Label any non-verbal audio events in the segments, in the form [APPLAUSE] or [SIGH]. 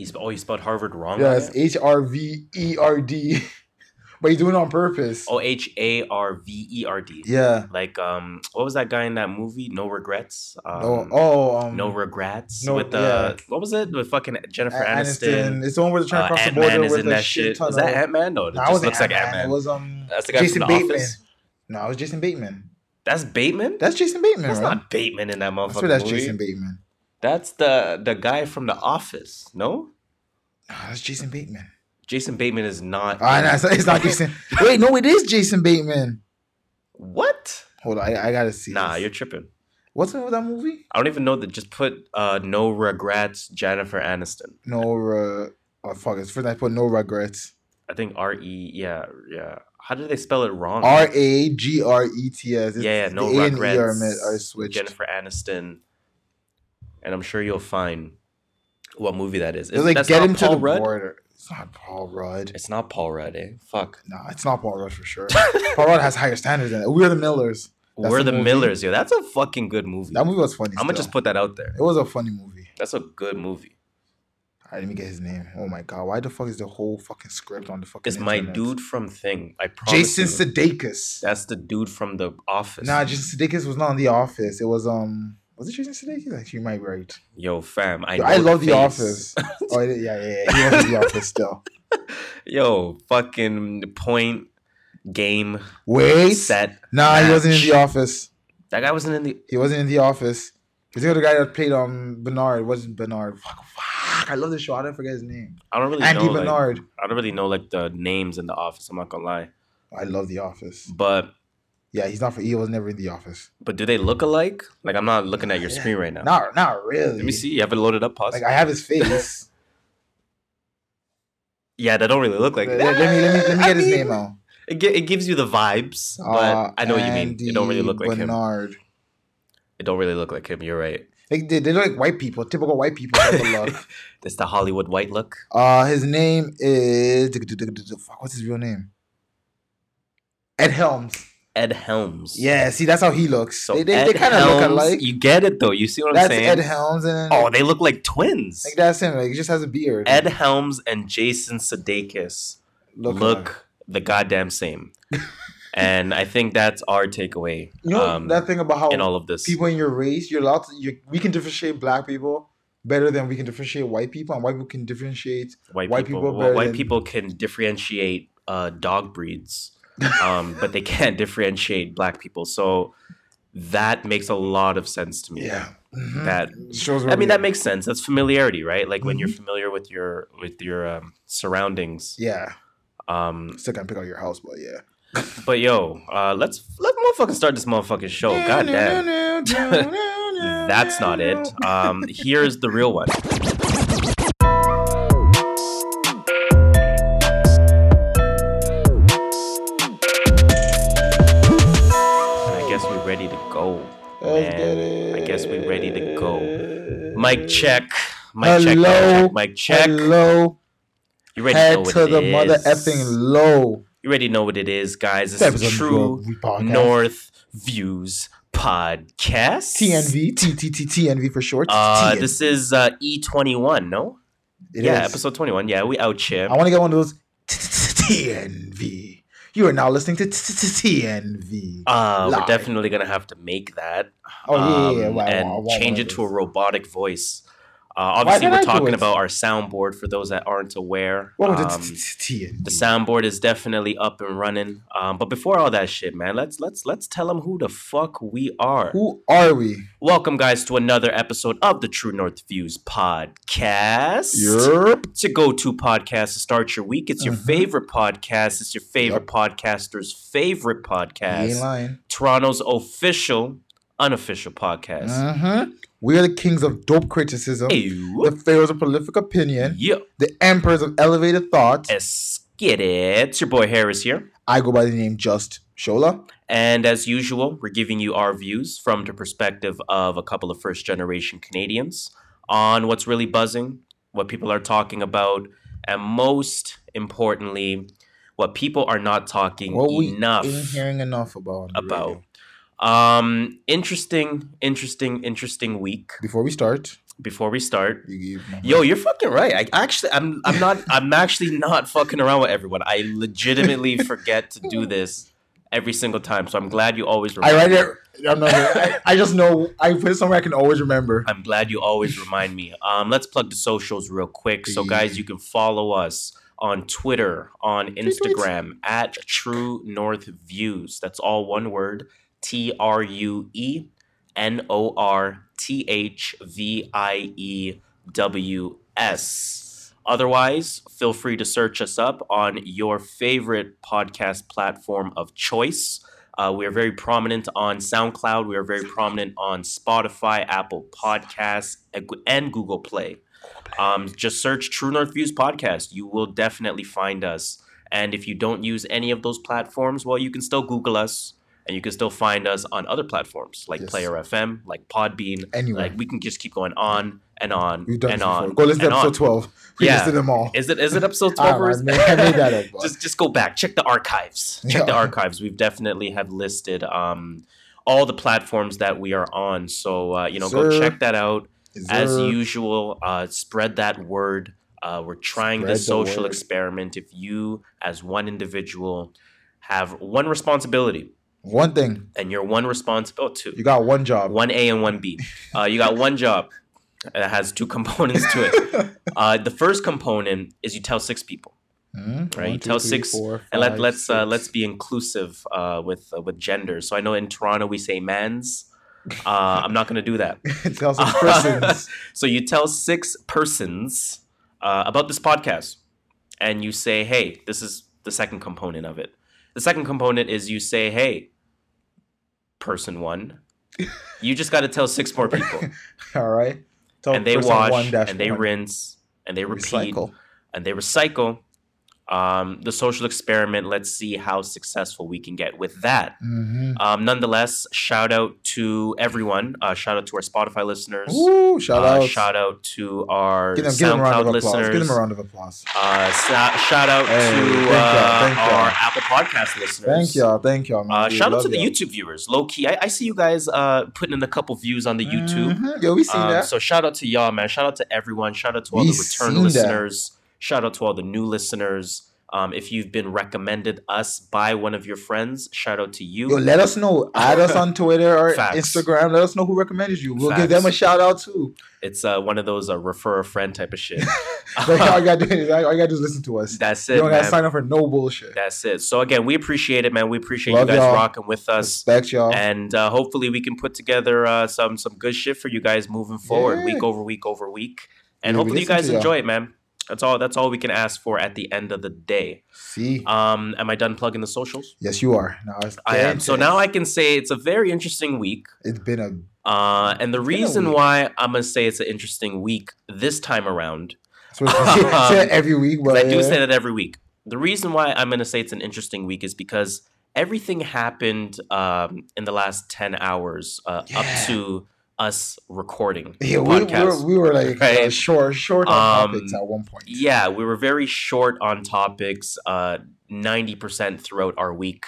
He's oh, he spelled Harvard wrong. Yeah, it's? H R V E R D. [LAUGHS] But he's doing it on purpose. Oh, H A R V E R D. Yeah. Like um, what was that guy in that movie? No regrets. Um, oh, oh, um, no regrets. no- with the yeah. what was it? With fucking Jennifer A- Aniston. It's the one where they're trying to Uh, cross Ant the border is with in that shit. Is that Ant Man? No, it No, just looks like Ant Ant-Man. It was um That's the guy Jason from the Bateman. Office. No, it was Jason Bateman. That's Bateman. That's Jason Bateman, That's right? not Bateman in that motherfucker that's movie. Jason Bateman. That's the the guy from the Office. No, No, that's Jason Bateman. Jason Bateman is not. In- no, it's, it's not Jason. [LAUGHS] Wait, no, it is Jason Bateman. What? Hold on, I, I gotta see. Nah, this. you're tripping. What's the name of that movie? I don't even know that. Just put uh, no regrets, Jennifer Aniston. No, uh, oh fuck, it's first I put no regrets. I think R E. Yeah, yeah. How did they spell it wrong? R A G R E T S. Yeah, yeah, no the A and E are, regrets. are switched. Jennifer Aniston, and I'm sure you'll find what movie that is. They're like that's get not him to Paul the Rudd? border. It's not Paul Rudd. It's not Paul Rudd. Eh? Fuck. No, it's not Paul Rudd for sure. Paul Rudd has higher standards than it. We're the Millers. That's We're the movie. Millers, yo. That's a fucking good movie. That movie was funny. I'm gonna just put that out there. It was a funny movie. That's a good movie. All right, let me get his name. Oh my god, why the fuck is the whole fucking script on the fucking? It's my dude from Thing. I promise. Jason you. Sudeikis. That's the dude from The Office. Nah, Jason Sudeikis was not on The Office. It was um, was it Jason Sudeikis? Actually, you might be right. Yo, fam. I, Yo, I love The face. Office. [LAUGHS] oh yeah, yeah, yeah. He was in The Office still. [LAUGHS] Yo, fucking point, game, Wait, set. nah, he wasn't in. The Office. That guy wasn't in the. He wasn't in The Office. He's the other guy that played um Bernard. It wasn't Bernard. Fuck, fuck. I love this show. I don't forget his name. I don't really Andy know. Like, Bernard. I don't really know like the names in The Office. I'm not gonna lie, I love The Office. but Yeah, he's not for. He was never in The Office. but do they look alike? Like I'm not looking at your screen right now. Not, not really. Let me see. You have it loaded up. Pause. Like I have his face. [LAUGHS] yeah, they don't really look like. let, let me let me let me [LAUGHS] I get his mean, name out. It, gi- it gives you the vibes, but Uh, I know what you mean. It don't really look like him. Bernard. It don't really look like him. You're right. Like they, they look like white people, typical white people type of look. [LAUGHS] That's the Hollywood white look. Uh, his name is fuck. What's his real name? Ed Helms. Ed Helms. Yeah, see, that's how he looks. So they they, they kind of look alike. You get it though. You see what I'm That's saying? Ed Helms, and oh, they look like twins. like that's him. Like he just has a beard. Ed Helms and Jason Sudeikis look, alike. the goddamn same. [LAUGHS] and I think that's our takeaway You know um, that thing about how in all of this. people in your race, you're allowed to. You, we can differentiate black people better than we can differentiate white people, and white people can differentiate. white, white people, people well, white than- people can differentiate uh, dog breeds, um, but they can't [LAUGHS] differentiate black people. So that makes a lot of sense to me. Yeah, Mhm. That shows. I mean that makes sense. That's familiarity, right? Like when you're Mhm. familiar with your with your um, surroundings. Yeah, Um, still can't pick out your house, but yeah. [LAUGHS] but yo, uh, let's let motherfucking start this motherfucking show. [LAUGHS] God damn. That's not it. Um, here's the real one. Go. Mic check. Mic check. Hello. Mic check. Hello. You ready to know Head what to it the mother effing low. You already know what it is, guys. This This is True. North Views Podcast. TNV, TTT, TNV for short. Uh, this is uh, E21, no? It yeah, is. episode 21. Yeah, we out here. I want to get one of those TNV. You are now listening to TNV. Uh, we're definitely gonna have to make that Oh yeah, yeah, yeah. um, Wow, and wow, wow, change wow, it to a robotic voice. Uh, obviously, we're I talking about our soundboard for those that aren't aware. Um, [LAUGHS] the soundboard is definitely up and running. Um, but before all that shit, man, let's let's let's tell them who the fuck we are. Who are we? Welcome, guys, to another episode of the True North Views podcast. Yerp. It's your go-to podcast to start your week. It's your Mhm. favorite podcast. It's your favorite podcaster's favorite podcast. lying. Toronto's official, unofficial podcast. Mm-hmm. We are the kings of dope criticism, the pharaohs of prolific opinion, Yeah. the emperors of elevated thought. Get it. It's your boy Harris here. I go by the name Just Shola. And as usual, we're giving you our views from the perspective of a couple of first generation Canadians on what's really buzzing, what people are talking about, and most importantly, what people are not talking What we enough ain't hearing enough about. about. Um, interesting, interesting, interesting week. Before we start, before we start. You Yo, you're fucking right. I actually, I'm, I'm not, I'm actually not fucking around with everyone. I legitimately [LAUGHS] forget to do this every single time. So I'm glad you always. I write it. I'm not, I, I just know I put it somewhere I can always remember. I'm glad you always remind me. Um, let's plug the socials real quick. So, guys, you can follow us on Twitter, on Instagram at True North Views. That's all one word T R U E N O R T H V I E W S. Otherwise, feel free to search us up on your favorite podcast platform of choice. Uh, we are very prominent on SoundCloud. We are very prominent on Spotify, Apple Podcasts, and Google Play. Um, just search True North Views Podcast. You will definitely find us. And if you don't use any of those platforms, well, you can still Google us and you can still find us on other platforms like Yes. Player FM, like Podbean. Anyway, Like we can just keep going on and on we've done and before. on. Go listen to and on. episode 12. We Yeah. listed them all. Is it is it episode [LAUGHS] twelve? or is- I made, I made that up. [LAUGHS] just just go back, check the archives. Check the archives. We've definitely have listed um all the platforms that we are on. So uh, you know, go check that out. As usual, uh, spread that word. Uh, we're trying Spread this the social word. experiment. If you, as one individual, have one responsibility, One thing, and you're one responsibility, you got one job. one A and one B, uh, you got one job. It has two components to it. [LAUGHS] Uh, the first component is you tell six people. Hmm? Right, One, tell two, three, six- four, and let, five, let's uh, let's be inclusive uh, with uh, with gender. So I know in Toronto we say mans. Uh, I'm not going to do that. [LAUGHS] tell some persons. [LAUGHS] So you tell six persons uh, about this podcast, and you say, "Hey, this is the second component of it." The second component is you say, "Hey, person one, you just got to tell six more people, [LAUGHS] All right. Tell and they wash, and they one. rinse, and they repeat, Recycle. and they recycle." Um, the social experiment. Let's see how successful we can get with that. Mhm. Um, nonetheless, shout out to everyone. Uh, shout out to our Spotify listeners. Ooh, shout uh, out. Shout out to our Give them, give them a round SoundCloud listeners. Give them a round of applause. Uh, shout out Hey, to thank y'all, uh, thank y'all. our Apple Podcast listeners. Thank y'all. Thank y'all. Uh, shout out to the y'all. YouTube viewers. Low key, I, I see you guys uh, putting in a couple views on the YouTube. Mhm. Yo, we seen Um, that. so shout out to y'all, man. Shout out to everyone. Shout out to all We the return listeners. that. Shout out to all the new listeners. Um, if you've been recommended us by one of your friends, shout out to you. Yo, let us know. Add us on Twitter or Facts. Instagram. Let us know who recommended you. We'll give them a shout out too. It's uh, one of those uh, refer a friend type of shit. [LAUGHS] Like, all you gotta do is [LAUGHS] all you gotta do is listen to us. That's You it, don't gotta sign up for no bullshit. That's it. So again, we appreciate it, man. We appreciate Love you guys y'all. rocking with us. Respect y'all. and uh, hopefully we can put together uh, some some good shit for you guys moving forward Yeah. week over week over week and Yeah, hopefully you guys enjoy it man that's all that's all we can ask for at the end of the day. See, um am i done plugging the socials? Yes, you are. Now i am. so now i can say it's a very interesting week. It's been a uh and the It's been a reason why i'm gonna say it's an interesting week this time around so it's [LAUGHS] say it every week, but i do say that every week. The reason why i'm gonna say it's an interesting week is because everything happened um in the last 10 hours uh, Yeah. up to us recording Yeah, we, we, podcast. were, we were like uh, short, short on Um, topics at one point. Yeah, we were very short on topics, uh, 90% throughout our week.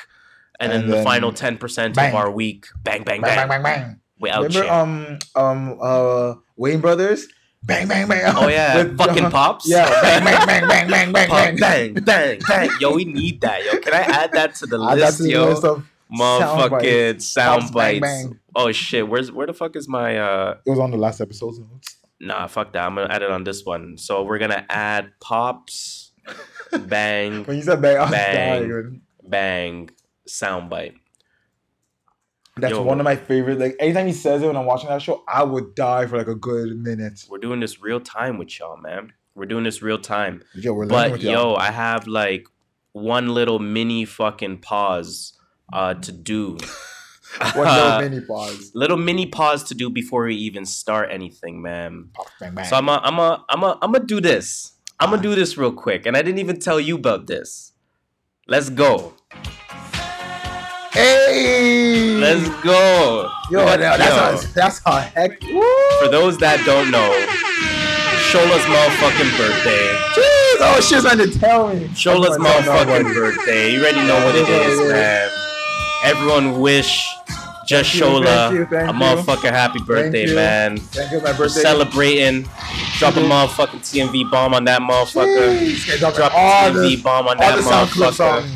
And, And then, the final 10% of our week, bang, bang, Bang, bang. bang, bang, bang. We out Remember, um, um, uh, Wayans Brothers, bang, bang, bang. Oh, yeah. [LAUGHS] With, Fucking uh, pops. Yeah, bang, bang, bang, bang, bang, bang, Pop, bang. bang, bang, bang. Yo, we need that, yo. Can I add that to the Add that list, to the yo? list of- Motherfucking sound Bang, bang. Oh, shit. Where's Where the fuck is my. uh It was on the last episode's notes. Nah, fuck that. I'm to add it on this one. So we're to add pops, bang, [LAUGHS] When you said bang, I was Bang. dying. bang, soundbite. That's Yo. one of my favorite. Like anytime he says it when I'm watching that show, I would die for like a good minute. We're doing this real time with y'all, man. We're doing this real time. Yo, we're But with y'all. yo, I have like one little mini fucking pause uh to do. [LAUGHS] one little uh, mini pause. little mini pause to do before we even start anything, man. Pop, bang, bang. So I'm a, I'm a, I'm a, I'm gonna do this. I'm gonna ah. do this real quick, and I didn't even tell you about this. Let's go. hey, Let's go. yo, Let- that- that's yo. how that's how heck. For those that don't know, Shola's motherfucking birthday. Jeez, oh shit's trying to tell me. Shola's motherfucking birthday. You already know what it is, man. Everyone wish Just Thank Shola, thank you, thank a motherfucker happy birthday, man. Thank you, my birthday. Celebrating. Drop a Mhm. motherfucking TNV bomb on that motherfucker. Jeez, drop Drop a TNV bomb on that the sound clips motherfucker. on.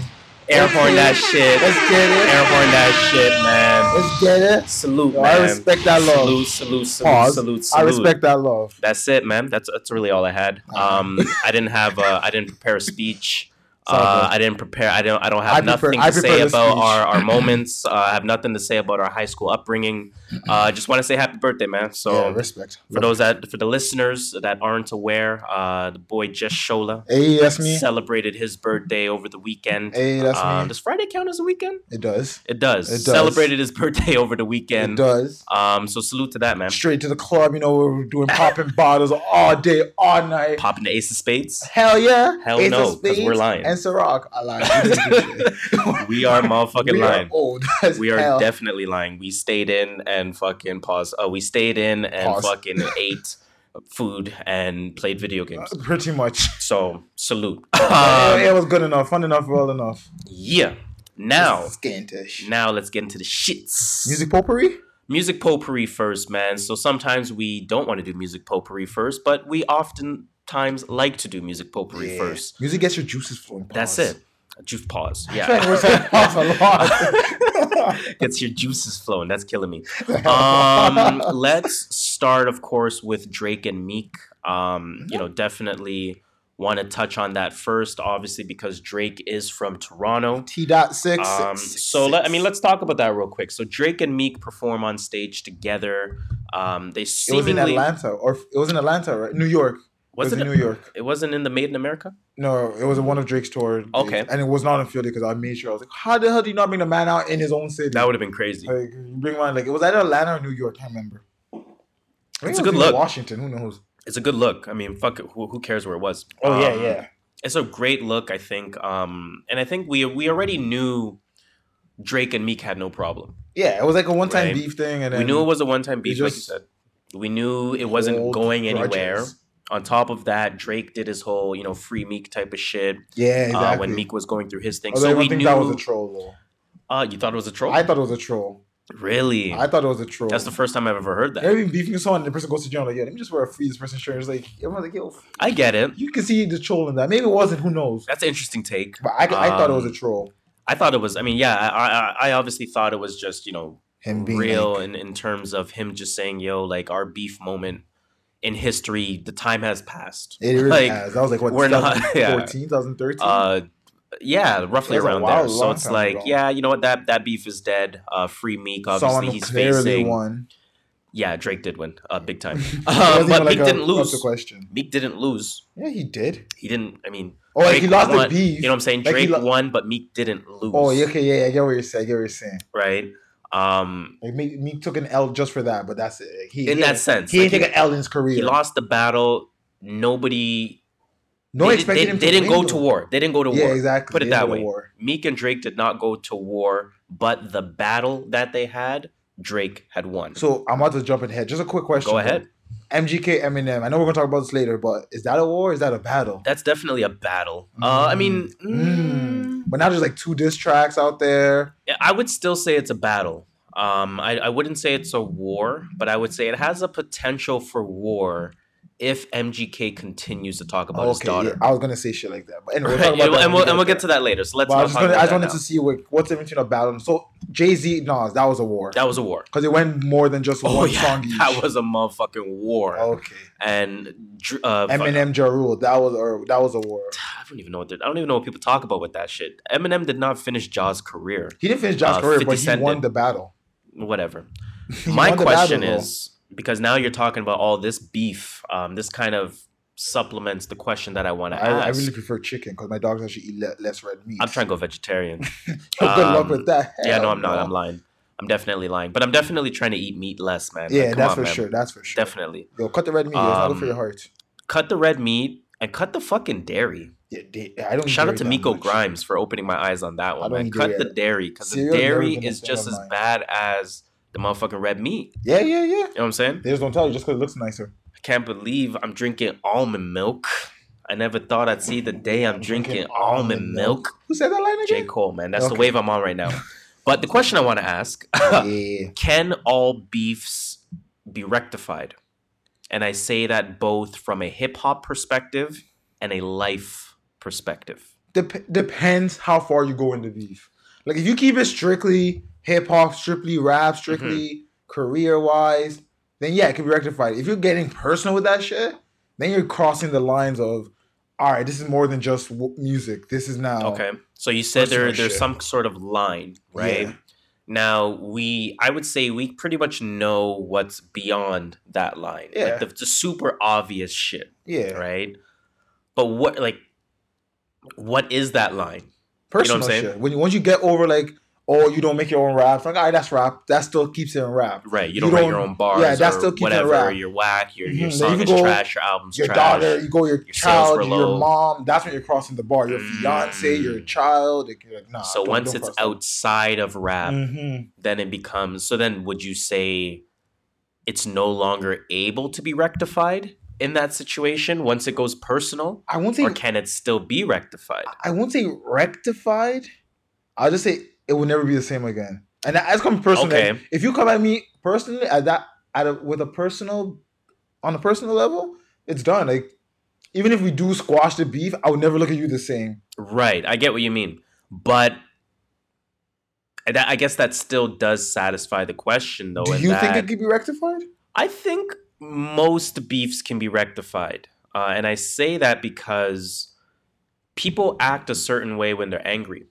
Air horn that shit. Let's get it. Air horn that shit, man. Let's get it. Salute, Yo, man. I respect that love. Salute, salute, salute, Pause. salute, I respect that love. That's it, man. That's that's really all I had. Um, I didn't have uh, I didn't prepare a speech. Uh. I didn't prepare. I don't. I don't have I nothing I to say about speech. our, our [CLEARS THROAT] moments. Uh, I have nothing to say about our high school upbringing. Uh, I just want to say happy birthday, man. So yeah, respect. for those that for the listeners that aren't aware, uh, the boy Just Shola Hey, that's me. celebrated his birthday over the weekend. Hey, that's Uh, me. does Friday count as a weekend? It does. It does. It does. Celebrated his birthday [LAUGHS] over the weekend. It does. Um, so salute to that man. Straight to the club, you know, we're doing popping [LAUGHS] bottles all day, all night. Popping the Ace of Spades. Hell yeah. Hell Ace no, 'cause we're lying. And Ciroc. I lied. We [LAUGHS] didn't do shit. [LAUGHS] We are motherfucking We are lying. old as We are hell. definitely lying. We stayed in and fucking pause. Uh, we stayed in and Pause. fucking [LAUGHS] ate food and played video games. Pretty much. So salute. Uh, it Um, was good enough, fun enough, well enough. yeah. Now, now let's get into the shits. Music potpourri? music potpourri first, man. So sometimes we don't want to do music potpourri first, but we oftentimes like to do music potpourri Yeah. first. Music gets your juices flowing. That's it. Juice pause. I feel like Yeah. pause a lot. [LAUGHS] Gets your juices flowing. That's killing me. um, [LAUGHS] let's start, of course, with Drake and Meek. Um, you know, definitely want to touch on that first, obviously, because Drake is from Toronto. T dot six. Um, six, so let I mean, let's talk about that real quick. So Drake and Meek perform on stage together. Um, they it was in Atlanta, or it was in Atlanta, right? New York. Was it in New York? It wasn't in the Made in America. No, it was in one of Drake's tour. Okay. and it was not in Philly because I made sure I was like, how the hell do you not bring the man out in his own city? That would have been crazy. like, you bring one like it was either Atlanta or New York. I Can't remember. I It's it a good look. Washington, who knows? It's a good look. I mean, fuck it. Who, who cares where it was? Oh yeah, Um, yeah. it's a great look, I think. Um, and I think we we already knew Drake and Meek had no problem. Yeah, it was like a one time Right. beef thing, and then we knew it was a one time beef, like you said. We knew it wasn't going anywhere. grudges. On top of that, Drake did his whole, you know, free Meek type of shit Yeah, exactly. uh, when Meek was going through his thing. Although so don't we think knew. that was a troll though. uh, you thought it was a troll? I thought it was a troll. really? I thought it was a troll. That's the first time I've ever heard that. Every beefing with someone, the person goes to jail. Like, yeah, let me just wear a free this person shirt. It's like everyone's like, yo, I get it. you can see the troll in that. Maybe it wasn't. Who knows? That's an interesting take. But I, I thought it was a Um, troll. I thought it was. I mean, yeah, I, I, I obviously thought it was just you know Him being real like- in, in terms of him just saying, yo, like our beef moment in history, the time has passed. It really like, has. That was like what we're not- [LAUGHS] yeah. 2013. Uh, yeah, roughly It was a around while- there. So it's like, ago. yeah, you know what? That that beef is dead. Uh, free Meek. Obviously, he's facing. won. Yeah, Drake did win, uh, big time. [LAUGHS] Uh, but Meek a- didn't lose. the question? Meek didn't lose. Yeah, he did. He didn't. I mean, Oh, like he lost the won- beef. You know what I'm saying? Like, Drake lo- won, but Meek didn't lose. Oh, yeah, okay, yeah, I get what you're saying. I get what you're saying. Right. Um, Like me, me took an L just for that, but that's it. He, in he, that sense, he like, didn't take an L in his career. he lost the battle. Nobody. no they, expected they, him they didn't go to war. They didn't go to Yeah, war. exactly. Put it that way. war. Meek and Drake did not go to war, but the battle that they had, Drake had won. So I'm about to jump ahead. Just a quick question. Go ahead. MGK Eminem. I know we're gonna talk about this later, but is that a war? Or is that a battle? That's definitely a battle. Uh, I mean, Mm. mm, But now there's like two diss tracks out there. I would still say it's a battle. Um, I, I wouldn't say it's a war, but I would say it has a potential for war if MGK continues to talk about his okay, daughter. yeah, I was gonna say shit like that, but anyway, we'll Right, talk about and, we'll, and, we'll, and we'll get to that later. So let's I just gonna, I just wanted now. to see what, what's the between a battle. So Jay Z, Nas, that was a war That was a war. because it went more than just Oh one yeah, song [LAUGHS] each. that was a motherfucking war. okay. And uh, Eminem, Ja Rule, that was or that was a war. [SIGHS] I don't even know what I don't even know what people talk about with that shit. Eminem did not finish Ja's career. He didn't finish Josh Uh, career, but he won did. the battle. Whatever. [LAUGHS] My question battle, though. Because now you're talking about all this beef. Um, this kind of supplements the question that I want to I, I really prefer chicken because my dogs actually eat le- less red meat. I'm trying to go vegetarian. [LAUGHS] Good luck um, with that. yeah, no, I'm not. I'm lying. I'm definitely lying, but I'm definitely trying to eat meat less, man. Yeah, Like, that's on, for man. sure. That's for sure. Definitely Yo, cut the red meat. it's not good for Um, your heart. cut the red meat and cut the fucking dairy. Yeah, they, I don't. Shout out to Miko much. Grimes for opening my eyes on that one, man. Cut the dairy because the dairy is just as bad as the motherfucking red meat. Yeah, yeah, yeah. You know what I'm saying? They just don't tell you just because it looks nicer. I can't believe I'm drinking almond milk. I never thought I'd see the day I'm drinking, almond milk. Who said that line again? J. Cole, man. That's the wave I'm on right now. But the question I want to ask [LAUGHS] yeah. can all beefs be rectified? And I say that both from a hip hop perspective and a life perspective. Dep- depends how far you go into beef. Like if you keep it strictly hip hop, strictly rap, mm-hmm. strictly career wise, then yeah, it can be rectified. If you're getting personal with that shit, then you're crossing the lines of, all right, this is more than just w- music. This is now Okay. So you said there Personal there's shit. some sort of line, right? Yeah. Now we I would say we pretty much know what's beyond that line. Yeah. Like the, the super obvious shit, yeah, right? But what like what is that line? personal saying? shit. When you, once you get over like, oh, you don't make your own rap, like all right, that's rap. That still keeps it in rap. Right. You You don't write don't- your own bars. yeah, that or still keeps it whatever. rap. You're whack. Your your Mhm. Song you is go- trash. Your album's Your trash. daughter, you go your, Your child, your mom. That's when you're crossing the bar. Your Mm. fiance, your child. Like, nah, so don't- once don't it's outside of rap, Mhm. then it becomes. So then, would you say it's no longer able to be rectified in that situation once it goes personal, I won't say or can it still be rectified? I won't say rectified. I'll just say it will never be the same again. And that's coming personally. Okay. If you come at me personally at that at a, with a personal on a personal level, it's done. Like even if we do squash the beef, I would never look at you the same. Right. I get what you mean, but. I that- I guess that still does satisfy the question, though. do you think it could be rectified? I think most beefs can be rectified. Uh, and I say that because people act a certain way when they're angry,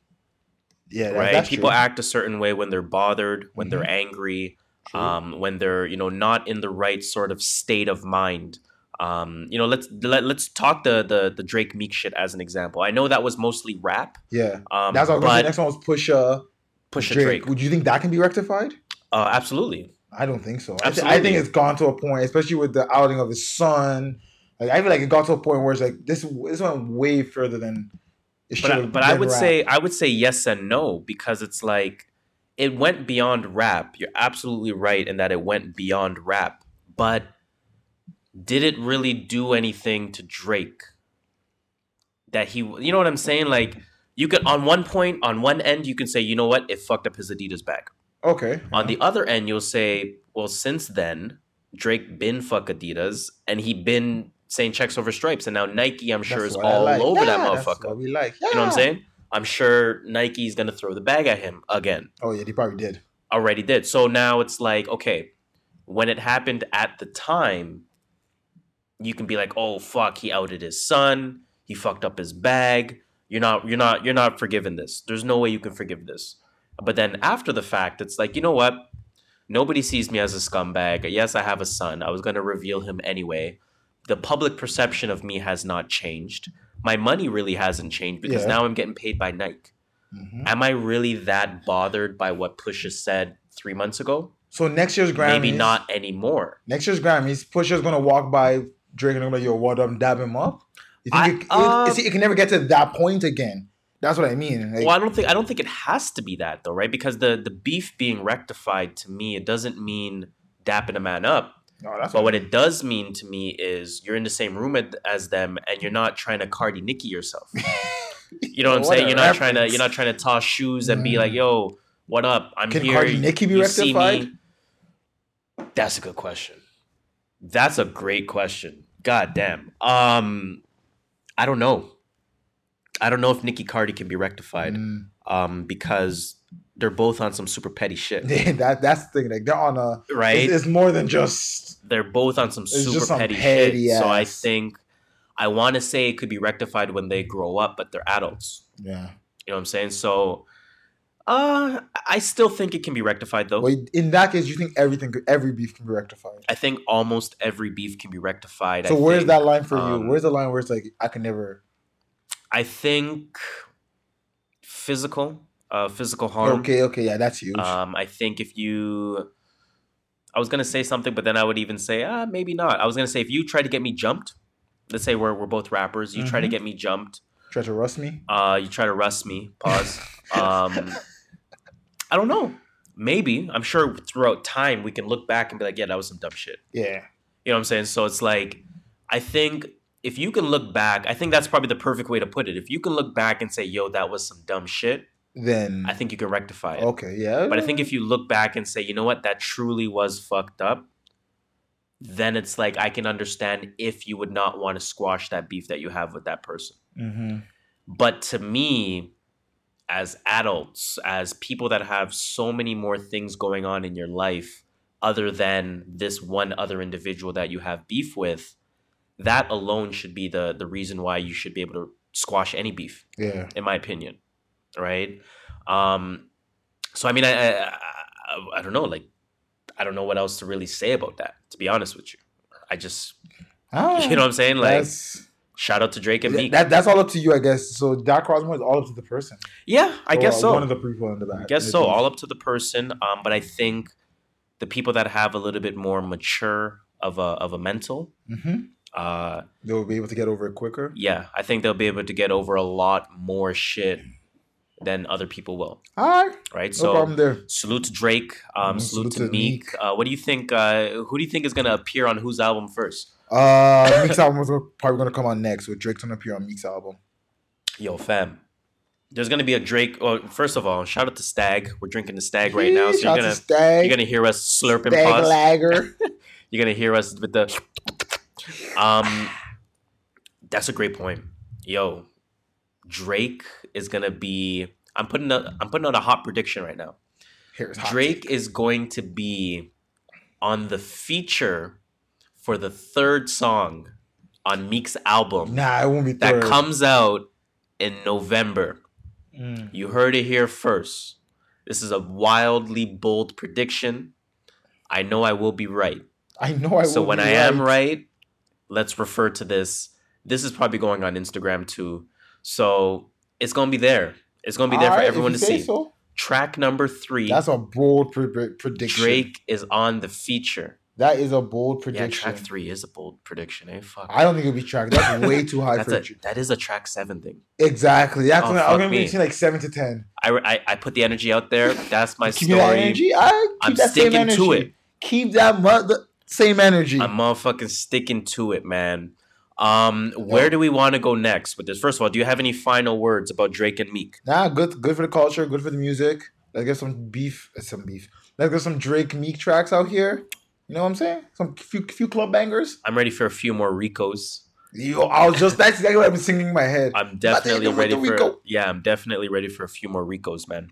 Yeah, right? that's People true. act a certain way when they're bothered, when they're Mhm. angry, um, when they're, you know, not in the right sort of state of mind. Um, you know, let's let, let's talk the, the the Drake Meek shit as an example. I know that was mostly rap. yeah, Um, that's what I was gonna say. but Next one was Pusha push a Drake. Drake. Would you think that can be rectified? Uh, absolutely. I don't think so. I, th- I think it's gone to a point, especially with the outing of his son. Like I feel like it got to a point where it's like this. This went way further than. But I, but I would rap. say I would say yes and no because it's like it went beyond rap. You're absolutely right in that it went beyond rap, but did it really do anything to Drake? That he, you know what I'm saying? Like you could on one point, on one end, you can say, you know what, it fucked up his Adidas bag. okay. On the other end, you'll say, well, since then, Drake been fuck Adidas and he been saying checks over stripes, and now Nike, I'm sure, That's is all like. over that Yeah, that's motherfucker. we like. You know what I'm saying? I'm sure Nike's gonna throw the bag at him again. Oh yeah, they probably did. Already did. So now it's like, okay, when it happened at the time, you can be like, oh fuck, he outed his son, he fucked up his bag. You're not you're not you're not forgiving this. There's no way you can forgive this. But then after the fact, it's like, you know what? Nobody sees me as a scumbag. Yes, I have a son. I was gonna reveal him anyway. The public perception of me has not changed. My money really hasn't changed because Yeah. now I'm getting paid by Nike. Mhm. Am I really that bothered by what Pusha said three months ago? So next year's Grammys, Maybe not anymore. Next year's Grammys, Pusha's gonna walk by Drake and gonna be like, "Yo, what up?" Dab him up. You think I- it, it- um, see, it can never get to that point again? That's what I mean. Like, well, I don't think I don't think it has to be that though, right? Because the the beef being rectified to me, it doesn't mean dapping a man up. No, that's But what it does mean to me is you're in the same room as them, and you're not trying to Cardi Nicki yourself. [LAUGHS] You know what I'm saying? You're not trying to you're not trying to toss shoes and be Mm. like, "Yo, what up? I'm Can here." Cardi Nicki be you see me." rectified? That's a good question. That's a great question. God damn. Um, I don't know. I don't know if Nicki Cardi can be rectified. Mm. Um, because they're both on some super petty shit, [LAUGHS] that that's the thing. Like they're on a. right? It's, it's more than just. they're both on some super some petty, petty shit. So I think I want to say it could be rectified when they grow up, but they're adults. Yeah. You know what I'm saying? So, uh, I still think it can be rectified though. Well, in that case, you think everything, could- every beef can be rectified. I think almost every beef can be rectified. So I where's think. that line for um, you? Where's the line where it's like I can never? I think physical, uh, physical harm. Okay, okay, yeah, that's huge. Um, I think if you, I was gonna say something, but then I would even say, ah, maybe not. I was gonna say if you try to get me jumped, let's say we're we're both rappers, you try to Mhm. get me jumped, Try to rust me. uh, you try to rust me. Pause. [LAUGHS] um, I don't know. Maybe I'm sure throughout time we can look back and be like, yeah, that was some dumb shit. Yeah. You know what I'm saying? So it's like, I think if you can look back, I think that's probably the perfect way to put it. If you can look back and say, yo, that was some dumb shit, then I think you can rectify it. okay, yeah. But I think if you look back and say, you know what, that truly was fucked up, then it's like I can understand if you would not want to squash that beef that you have with that person. hmm But to me, as adults, as people that have so many more things going on in your life other than this one other individual that you have beef with, that alone should be the the reason why you should be able to squash any beef yeah, in my opinion, right? Um, so I mean, I, I I I don't know, like I don't know what else to really say about that. To be honest with you, I just Ah, you know what I'm saying. Like shout out to Drake and Meek. that, that's all up to you, I guess. So Dak Crosmore is all up to the person. yeah, I Or guess so. One of the people in the back. I guess so. beef. All up to the person. Um, but I think the people that have a little bit more mature of a of a mental, Mhm. Uh, They will be able to get over it quicker. yeah, I think they'll be able to get over a lot more shit than other people will. All right, Right. no so problem there. salute to Drake. Um, Mhm, salute, salute to Meek. Meek. Uh, what do you think? Uh, who do you think is gonna appear on whose album first? Uh, Meek's album was probably going to come on next with Drake's going to appear on Meek's album. Yo, fam. There's gonna be a Drake. Oh, first of all, shout out to Stag. We're drinking the Stag right now, so Shout you're gonna Stag, you're gonna hear us slurping Stag pause. Lager. [LAUGHS] You're gonna hear us with the. Um, that's a great point. Yo, Drake is gonna be. I'm putting a, I'm putting out a hot prediction right now. Here's hot Drake take. is going to be on the feature for the third song on Meek's album Nah, it won't be that comes out in November. Mm. You heard it here first. This is a wildly bold prediction. I know I will be right. I know I so when I am right, let's refer to this. This is probably going on Instagram too. So it's gonna be there. It's gonna be there for Alright, if everyone to see. So. Track number three. That's a bold pre- pre- prediction. Drake is on the feature. That is a bold prediction. Yeah, track three is a bold prediction. Eh? Fuck. I don't think it'll be track. That's [LAUGHS] way too high That's for a, tr- that is a track seven thing. Exactly. That's Oh, I'm gonna be between like seven to ten. I, I, I put the energy out there. That's my Keep that energy. I keep I'm that same sticking energy. to it. Keep that mother same energy. I'm motherfucking sticking to it, man. Um, where do we want to go next with this? First of all, do you have any final words about Drake and Meek? Nah, good good for the culture, good for the music. Let's get some beef, uh, some beef. Let's get some Drake Meek tracks out here. You know what I'm saying? Some few few club bangers. I'm ready for a few more Ricos. Yo, I was just that's exactly what I've been singing in my head. I'm definitely ready for Rico. yeah, I'm definitely ready for a few more Ricos, man.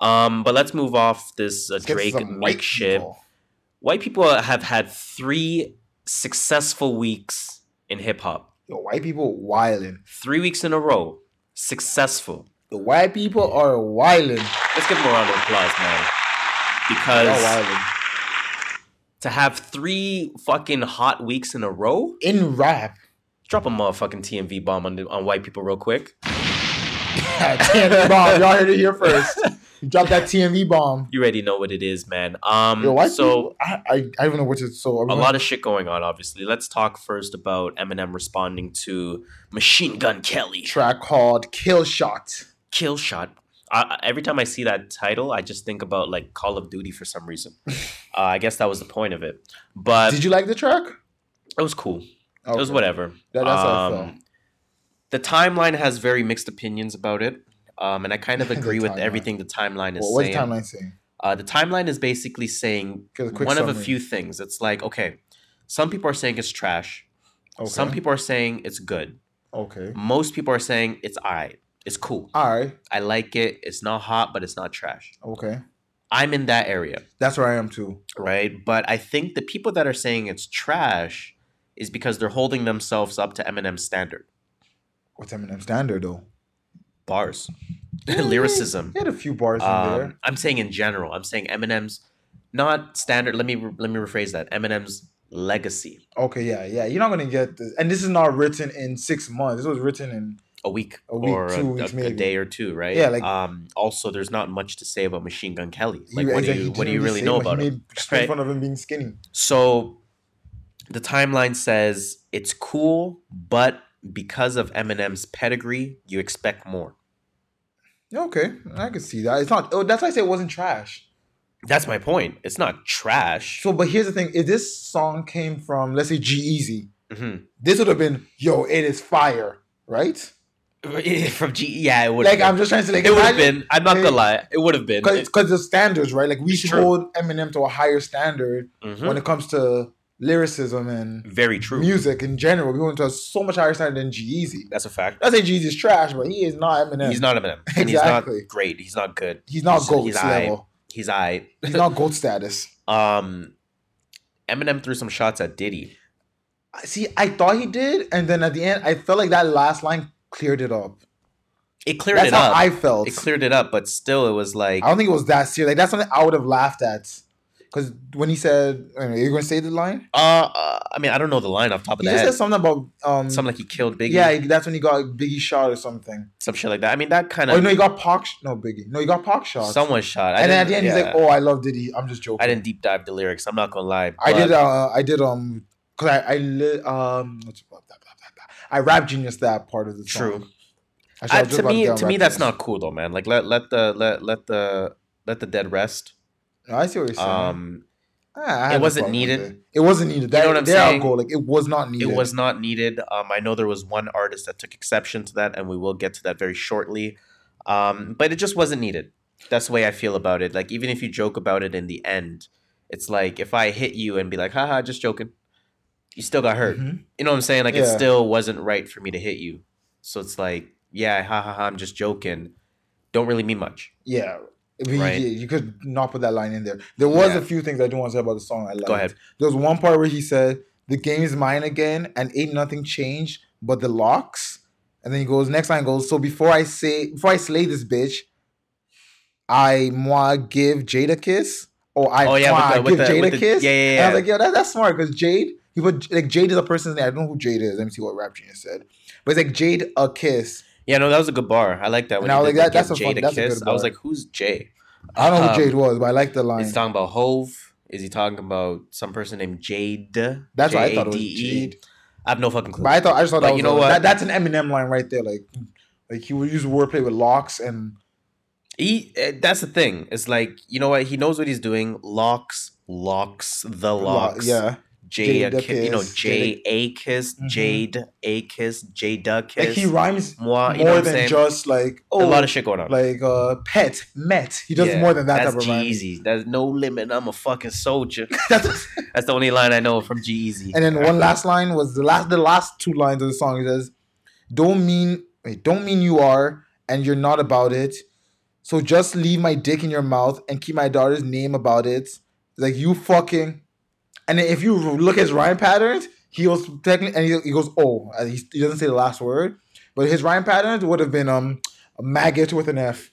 Um, but let's move off this uh, Drake Meek shit. people. White people have had three successful weeks in hip hop. Yo, white people wilding. Three weeks in a row, successful. The white people are wilding. Let's give them a round of applause, man. Because to have three fucking hot weeks in a row, In rap. drop a motherfucking TNV bomb on, on white people real quick. [LAUGHS] TNV bomb. Y'all heard it here [LAUGHS] first. You dropped that TNV bomb. You already know what it is, man. Um, Yo, so I, I, I don't know which is so. a lot of shit going on. Obviously, let's talk first about Eminem responding to Machine Gun Kelly track called Kill Shot. Kill Shot. I, every time I see that title, I just think about like Call of Duty for some reason. [LAUGHS] uh, I guess that was the point of it, but Did you like the track? it was cool. It was whatever. That- that's Um. The timeline has very mixed opinions about it, um, and I kind of [LAUGHS] agree with everything the timeline is Well, what's the saying. timeline saying? Uh, the timeline is basically saying Give a quick one of a few things. It's like okay, some people are saying it's trash. Okay. Some people are saying it's good. Okay. Most people are saying it's alright. It's cool. All right. I like it. It's not hot, but it's not trash. Okay. I'm in that area, That's where I am too. right? But I think the people that are saying it's trash is because they're holding themselves up to Eminem's standard. What's Eminem standard though? Bars, [LAUGHS] lyricism. He had a few bars in there. Um, I'm saying in general. I'm saying Eminem's not standard. Let me let me rephrase that. Eminem's legacy. Okay, yeah, yeah. You're not gonna get this, and this is not written in six months. This was written in A week, A week, or two a, weeks, a- a day or two, right? Yeah, like- um. Also, there's not much to say about Machine Gun Kelly. Like, what do you what do you really know about him? just Right. fun of him being skinny. So the timeline says it's cool, but because of Eminem's pedigree, you expect more. Okay, I can see that. It's not. Oh, that's why I say it wasn't trash. That's my point. It's not trash. So, but here's the thing: if this song came from, let's say, G-Eazy, Mhm. this would have been, yo, it is fire, right? [LAUGHS] from G. Yeah, it would. Like I'm just trying to say, like it would have been. I'm not gonna lie. It would have been. because the standards, right? Like we should true. hold Eminem to a higher standard Mhm. when it comes to lyricism and Very true. music in general. We him to a so much higher standard than G-Eazy. That's a fact. I say G-Eazy is trash, but he is not Eminem. He's not Eminem. And he's not great. He's not good. He's not he's- GOAT he's level. He's I. He's not gold status. [LAUGHS] Um, Eminem threw some shots at Diddy. See, I thought he did, and then at the end, I felt like that last line cleared it up. It cleared That's it how up. I felt. it cleared it up, but still, it was like I don't think it was that serious. Like that's something I would have laughed at. Because when he said, anyway, "You're going to say the line," Uh, uh, I mean, I don't know the line off top of he the just head. said something about um, Something like he killed Biggie. yeah, that's when he got Biggie shot or something. some shit like that. I mean, that kind of. Oh no, he got Pac. sh- No, Biggie. No, he got Pac shot. someone shot. I and then at the end, he's like, "Oh, I love Diddy." I'm just joking. I didn't deep dive the lyrics. I'm not gonna lie. I did. Uh, I did. Um, cause I I li- um. I rap genius that part of the song. True. Actually, I I, just to me, to me, that's Genius. not cool though, man. Like let let the let let the let the dead rest. No, I see what you're saying. Um, it wasn't needed. It. It wasn't needed. That, know what I'm saying? go. Like it was not needed. it was not needed. Um, I know there was one artist that took exception to that, and we will get to that very shortly. Um, but it just wasn't needed. That's the way I feel about it. Like even if you joke about it in the end, it's like if I hit you and be like, haha, just joking, you still got hurt. Mhm. You know what I'm saying? Like it still wasn't right for me to hit you. So it's like, yeah, ha ha ha, I'm just joking. Don't really mean much. Yeah. Right. you, you could not put that line in there. There was Yeah. a few things I do want to say about the song. I liked. Go ahead. There was one part where he said, "The game is mine again, and ain't nothing changed but the locks." And then he goes, next line goes, "So before I say, before I slay this bitch, I moi give Jade a kiss." Or I, Oh, yeah, the- give the- Jade a the- kiss. yeah, yeah, And I was like, "Yo, that, that's smart." Because Jade, he put like Jade is a person's name. I don't know who Jade is. Let me see what Rap Genius said. But it's like Jade a kiss. Yeah, no, that was a good bar. I like that. When was like, that- that's a fun- Jay that's a kiss. good I was like, who's Jay? I don't know Um, who Jade was, but I like the line. He's talking about Hove? Is he talking about some person named Jade? That's what I thought it was J-A-D-E? Jade. I have no fucking clue. But I thought I just thought But that was you know a- what? That, that's an Eminem line right there. Like, like he would use wordplay with locks and He eh, that's the thing. It's like you know what he knows what he's doing. Locks, locks, the lo- locks. yeah, J, Jada you know, J a kiss, Mhm. Jade a kiss, Jadakiss. like he rhymes moi, you know more than just like oh, a lot of shit going on. like uh, pet, met. He does Yeah, more than that That's type. G-Eazy. There's no limit. I'm a fucking soldier. [LAUGHS] That's- That's the only line I know from G-Eazy. and then one last line was the last, the last two lines of the song. He says, "Don't mean, wait, don't mean you are, and you're not about it. So just leave my dick in your mouth and keep my daughter's name about it. Like you fucking." And if you look at his rhyme patterns, he was technically, and he, he goes, "Oh," he, he doesn't say the last word, but his rhyme patterns would have been um a maggot with an F.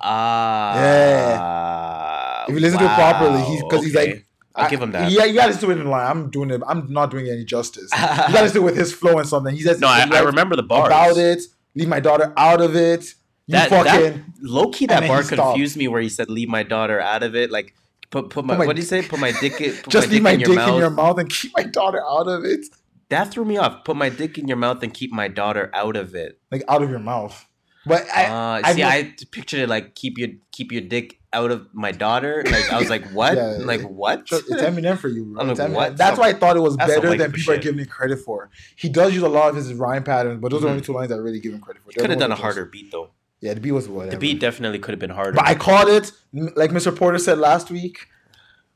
Ah. yeah. If you listen to it properly, he's- 'cause he's like- I'll I- give him that. Yeah, you gotta listen to it in line. I'm doing it. I'm not doing it any justice. you gotta listen with his flow and something. He says No, I, I remember the bars. about it. Leave my daughter out of it. You That- fucking Low key, that bar confused me where he said, "Leave my daughter out of it." Like, put put my, Put my what do you say? Put my dick in. [LAUGHS] Just my leave my in dick mouth. in your mouth and keep my daughter out of it. That threw me off. Put my dick in your mouth and keep my daughter out of it. Like out of your mouth. But I, uh, I see, know- I pictured it like keep your keep your dick out of my daughter. Like I was like, [LAUGHS] what? Yeah, like what? it's Eminem for you. Bro. Like, Eminem. what? That's why I thought it was That's better than people people are giving it credit for. He does use a lot of his rhyme patterns, but those are Mhm. only two lines that I really give him credit for. Could have done a are harder beat though. Yeah, the beat was whatever. The beat definitely could have been harder. But I called it, like Mr. Porter said last week.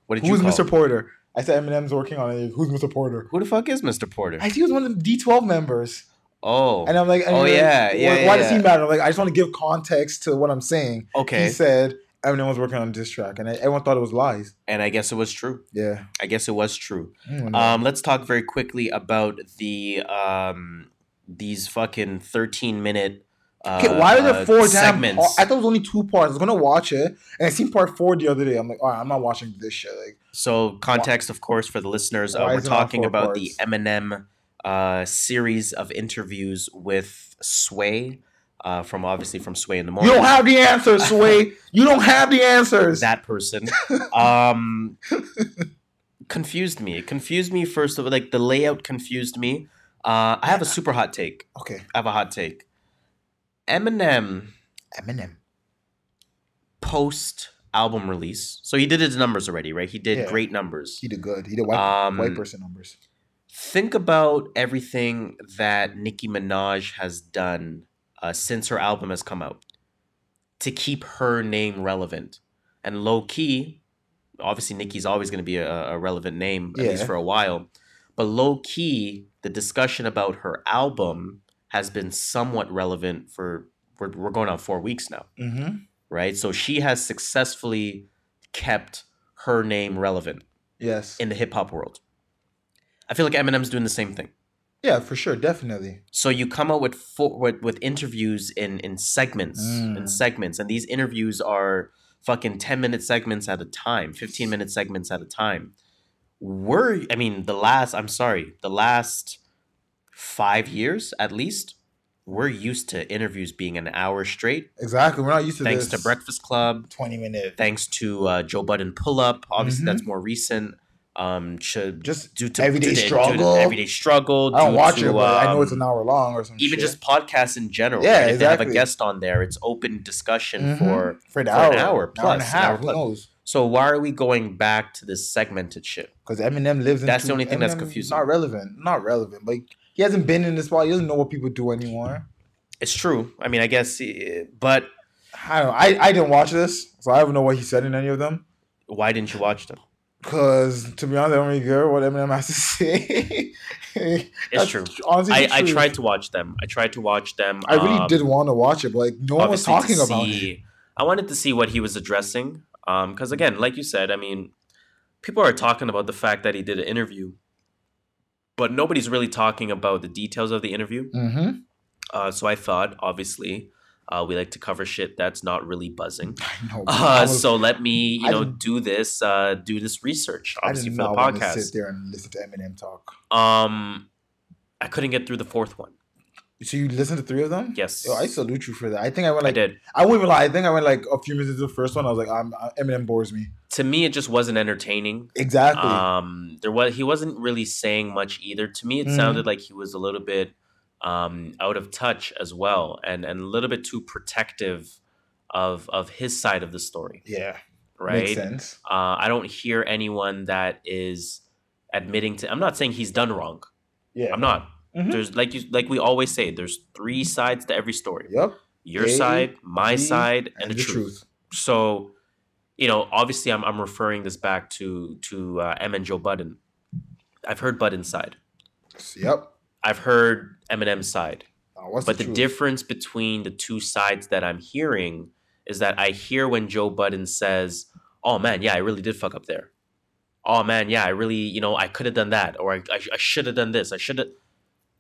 what did Who's you call? Mr. Porter? I said Eminem's working on it. Who's Mr. Porter? Who the fuck is Mr. Porter? I think he was one of the D12 members. oh, And I'm like, and Oh, you're like, yeah, why, yeah, why does he matter? I'm like, I just want to give context to what I'm saying. okay. He said Eminem was working on a diss track, and everyone thought it was lies. and I guess it was true. Yeah. I guess it was true. I. Um, let's talk very quickly about the um these fucking thirteen minute. Uh, okay, why are there uh, four damn segments? par- I thought it was only two parts. I was gonna watch it, and I seen part four the other day. I'm like, all right, I'm not watching this shit. Like, So context, of course, for the listeners, uh, we're is it on talking about the? Eminem uh, series of interviews with Sway, uh, from obviously from Sway in the morning. you don't have the answers, Sway. [LAUGHS] you don't have the answers. that person. [LAUGHS] Um, confused me. It confused me first of all. Like the layout confused me. Uh, I have a super hot take. okay, I have a hot take. Eminem Eminem. post album release. So he did his numbers already, right? He did Yeah. great numbers. He did good. He did white, Um, white person numbers. think about everything that Nicki Minaj has done uh, since her album has come out to keep her name relevant. And low key, obviously Nicki's always going to be a, a relevant name at least for a while. But low key, the discussion about her album has been somewhat relevant for we're, we're going on four weeks now, Mm-hmm. right? So she has successfully kept her name relevant Yes. in the hip hop world. I feel like Eminem's doing the same thing. Yeah, for sure, definitely. So you come out with fo- with, with interviews in in segments Mm. and segments, and these interviews are fucking ten minute segments at a time, fifteen minute segments at a time. We're, I mean, the last. I'm sorry, the last five years at least, we're used to interviews being an hour straight. Exactly. We're not used to it. Thanks to Breakfast Club, Twenty minute. thanks to uh, Joe Budden Pull Up. Obviously, Mhm. that's more recent. Um, should Just due to Everyday due due to Struggle. everyday struggle. I don't watch to, it, but I know it's um, an hour long or some even shit. just podcasts in general. Yeah, right? If they have a guest on there, it's open discussion Mhm. for. for, the for hour, an hour and a plus, an hour plus. So why are we going back to this segmented shit? Because Eminem lives. In that's the only thing that's Eminem confusing. Not relevant. Not relevant. Like he hasn't been in this spot. He doesn't know what people do anymore. It's true. I mean, I guess, eh, but I don't know. I, I didn't watch this, so I don't know what he said in any of them. why didn't you watch them? Cause to be honest, I don't really care what Eminem has to [LAUGHS] say. It's true. Honestly, I, I tried to watch them. I tried to watch them. I really um, did want to watch it, but like no one was talking to about it. I wanted to see what he was addressing. Um, because again, like you said, I mean, people are talking about the fact that he did an interview, but nobody's really talking about the details of the interview. Mm-hmm. Uh, so I thought, obviously, uh, we like to cover shit that's not really buzzing. [LAUGHS] I know. Uh, was- so let me, you I know, do this, uh, do this research, I obviously for the not want to podcast. sit there and listen to Eminem talk. Um, I couldn't get through the fourth one. So you listened to three of them? Yes, Yo, I salute you for that. I think I went like I did. I won't even lie. I think I went like a few minutes into the first one. I was like, I'm, Eminem bores me. To me, it just wasn't entertaining. Exactly. Um, there was he wasn't really saying much either. To me, it Mhm. sounded like he was a little bit um, out of touch as well, and and a little bit too protective of of his side of the story. yeah, Right. makes sense. Uh, I don't hear anyone that is admitting to. I'm not saying he's done wrong. Yeah. I'm not. Mhm. There's like you like we always say. There's three sides to every story. Yep. Your A, side, my B, side, and, the, truth. So, you know, obviously, I'm I'm referring this back to to uh, M and Joe Budden. I've heard Budden's side. Yep. I've heard Eminem's side. What's But the truth? difference between the two sides that I'm hearing is that I hear when Joe Budden says, "Oh man, yeah, I really did fuck up there." Oh man, yeah, I really, you know, I could have done that, or I, I, I should have done this. I should have.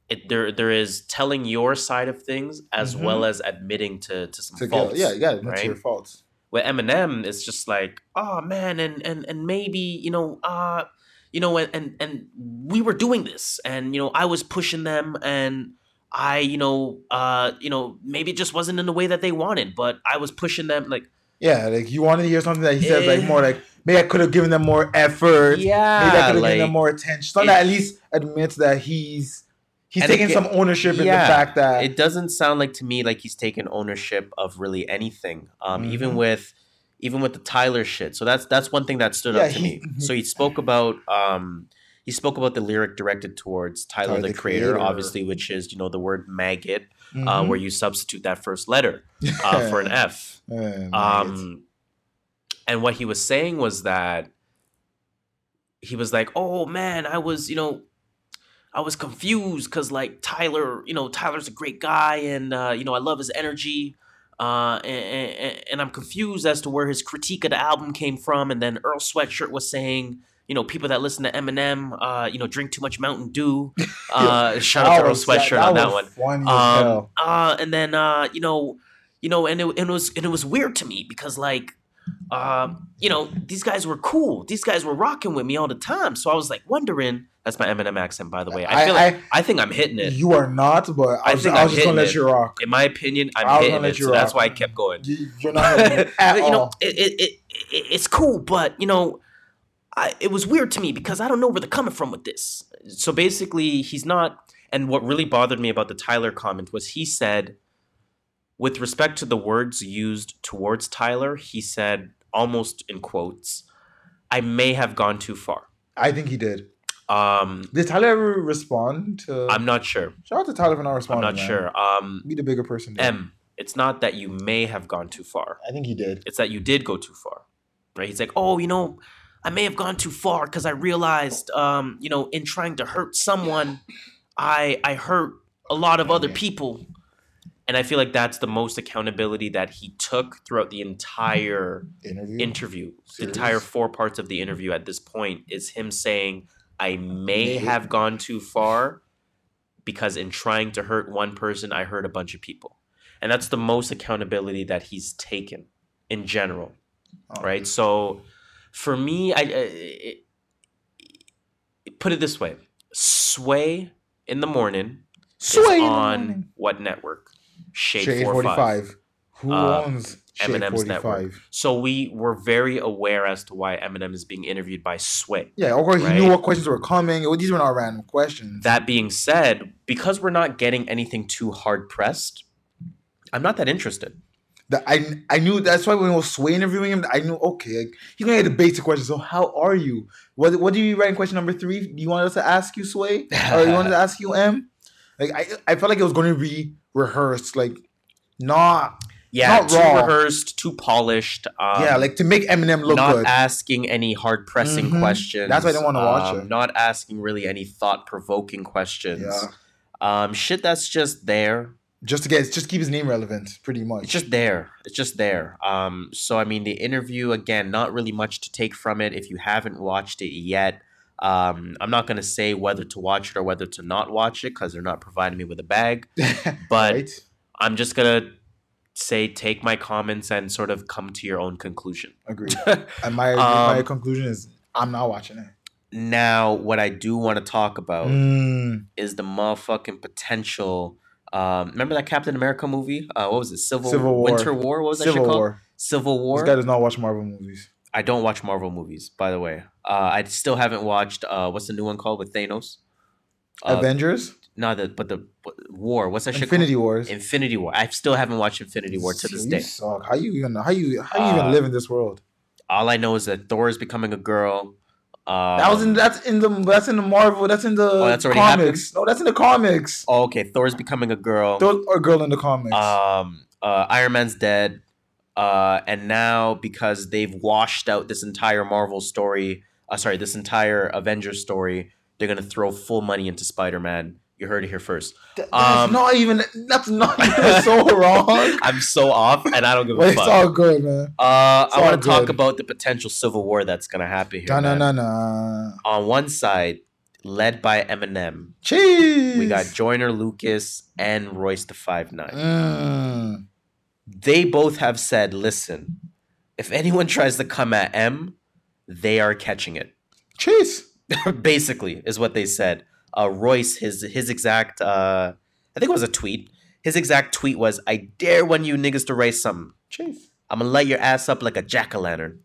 It there there is telling your side of things as Mhm. well as admitting to to some To faults. get, yeah, got to right? your faults. With Eminem, it's just like, oh man, and and and maybe you know, uh, you know, and and and we were doing this, and you know, I was pushing them, and I, you know, uh, you know, maybe it just wasn't in the way that they wanted, but I was pushing them, like, Yeah, like you wanted to hear something that he says like more like [LAUGHS] maybe I could have given them more effort. Yeah, maybe I could have like, given them more attention. It- that at least admits that he's he's And taking again- some ownership in the fact that it doesn't sound like to me like he's taken ownership of really anything. Um, even Mhm. with even with the Tyler shit. So that's that's one thing that stood Yeah, out to he- me. [LAUGHS] So he spoke about um he spoke about the lyric directed towards Tyler, Tyler, the, the creator, Creator. obviously, which is you know the word maggot, uh, Mhm. where you substitute that first letter [LAUGHS] uh, for an F. Eh. Um, and what he was saying was that he was like, "Oh man, I was, you know, I was confused because like Tyler, you know, Tyler's a great guy, and uh, you know, I love his energy." Uh, and, and, and I'm confused as to where his critique of the album came from. And then Earl Sweatshirt was saying, you know, people that listen to Eminem, uh, you know, drink too much Mountain Dew. [LAUGHS] Uh, shout out to Earl Sweatshirt on that was one. Funny as Um, uh, and then uh, you know, you know, and it, and it was and it was weird to me because like, um, you know, these guys were cool. These guys were rocking with me all the time. So I was like wondering. That's my Eminem accent, by the way. I, I- feel like I, think I'm hitting it. You are not, but I I was, think I was just gonna hitting let you rock. In my opinion, I'm I was hitting it. you So that's why I kept going. You, you're not it [LAUGHS] at But, you know, all. it, it, it, it it's cool, but you know, I, it was weird to me because I don't know where they're coming from with this. So basically, he's not. And what really bothered me about the Tyler comment was he said, with respect to the words used towards Tyler, he said almost in quotes, "I may have gone too far." I think he did. Um, Did Tyler ever respond to? I'm not sure. Shout out to Tyler for not I'm not man. sure. Um, Be the bigger person. there. M. It's not that you may have gone too far. I think he did. It's that you did go too far. Right? He's like, oh, you know, I may have gone too far because I realized, um, you know, in trying to hurt someone, I I hurt a lot of other people. And I feel like that's the most accountability that he took throughout the entire Interview. interview. The entire four parts of the interview at this point is him saying, I may have gone too far because in trying to hurt one person, I hurt a bunch of people. And that's the most accountability that he's taken in general, Oh. right? So for me, I, I put it this way Sway in the morning Sway the on morning. what network? Shade, Shade 45. 45. Who Uh, owns Eminem's 45? network. So we were very aware as to why Eminem is being interviewed by Sway. Yeah, of course, Right. he knew what questions were coming. These were not random questions. That being said, because we're not getting anything too hard pressed, I'm not that interested. That I I knew that's why when I was Sway interviewing him, I knew okay, like, he's gonna get the basic questions. So how are you? What what do you write in question number three? Do you want us to ask you Sway, or you want us to ask you M? Like I I felt like it was going to be rehearsed, like not Yeah, Not too raw. rehearsed, too polished. Um, yeah, like to make Eminem look not good. asking any hard pressing Mhm. questions. That's why I do not wanna watch um, it. Not asking really any thought provoking questions. yeah, Um, shit that's just there. just to get just keep his name relevant, pretty much. It's just there. It's just there. Um, so I mean, the interview again, not really much to take from it. If you haven't watched it yet, um, I'm not gonna say whether to watch it or whether to not watch it because they're not providing me with a bag. [LAUGHS] But right? I'm just gonna say take my comments and sort of come to your own conclusion. Agreed. And [LAUGHS] my my Um, conclusion is I'm not watching it. now, what I do want to talk about Mm, is the motherfucking potential. Um, remember that Captain America movie? Uh, what was it? Civil, Civil War. Winter War. What was that Civil shit called? War. Civil War. This guy does not watch Marvel movies. I don't watch Marvel movies, by the way. Uh, I still haven't watched. Uh, what's the new one called with Thanos? Uh, Avengers, not the but the but War. What's that shit Infinity called? Wars. Infinity War. I still haven't watched Infinity War to this You day. suck. How you even how you how you Uh, even live in this world? All I know is that Thor is becoming a girl. Um, that was in that's in the that's in the Marvel. That's in the Oh, that's already comics. No, that's in the comics. oh, okay. Thor's becoming a girl. Those are girl in the comics. um, uh, Iron Man's dead. Uh, and now because they've washed out this entire Marvel story, uh, sorry, this entire Avengers story, they're gonna throw full money into Spider Man. You heard it here first. Th- that's um, not even. That's not even so [LAUGHS] wrong. I'm so off, and I don't give a it's fuck. all good, man. Uh, I want to talk about the potential civil war that's gonna happen here. Na na man. na na. On one side, led by Eminem, Cheese. we got Joyner Lucas and Royce the Five Nine. Mm. They both have said, "Listen, if anyone tries to come at M, they are catching it." Chase. [LAUGHS] Basically, is what they said. Uh, Royce, his his exact, uh, I think it was a tweet. His exact tweet was, "I dare one of you niggas to raise something. Chase, I'm gonna light your ass up like a jack o' lantern."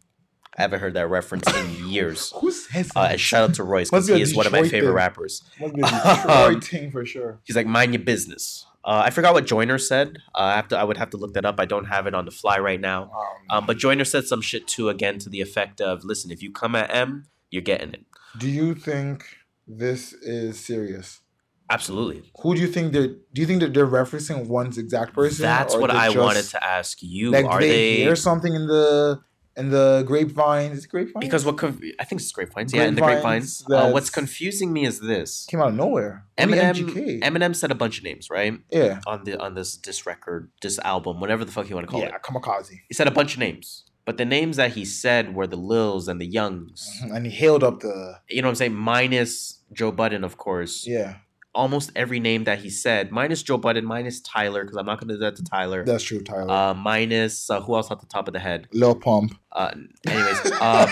I haven't heard that reference in [LAUGHS] years. Who says Uh, and shout out to Royce because he is one of my favorite thing. rappers. Must be a [LAUGHS] Um, Detroit thing for sure. He's like, mind your business. Uh, I forgot what Joyner said. Uh, I have to. I would have to look that up. I don't have it on the fly right now. Um, but Joyner said some shit too, again, to the effect of, "Listen, if you come at M, you're getting it." do you think this is serious? Absolutely. Who do you think they're? Do you think that they're referencing one's exact person? That's what I just- wanted to ask you. Like, Are they, they? hear something in the in the grapevines. Grapevines. Because what? Conf- I think it's grapevines. Yeah, and the Grapevines, grapevines. Uh, what's confusing me is this: came out of nowhere. Eminem. MGK. Eminem said a bunch of names, right? yeah. On the on this this record, this album, whatever the fuck you want to call Yeah, it. kamikaze. He said a bunch of names, but the names that he said were the Lils and the Youngs. And he hailed up the You know what I'm saying? Minus Joe Budden, of course. yeah. Almost every name that he said, minus Joe Budden, minus Tyler, because I'm not going to do that to Tyler. That's true, Tyler. Uh, minus uh, who else at the top of the head? Lil Pump. Uh, anyways, [LAUGHS] um,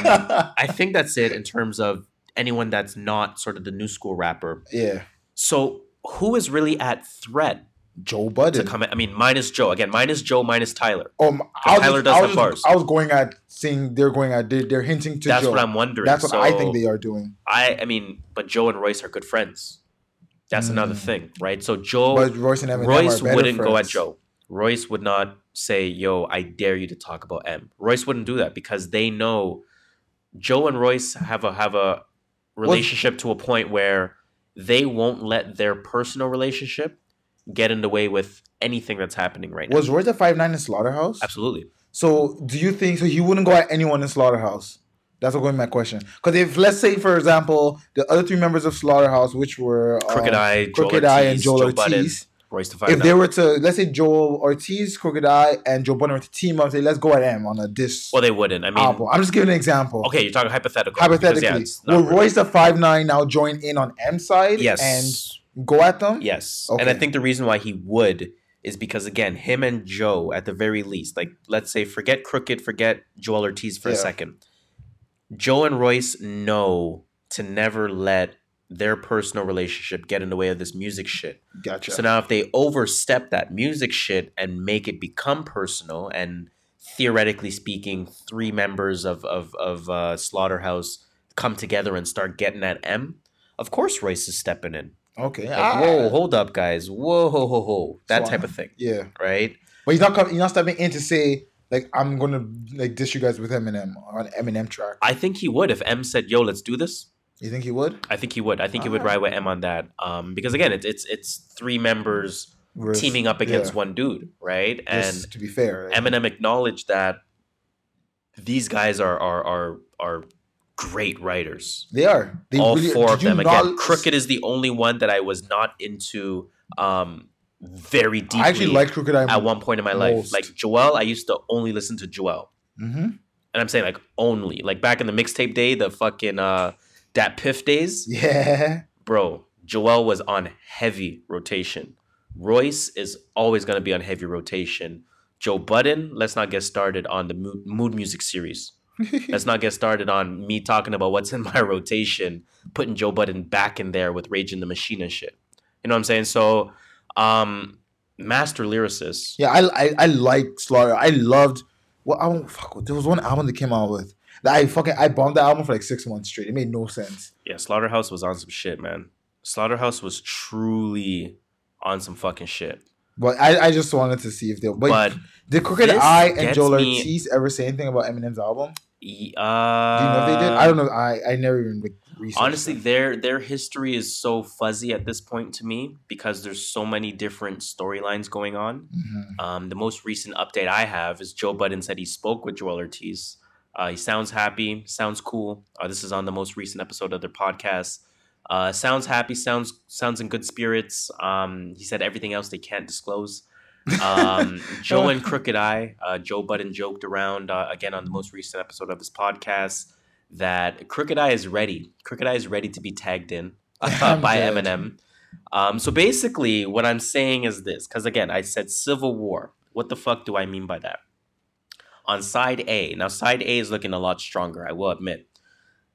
I think that's it in terms of anyone that's not sort of the new school rapper. yeah. So who is really at threat Joe Budden. to come? I mean, minus Joe again, minus Joe, minus Tyler. Um, I was, Tyler does I, was bars. I was going at saying they're going at they're, they're hinting to That's Joe. what I'm wondering. That's what So, I think they are doing. I I mean, but Joe and Royce are good friends. That's another Mm. thing, right? So Joe, But Royce Royce wouldn't go at. Joe. Royce would not say, "Yo, I dare you to talk about M." Royce wouldn't do that because they know Joe and Royce have a have a relationship to a point where they won't let their personal relationship get in the way with anything that's happening right now. Was Royce the five nine in Slaughterhouse? Absolutely. So do you think so? He wouldn't go at anyone in Slaughterhouse. That's what going to be my question. Because if let's say, for example, the other three members of Slaughterhouse, which were um, Crooked I, Joel Crooked I, and Joel Joe Ortiz, Royce the if they were to let's say Joel Ortiz, Crooked I, and Joe Budden were to team up, say let's go at M on a diss Well, they wouldn't. I mean, album. I'm just giving an example. okay, you're talking hypothetical. because, Hypothetically, yeah, it's not will really- Royce the five nine now join in on M side Yes. and go at them? Yes. And I think the reason why he would is because again, him and Joe at the very least, like let's say forget Crooked, forget Joel Ortiz for a Yeah. second. Joe and Royce know to never let their personal relationship get in the way of this music shit. Gotcha. So now if they overstep that music shit and make it become personal and theoretically speaking, three members of of, of uh, Slaughterhouse come together and start getting at M, of course Royce is stepping in. okay. Like, Ah. whoa, hold up, guys. Whoa, ho, ho, ho. That So, type of thing, Yeah, right? but he's not coming. He's not stepping in to say like I'm gonna like diss you guys with Eminem on Eminem track. I think he would if M said, "Yo, let's do this." You think he would? I think he would. I think he would Ah. ride with M on that. Um, because again, it's it's it's three members teaming up against yeah. one dude, right? And Just to be fair, like, Eminem acknowledged that these guys are are are are great writers. they are. They All really- four of them. not- Again, Crooked is the only one that I was not into um very deeply. I actually like Crooked I at one point in my life. Like Joel, I used to only listen to Joel. hmm And I'm saying like only. Like back in the mixtape day, the fucking uh that piff days, Yeah. bro, Joel was on heavy rotation. Royce is always gonna be on heavy rotation. Joe Budden, let's not get started on the mood, mood music series. [LAUGHS] Let's not get started on me talking about what's in my [LAUGHS] rotation, putting Joe Budden back in there with Rage in the Machine and shit. You know what I'm saying? So, um, master lyricist. Yeah, I I, I like Slaughter. I loved what album. Fuck, there was one album that came out with that I fucking I bombed that album for like six months straight. It made no sense. Yeah, Slaughterhouse was on some shit, man. Slaughterhouse was truly on some fucking shit. But I, I just wanted to see if they. But, But did Crooked I and Joel me- Ortiz ever say anything about Eminem's album? uh, Do you know if they did? I don't know. I I never even like. Honestly, them. their their history is so fuzzy at this point to me because there's so many different storylines going on. Mhm. Um, the most recent update I have is Joe Budden said he spoke with Joel Ortiz. Uh, he sounds happy, sounds cool. Uh, this is on the most recent episode of their podcast. Uh, sounds happy, sounds sounds in good spirits. Um, he said everything else they can't disclose. Um, [LAUGHS] Joe and Crooked I, uh, Joe Budden joked around uh, again on the most recent episode of his podcast that Crooked I is ready. Crooked I is ready to be tagged in [LAUGHS] uh, by dead. Eminem. Um, so basically, what I'm saying is this, because again, I said Civil War. What the fuck do I mean by that? On side A, now side A is looking a lot stronger, I will admit.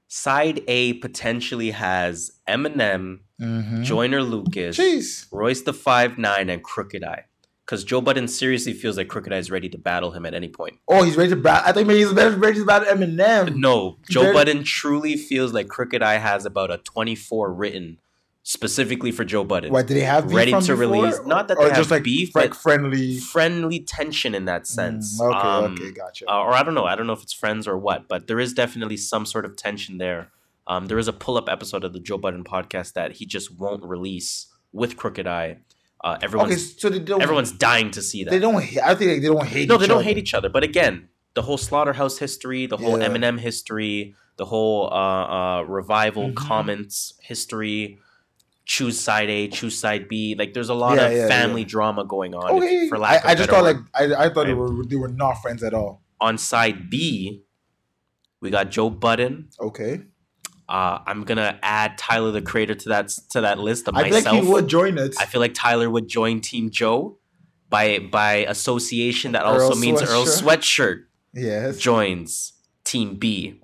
Side A potentially has Eminem, Mhm. Joyner Lucas, Jeez. Royce the Five Nine, and Crooked I. Because Joe Budden seriously feels like Crooked I is ready to battle him at any point. Oh, he's ready to bat. I think maybe he's ready to bat Eminem. No, Joe There- Budden truly feels like Crooked I has about a 24 written specifically for Joe Budden. What did they have? Ready to before? release- not that or they just have like beef, like friendly. Friendly tension in that sense. Mm, okay, Um, okay, gotcha. uh, or I don't know. I don't know if it's friends or what, but there is definitely some sort of tension there. Um, there is a pull up episode of the Joe Budden podcast that he just won't release with Crooked I. Uh, everyone's okay, so they don't. everyone's dying to see that. They don't. I think like, they don't hate. no, each they don't other. hate each other. But again, the whole Slaughterhouse history, the whole Yeah. Eminem history, the whole uh, uh, revival Mhm. comments history. Choose side A, choose side B. Like there's a lot Yeah, of yeah, family yeah. drama going on. if- Okay, for lack I, I just thought word. like I, I thought they were they were not friends at all. on side B, we got Joe Budden. Okay, Uh, I'm gonna add Tyler the Creator to that to that list of I feel myself. like he would join it. I feel like Tyler would join Team Joe by by association. That also Earl means Earl Sweatshirt. Yes. joins Team B.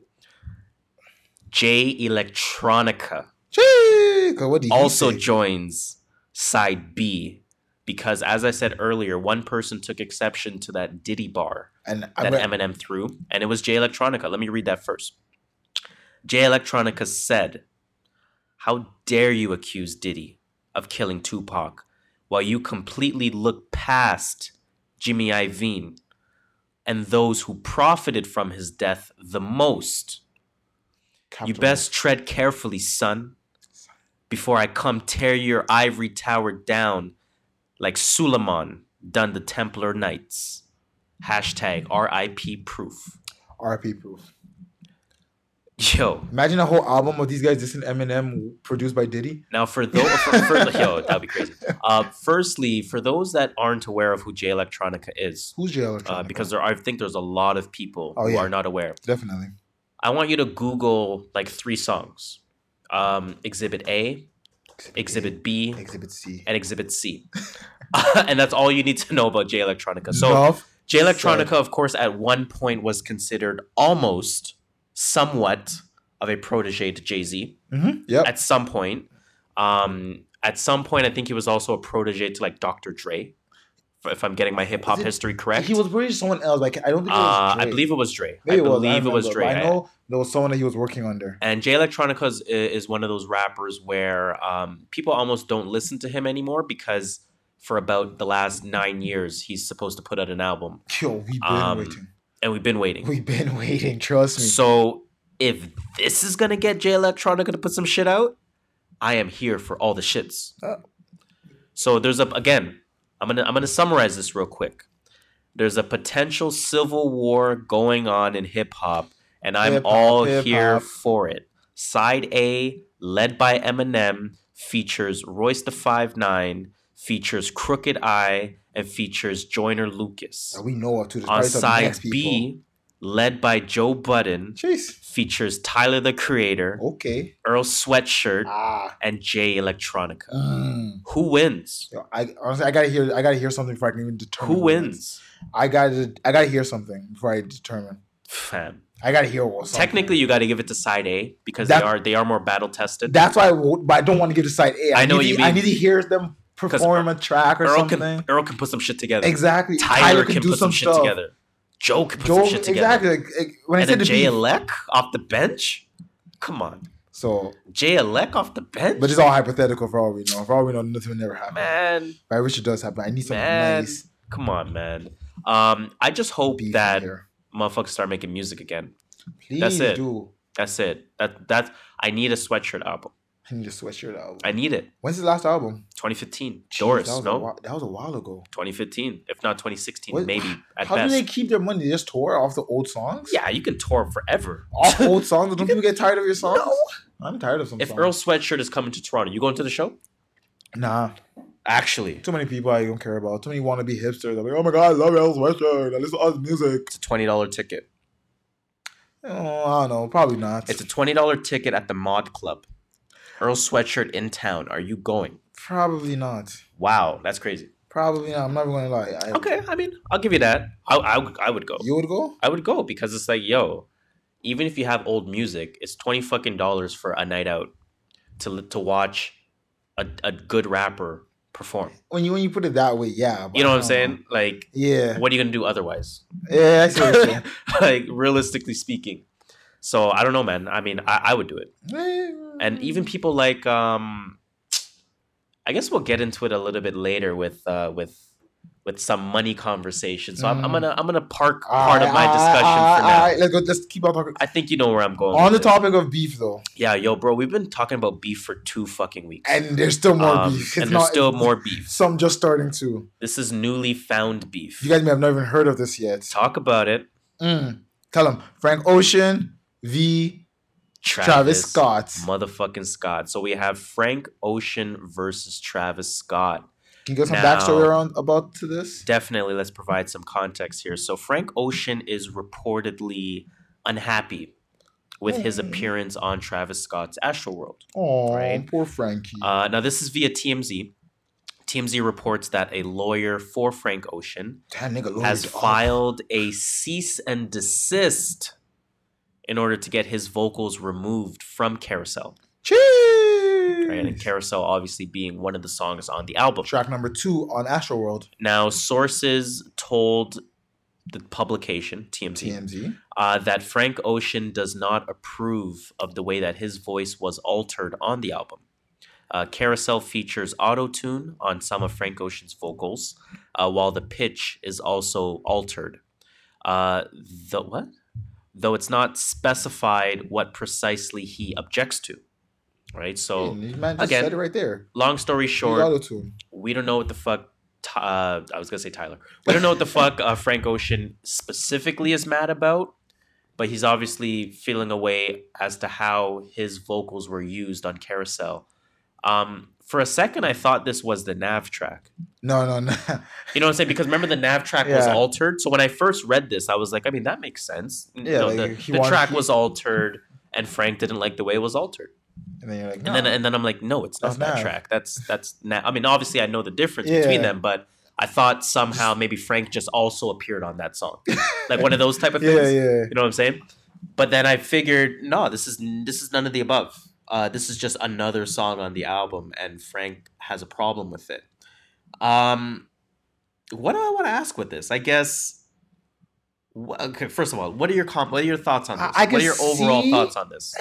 Jay Electronica Gee, 'cause what did also say? joins side B because, as I said earlier, one person took exception to that Diddy bar and that Eminem threw, and it was Jay Electronica. Let me read that first. Jay Electronica said, How dare you accuse Diddy of killing Tupac while you completely look past Jimmy Iovine and those who profited from his death the most? You best tread carefully, son, before I come tear your ivory tower down like Suleiman done the Templar Knights. Hashtag RIP proof. RP proof. Yo, Imagine a whole album of these guys dissing Eminem produced by Diddy. now for those, for, for, [LAUGHS] yo, that'd be crazy. Uh, firstly, for those that aren't aware of who Jay Electronica is, Who's Jay Electronica? uh, because there, are, I think there's a lot of people Oh, who yeah. are not aware. definitely I want you to Google like three songs: um, Exhibit A, Exhibit B, Exhibit C. and Exhibit C. [LAUGHS] and that's all you need to know about Jay Electronica. So Love. Jay Electronica, of course, at one point was considered almost somewhat of a protege to Jay Z. Mm-hmm. Yep. At some point, um, at some point, I think he was also a protege to like Dr. Dre, if- I'm getting my hip hop history correct. He was British someone else. Like I don't think it was uh, I believe it was Dre. Maybe I it was. believe it was Dre. I know there was someone that he was working under. And Jay Electronica is, is one of those rappers where um, people almost don't listen to him anymore because for about the last nine years, he's supposed to put out an album. Yo, we've been Um, waiting. And we've been waiting. We've been [LAUGHS] waiting. Trust me. So if this is gonna get Jay Electronica to put some shit out, I am here for all the shits. Uh. So there's a again, I'm gonna I'm gonna summarize this real quick. There's a potential civil war going on in hip hop, and I'm Hip-hop, all here hip-hop. for it. Side A, led by Eminem, features Royce the Five Nine, features Crooked I, and features Joyner Lucas. That we know of too. There's On side. B, led by Joe Budden, Jeez. features Tyler the Creator, Okay. Earl Sweatshirt, Ah. and Jay Electronica. Mm. Who wins? Yo, I honestly, I gotta hear. I gotta hear something before I can even determine. Who wins? I gotta. I gotta hear something before I determine. Fam. I gotta hear what. something. Technically, you got to give it to side A because they are they are more battle tested. that's why I but I don't want to give it to side A. I know need what to, you I need to hear them perform a track or Earl something. can Earl can put some shit together. exactly. Tyler, can, put some shit together. Joe can put Joe, some shit together. exactly. Like, when I And said then the Jay Elec off the bench. Come on, so, Jay Elec off the bench. but it's all hypothetical for all we know. For all we know, nothing will never happen. man, But I wish it does happen. I need something Man, nice. come on, man. Um, I just hope in that motherfuckers start making music again. Please that's it. do. That's it. That that I need a sweatshirt album. I need a sweatshirt album. I need it. When's his last album? 2015. Jeez, Doris, that no? while, that was a while ago. 2015, if not 2016, What- maybe at How best. do they keep their money? They just tour off the old songs? yeah, you can tour forever. Off [LAUGHS] old songs? Don't people get tired of your songs? No. I'm tired of some If songs. Earl Sweatshirt is coming to Toronto, you going to the show? Nah. Actually, Too many people I don't care about. Too many wannabe hipsters. I'm like, oh my god, I love Earl Sweatshirt. I listen to all his music. it's a $20 ticket. Oh, I don't know. Probably not. It's a $20 ticket at the Mod Club. Earl Sweatshirt in town. Are you going? Probably not. Wow, that's crazy. Probably not. I'm not even gonna lie. I, Okay, I mean, I'll give you that. I, I, I would go. You would go? I would go because it's like, yo, even if you have old music, it's twenty fucking dollars for a night out to to watch a, a good rapper perform. When you when you put it that way, yeah. You know what I'm saying? Like, Yeah. what are you gonna do otherwise? Yeah, I see what you're [LAUGHS] like, realistically speaking. So I don't know, man. I mean, I, I would do it, eh, and even people like, um, I guess we'll get into it a little bit later with uh, with with some money conversation. So I'm, I'm Mm. gonna I'm gonna park All part of my right, discussion right, for now. all right, let's go. Let's keep on talking. I think you know where I'm going. On the this. topic of beef, though, Yeah, yo, bro, we've been talking about beef for two fucking weeks. and there's still more Um, beef. and there's still more beef. Some just starting to. This is newly found beef. You guys may have not even heard of this yet. Talk about it. Mm. Tell them Frank Ocean v. Travis, Scott. Motherfucking Scott. So we have Frank Ocean versus Travis Scott. Can you give some Now- backstory around about to this? Definitely, let's provide some context here. So Frank Ocean is reportedly unhappy with his Hmm. appearance on Travis Scott's Astroworld. Oh, Right. poor Frankie. Uh, now, this is via TMZ. TMZ reports that a lawyer for Frank Ocean that nigga has filed a cease and desist in order to get his vocals removed from Carousel. Right? And Carousel obviously being one of the songs on the album. Track number two on Astroworld. Now, sources told the publication, TMZ, TMZ. uh, that Frank Ocean does not approve of the way that his voice was altered on the album. Uh, Carousel features auto tune on some of Frank Ocean's vocals, uh, while the pitch is also altered. Uh, the what? Though it's not specified what precisely he objects to. Right? So, man again, said it right there. long story Short. short, Auto tune. we don't know what the fuck. Uh, I was gonna say Tyler. We don't know what the [LAUGHS] fuck uh, Frank Ocean specifically is mad about, but he's obviously feeling a way as to how his vocals were used on Carousel. Um, for a second, I thought this was the Nav track. No, no, no. [LAUGHS] You know what I'm saying? Because remember the Nav track was altered. So when I first read this, I was like, I mean, that makes sense. Yeah, No, like, the, he the wanted- track he- was altered, and Frank didn't like the way it was altered. and then you're like, And then and then I'm like, no, it's not that Nav. track. That's that's Nav. I mean, obviously, I know the difference Yeah. between them, but I thought somehow maybe Frank just also appeared on that song, [LAUGHS] like one of those type of things. yeah, yeah. You know what I'm saying? But then I figured, no, this is this is none of the above. Uh, this is just another song on the album, and Frank has a problem with it. Um, what do I want to ask with this? I guess. Okay, first of all, what are your comp- What are your thoughts on this? I what are your overall see- thoughts on this?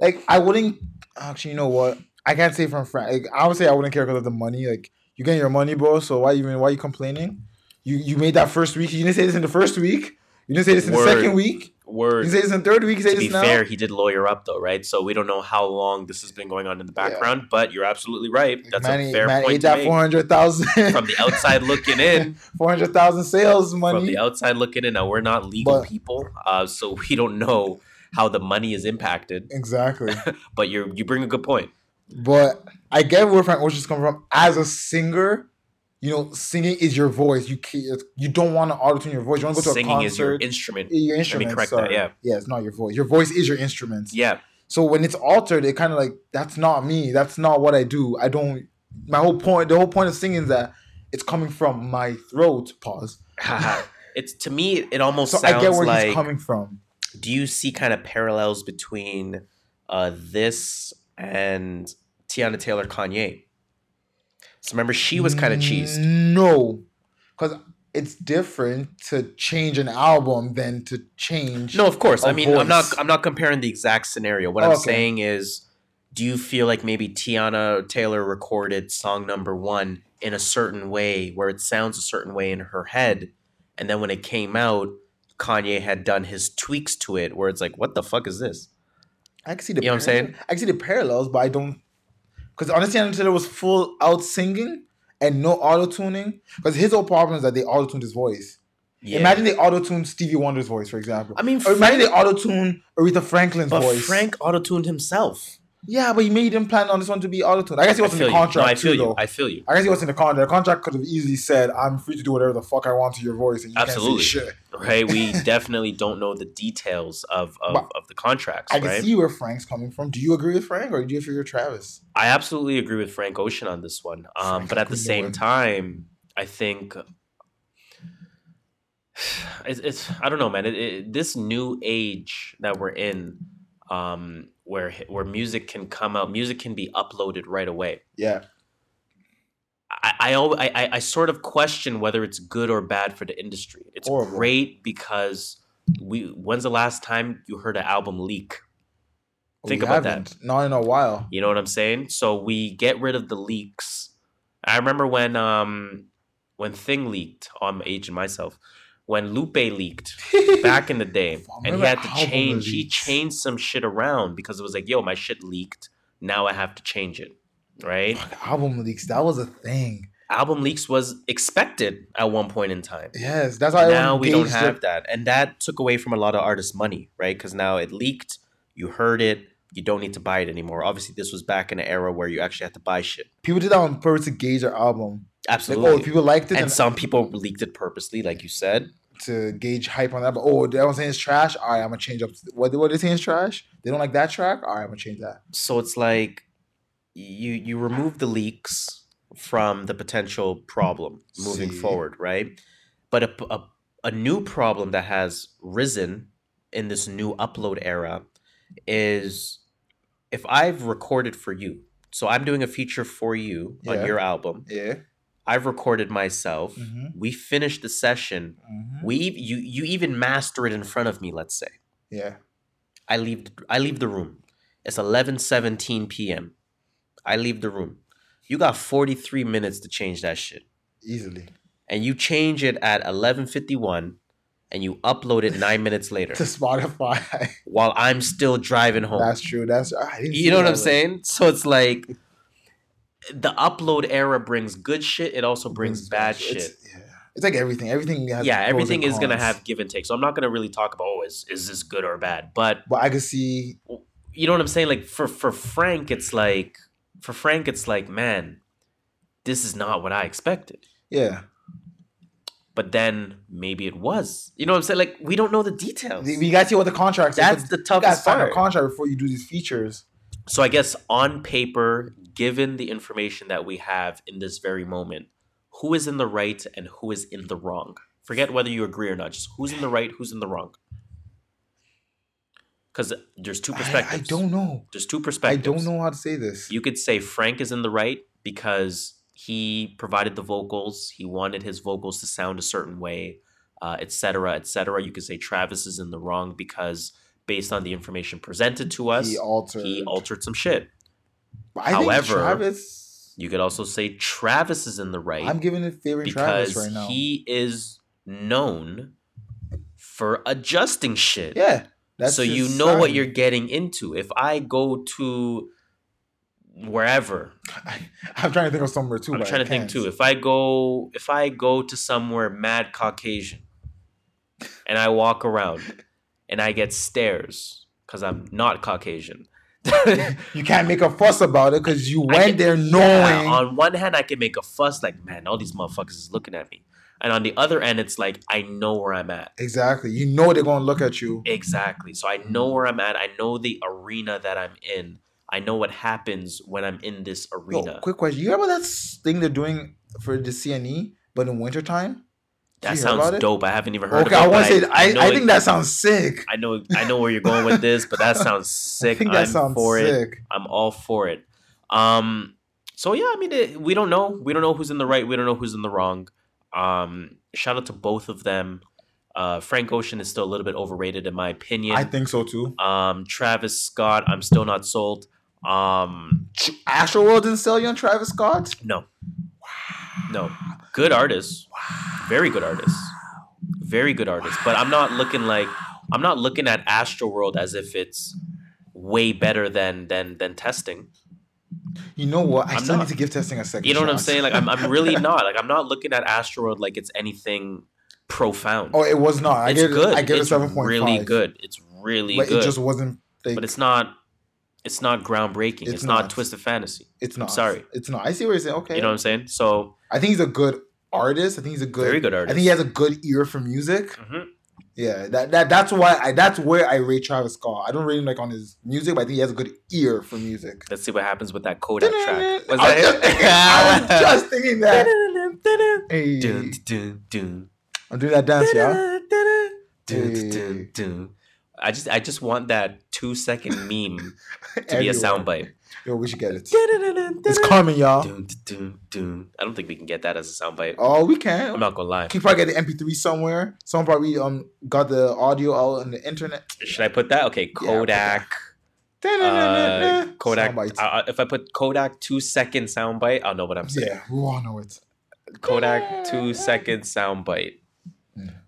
Like I wouldn't actually. You know what? I can't say from Frank. Like, I would say I wouldn't care because of the money. Like you getting your money, bro. So why even why you complaining? You you made that first week. You didn't say this in the first week. You didn't say this in Word. the second week. Word. didn't say this in third week. You say to be now. fair, he did lawyer up though, right? So we don't know how long this has been going on in the Yeah. background, but you're absolutely right. That's man, a fair man point ate to that make. four hundred thousand From the outside looking in, [LAUGHS] four hundred thousand sales money from the outside looking in. Now we're not legal But- people, uh, so we don't know how the money is impacted. exactly. [LAUGHS] But you you bring a good point. But I get where Frank Ocean's coming from. As a singer, you know, singing is your voice. You can't, you don't want to auto tune your voice. You want to go to a concert. Singing is your instrument. your instrument. Let me correct that, yeah. yeah, it's not your voice. Your voice is your instrument. Yeah, So when it's altered, it kind of like that's not me. That's not what I do. I don't. My whole point, the whole point of singing is that it's coming from my throat. Pause. [LAUGHS] it's to me it almost So I get where like. he's coming from. do you see kind of parallels between uh, this and Teyana Taylor Kanye? So remember, she was kind of cheesed. No, because it's different to change an album than to change. No, of course. I mean, I'm not. I'm not comparing the exact scenario. What I'm Okay. saying is, do you feel like maybe Teyana Taylor recorded song number one in a certain way, where it sounds a certain way in her head, and then when it came out, Kanye had done his tweaks to it, where it's like, what the fuck is this? I can see the. You know what I'm parallels- I can see the parallels, but I don't. Because honestly, Teyana Taylor was full out singing and no auto tuning. Because his whole problem is that they auto tuned his voice. Yeah. Imagine they auto tuned Stevie Wonder's voice, for example. I mean, Or imagine they Frank, auto tuned Aretha Franklin's but voice. Frank auto-tuned himself. Yeah, but he made him plan on this one to be auto tuned. I guess he was in the you. No, contract I feel too, you. though. I feel you. I guess he was in the contract. The contract could have easily said, "I'm free to do whatever the fuck I want to your voice," and you Absolutely. can't say shit. Right? We [LAUGHS] definitely don't know the details of of, of the contracts. I can right? see where Frank's coming from. Do you agree with Frank, or do you agree you're Travis? I absolutely agree with Frank Ocean on this one. Um, but at the same win. time, I think [SIGHS] it's, it's I don't know, man. It, it, this new age that we're in, um, where where music can come out, music can be uploaded right away. Yeah, I I, I I sort of question whether it's good or bad for the industry. It's Horrible. great because we. When's the last time you heard an album leak? Think We about that. haven't. Not in a while. You know what I'm saying? So we get rid of the leaks. I remember when um when Thing leaked on Age and myself, when Lupe leaked [LAUGHS] back in the day, and he had to change. He changed some shit around because it was like, yo, my shit leaked. Now I have to change it. Right? Fuck, album leaks. That was a thing. Album leaks was expected at one point in time. Yes, that's why now we don't have it. that, and that took away from a lot of artists' money, right? Because now it leaked, you heard it, you don't need to buy it anymore. Obviously, this was back in an era where you actually had to buy shit. People did that on purpose to gauge their album. Like, Absolutely. oh, if people liked it, and some people leaked it purposely, like you said. to gauge hype on that. But oh, everyone's saying it's trash. All right, I'm gonna change up. What what they saying is trash? They don't like that track. All right, I'm gonna change that. So it's like you you remove the leaks from the potential problem moving See. forward, right? But a, a a new problem that has risen in this new upload era is if I've recorded for you, so I'm doing a feature for you Yeah. on your album. Yeah. I've recorded myself. Mhm. We finish the session. Mhm. We you you even master it in front of me. Let's say. Yeah. I leave I leave the room. It's 11:17 p.m. I leave the room. You got 43 minutes to change that shit. Easily. And you change it at 11:51 and you upload it nine minutes [LAUGHS] later to Spotify. while I'm still driving home. That's true. That's I didn't you know what I'm saying? So it's like the upload era brings good shit. It also brings bad shit. It's, yeah. it's like everything. Everything has yeah, everything is gonna have give and take. So I'm not gonna really talk about oh, is is this good or bad? But But I could see. you know what I'm saying? Like for for Frank, it's like for Frank, it's like man, this is not what I expected. Yeah, But then maybe it was. You know what I'm saying? Like we don't know the details. we got to see what the contract. That's the you got to toughest sign a part. contract before you do these features. So I guess on paper, given the information that we have in this very moment, who is in the right and who is in the wrong? Forget whether you agree or not. Just who's in the right, who's in the wrong. Because there's two perspectives. I don't know. There's two perspectives. I don't know how to say this. You could say Frank is in the right because he provided the vocals. He wanted his vocals to sound a certain way, uh, et cetera, et cetera. You could say Travis is in the wrong because based on the information presented to us, he altered. he altered some shit. I However, Travis. You could also say Travis is in the right I'm giving it favoring because Travis right now. he is known for adjusting shit. yeah, that's so you know what you're getting into. If I go to wherever, I, I'm trying to think of somewhere too. I'm trying to think too. If I go if I go to somewhere mad Caucasian and I walk around and I get stares because I'm not Caucasian. [LAUGHS] you can't make a fuss about it because you went can- there Yeah, knowing. on one hand, I can make a fuss like, man, all these motherfuckers is looking at me. And on the other end, it's like, I know where I'm at. exactly, you know they're gonna look at you. Exactly. So I know where I'm at. I know the arena that I'm in. I know what happens when I'm in this Yo, arena. quick question: You remember that thing they're doing for the CNE, but in wintertime? That you hear about sounds it? dope. I haven't even heard Okay, of it. I want to say I, I it- think that sounds sick. I know I know where you're going with this, but that sounds [LAUGHS] sick. I think that I'm sounds for it. I'm all for it. Um, so yeah, I mean, it, we don't know. We don't know who's in the right. We don't know who's in the wrong. Um, shout out to both of them. Uh, Frank Ocean is still a little bit overrated in my opinion. I think so too. um, Travis Scott, I'm still not sold. Um, Astroworld didn't sell you on Travis Scott. no, no, good artist, very good artists. very good artist. But I'm not looking like I'm not looking at Astroworld as if it's way better than than than testing. You know what? I I'm still not. need to give testing a second. You know what I'm saying? Like I'm, I'm really [LAUGHS] not. Like I'm not looking at Astroworld like it's anything profound. Oh, it was not. I it's get good. I get it's it seven point really good. It's really but good. it just wasn't. But it's not. It's not groundbreaking. It's, It's not. not. twisted fantasy. it's not. I'm sorry. It's not. I see what you're saying. Okay. You know what I'm saying? So I think he's a good artist. I think he's a good. very good artist. I think he has a good ear for music. Mhm. Yeah, that, that that's why I that's where I rate Travis Scott. I don't rate him like on his music, but I think he has a good ear for music. Let's see what happens with that Kodak track. Was I, was that just thinking, [LAUGHS] I was just thinking that. it? Hey, Dun, dun, dun. I'm doing that dance, dun, Hey. Dun, dun. I just I just want that two second meme [LAUGHS] to be a soundbite. Yo, we should get it. It's It's coming, y'all. I don't think we can get that as a soundbite. Oh, we can. I'm not gonna lie. Can probably get the MP3 somewhere. Someone probably um got the audio out on the internet. Should I put that? Okay, put that. Kodak. Uh, Kodak. Soundbites. Uh, if I put Kodak two second soundbite, I'll know what I'm saying. Yeah, we all know it. Kodak two second soundbite.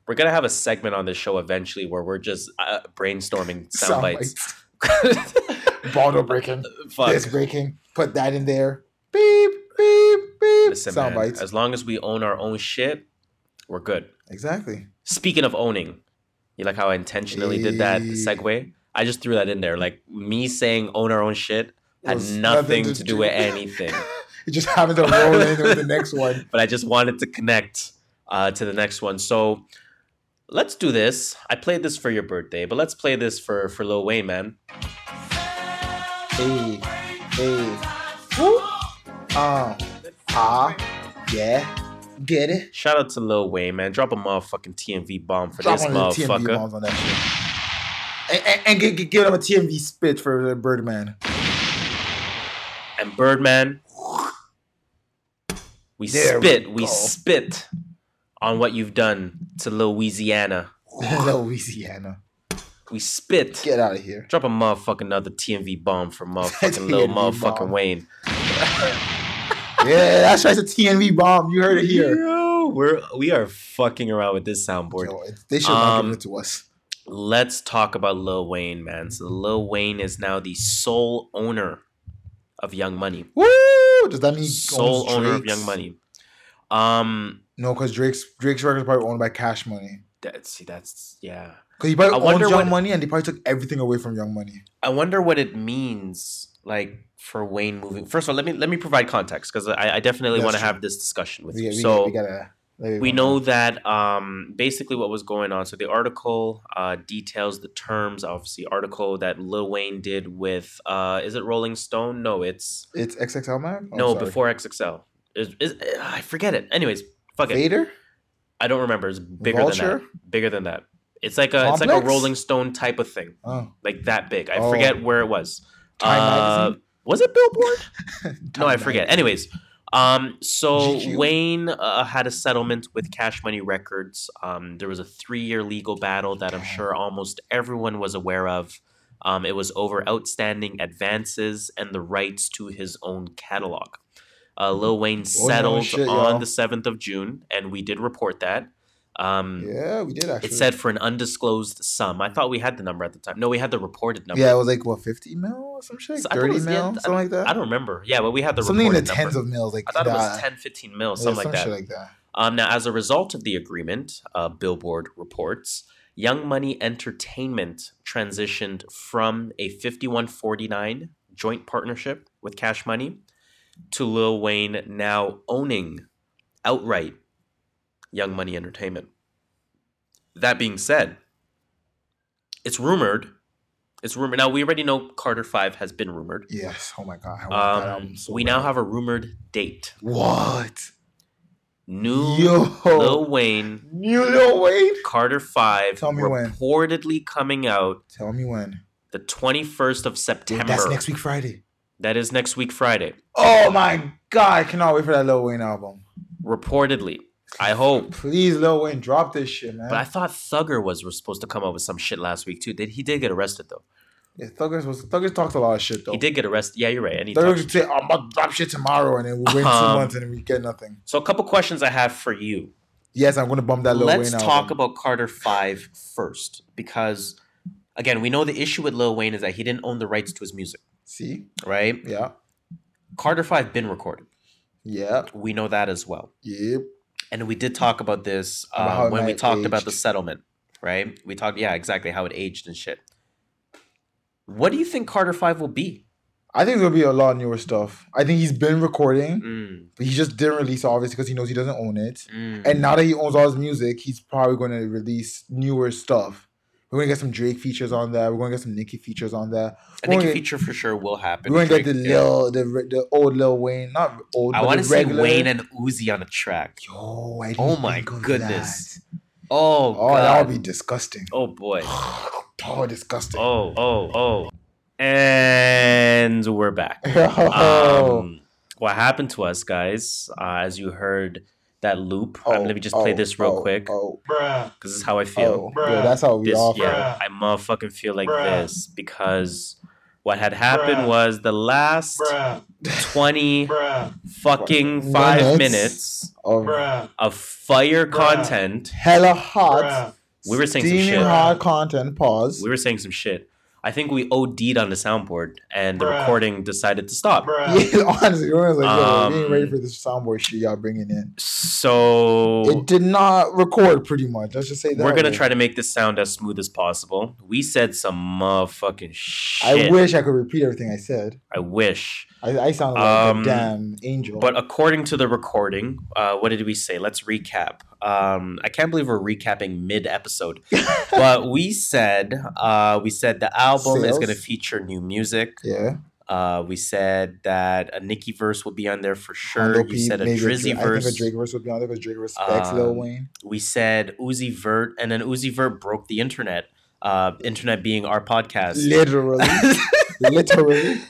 We're gonna have a segment on this show eventually where we're just uh, brainstorming [LAUGHS] soundbites. Soundbites. Bottle breaking. [LAUGHS] Fuck. This breaking. Put that in there. Beep, beep, beep. Listen, man. Soundbites. As long as we own our own shit, we're good. Exactly. Speaking of owning, you like how I intentionally did that segue? I just threw that in there. Like me saying own our own shit had Was nothing to do with [LAUGHS] anything. You just having to roll in with the next one. but I just wanted to connect uh, to the next one. So let's do this. I played this for your birthday, but let's play this for for Lil Wayne, man. Hey, hey. Woo. Uh, ah, yeah. Get it? Shout out to Lil Wayne, man. Drop a motherfucking TNV bomb for Drop this of the TNV motherfucker. bombs on that shit. And, and, and give, give- him a TNV spit for Birdman. And Birdman, we There spit, we, go. spit on what you've done to Louisiana. [LAUGHS] Louisiana. We spit. Get out of here. Drop a motherfucking another TNV bomb for motherfucking [LAUGHS] Lil TNV motherfucking bomb. Wayne. [LAUGHS] Yeah, that's right. It's a TNV bomb. You heard it here. Yo, we're we are fucking around with this soundboard. Yo, they should not Um, give it to us. Let's talk about Lil Wayne, man. So Lil Wayne is now the sole owner of Young Money. Woo! Does that mean Sole owner of Young Money. Um, No, because Drake's Drake's record is probably owned by Cash Money. that, see, that's yeah. Because he probably I owns Young what- Money, and they probably took everything away from Young Money. I wonder what it means, like for Wayne moving. First of all, let me let me provide context because I, I definitely want to have this discussion with We, you. we, so we gotta. we know go. that um, basically what was going on. So the article uh, details the terms. Obviously, article that Lil Wayne did with uh, is it Rolling Stone? No, it's it's XXL man. Oh, no sorry. before XXL. Is, is I forget it. Anyways, fuck it. Vader. I don't remember. It's bigger than that. Bigger than that. It's like a it's like a Rolling Stone type of thing, Oh, like that big. I Oh. forget where it was. Time Uh, Magazine? was it Billboard? [LAUGHS] no, I forget. Anyways, um, so? Wayne uh, had a settlement with Cash Money Records. Um, there was a three-year legal battle that I'm sure almost everyone was aware of. Um, it was over outstanding advances and the rights to his own catalog. Uh, Lil Wayne no settled shit, on the seventh of June, and we did report that. Um, Yeah, we did actually. It said for an undisclosed sum. I thought we had the number at the time. No, we had the reported number. Yeah, it was like what fifty mil or some shit, So I thought it thirty was- yeah, mil, I- something like that. I don't remember. Yeah, but we had the something in the tens number. of mils, like I thought it was that. 10, 15 mil, Yeah, something some like that. like that. Um, now, as a result of the agreement, uh, Billboard reports, Young Money Entertainment transitioned from a 5149 joint partnership with Cash Money to Lil Wayne now owning outright Young Money Entertainment. That being said, it's rumored. It's rumored. Now, we already know Carter 5 has been rumored. Yes. Oh my god. I want that Um, so we bad. now have a rumored date. what? New Yo, Lil Wayne New Lil Wayne. Carter 5 Tell me when. reportedly coming out Tell me when. the 21st of Dude, September. that's next week Friday. That is next week Friday. Oh my god, I cannot wait for that Lil Wayne album. Reportedly. I hope. Please, Lil Wayne, drop this shit, man. But I thought Thugger was, was supposed to come up with some shit last week too. Did he did get arrested though? yeah, Thuggers was Thuggers talked a lot of shit though. He did get arrested. Yeah, you're right. And he Thuggers would say, "I'm about to drop shit tomorrow," and then we wait two Um, months and we get nothing. so a couple questions I have for you. Yes, I'm gonna bump that Lil Wayne. Let's Wayne talk album. about Carter Five first because again, we know the issue with Lil Wayne is that he didn't own the rights to his music, See, right? yeah, Carter 5 been recorded. yeah, We know that as well. yep. and we did talk about this it when we talked about the settlement, right? We talked, yeah, exactly how it aged and shit. What do you think Carter Five will be? I think there'll be a lot of newer stuff. I think he's been recording, Mm, but he just didn't release it, obviously because he knows he doesn't own it. mm. And now that he owns all his music, he's probably going to release newer stuff. We're to get some Drake features on there. We're to get some Nicki features on there. I a gonna- feature for sure will happen. We're going to get the yeah. Lil, the the old Lil Wayne, not old. I want to see Wayne and Uzi on a track. Yo, I didn't Oh my goodness. that. Oh, Oh, god. that would be disgusting. Oh boy. [SIGHS] Oh, disgusting. Oh oh oh. And we're back. Oh. [LAUGHS] Um, what happened to us, guys? Uh, as you heard that loop. Oh, um, let me just play oh, this real oh, quick Oh, because this is how I feel. oh. Yeah, that's how we this, all yeah, I motherfucking feel like Bruh. this because what had happened Bruh. was the last Bruh. 20 Bruh. fucking five Minutes. minutes of of fire Bruh. content. hella hot, Bruh. We were saying some shit. hot content. Pause. We were saying some shit. I think we OD'd on the soundboard and the Bruh. recording decided to stop. Bruh. [LAUGHS] Yeah, honestly, we was like, yo, we ain't Um, ready for this soundboard shit y'all bringing in. So It did not record pretty much. Let's just say that. we're gonna way. try to make this sound as smooth as possible. We said some motherfucking shit. I wish I could repeat everything I said. I wish. I, I sounded like Um, a damn angel. But according to the recording, uh, what did we say? Let's recap. Um, I can't believe we're recapping mid episode, [LAUGHS] but we said uh, we said the album is going to feature new music. yeah, Uh, we said that a Nicki verse will be on there for sure. Hondo You said a Drizzy Dra- verse. I think a Drake verse would be on there because Drake respects Lil Um, Wayne. We said Uzi Vert, and then Uzi Vert broke the internet. Uh, internet being our podcast. Literally, [LAUGHS] literally.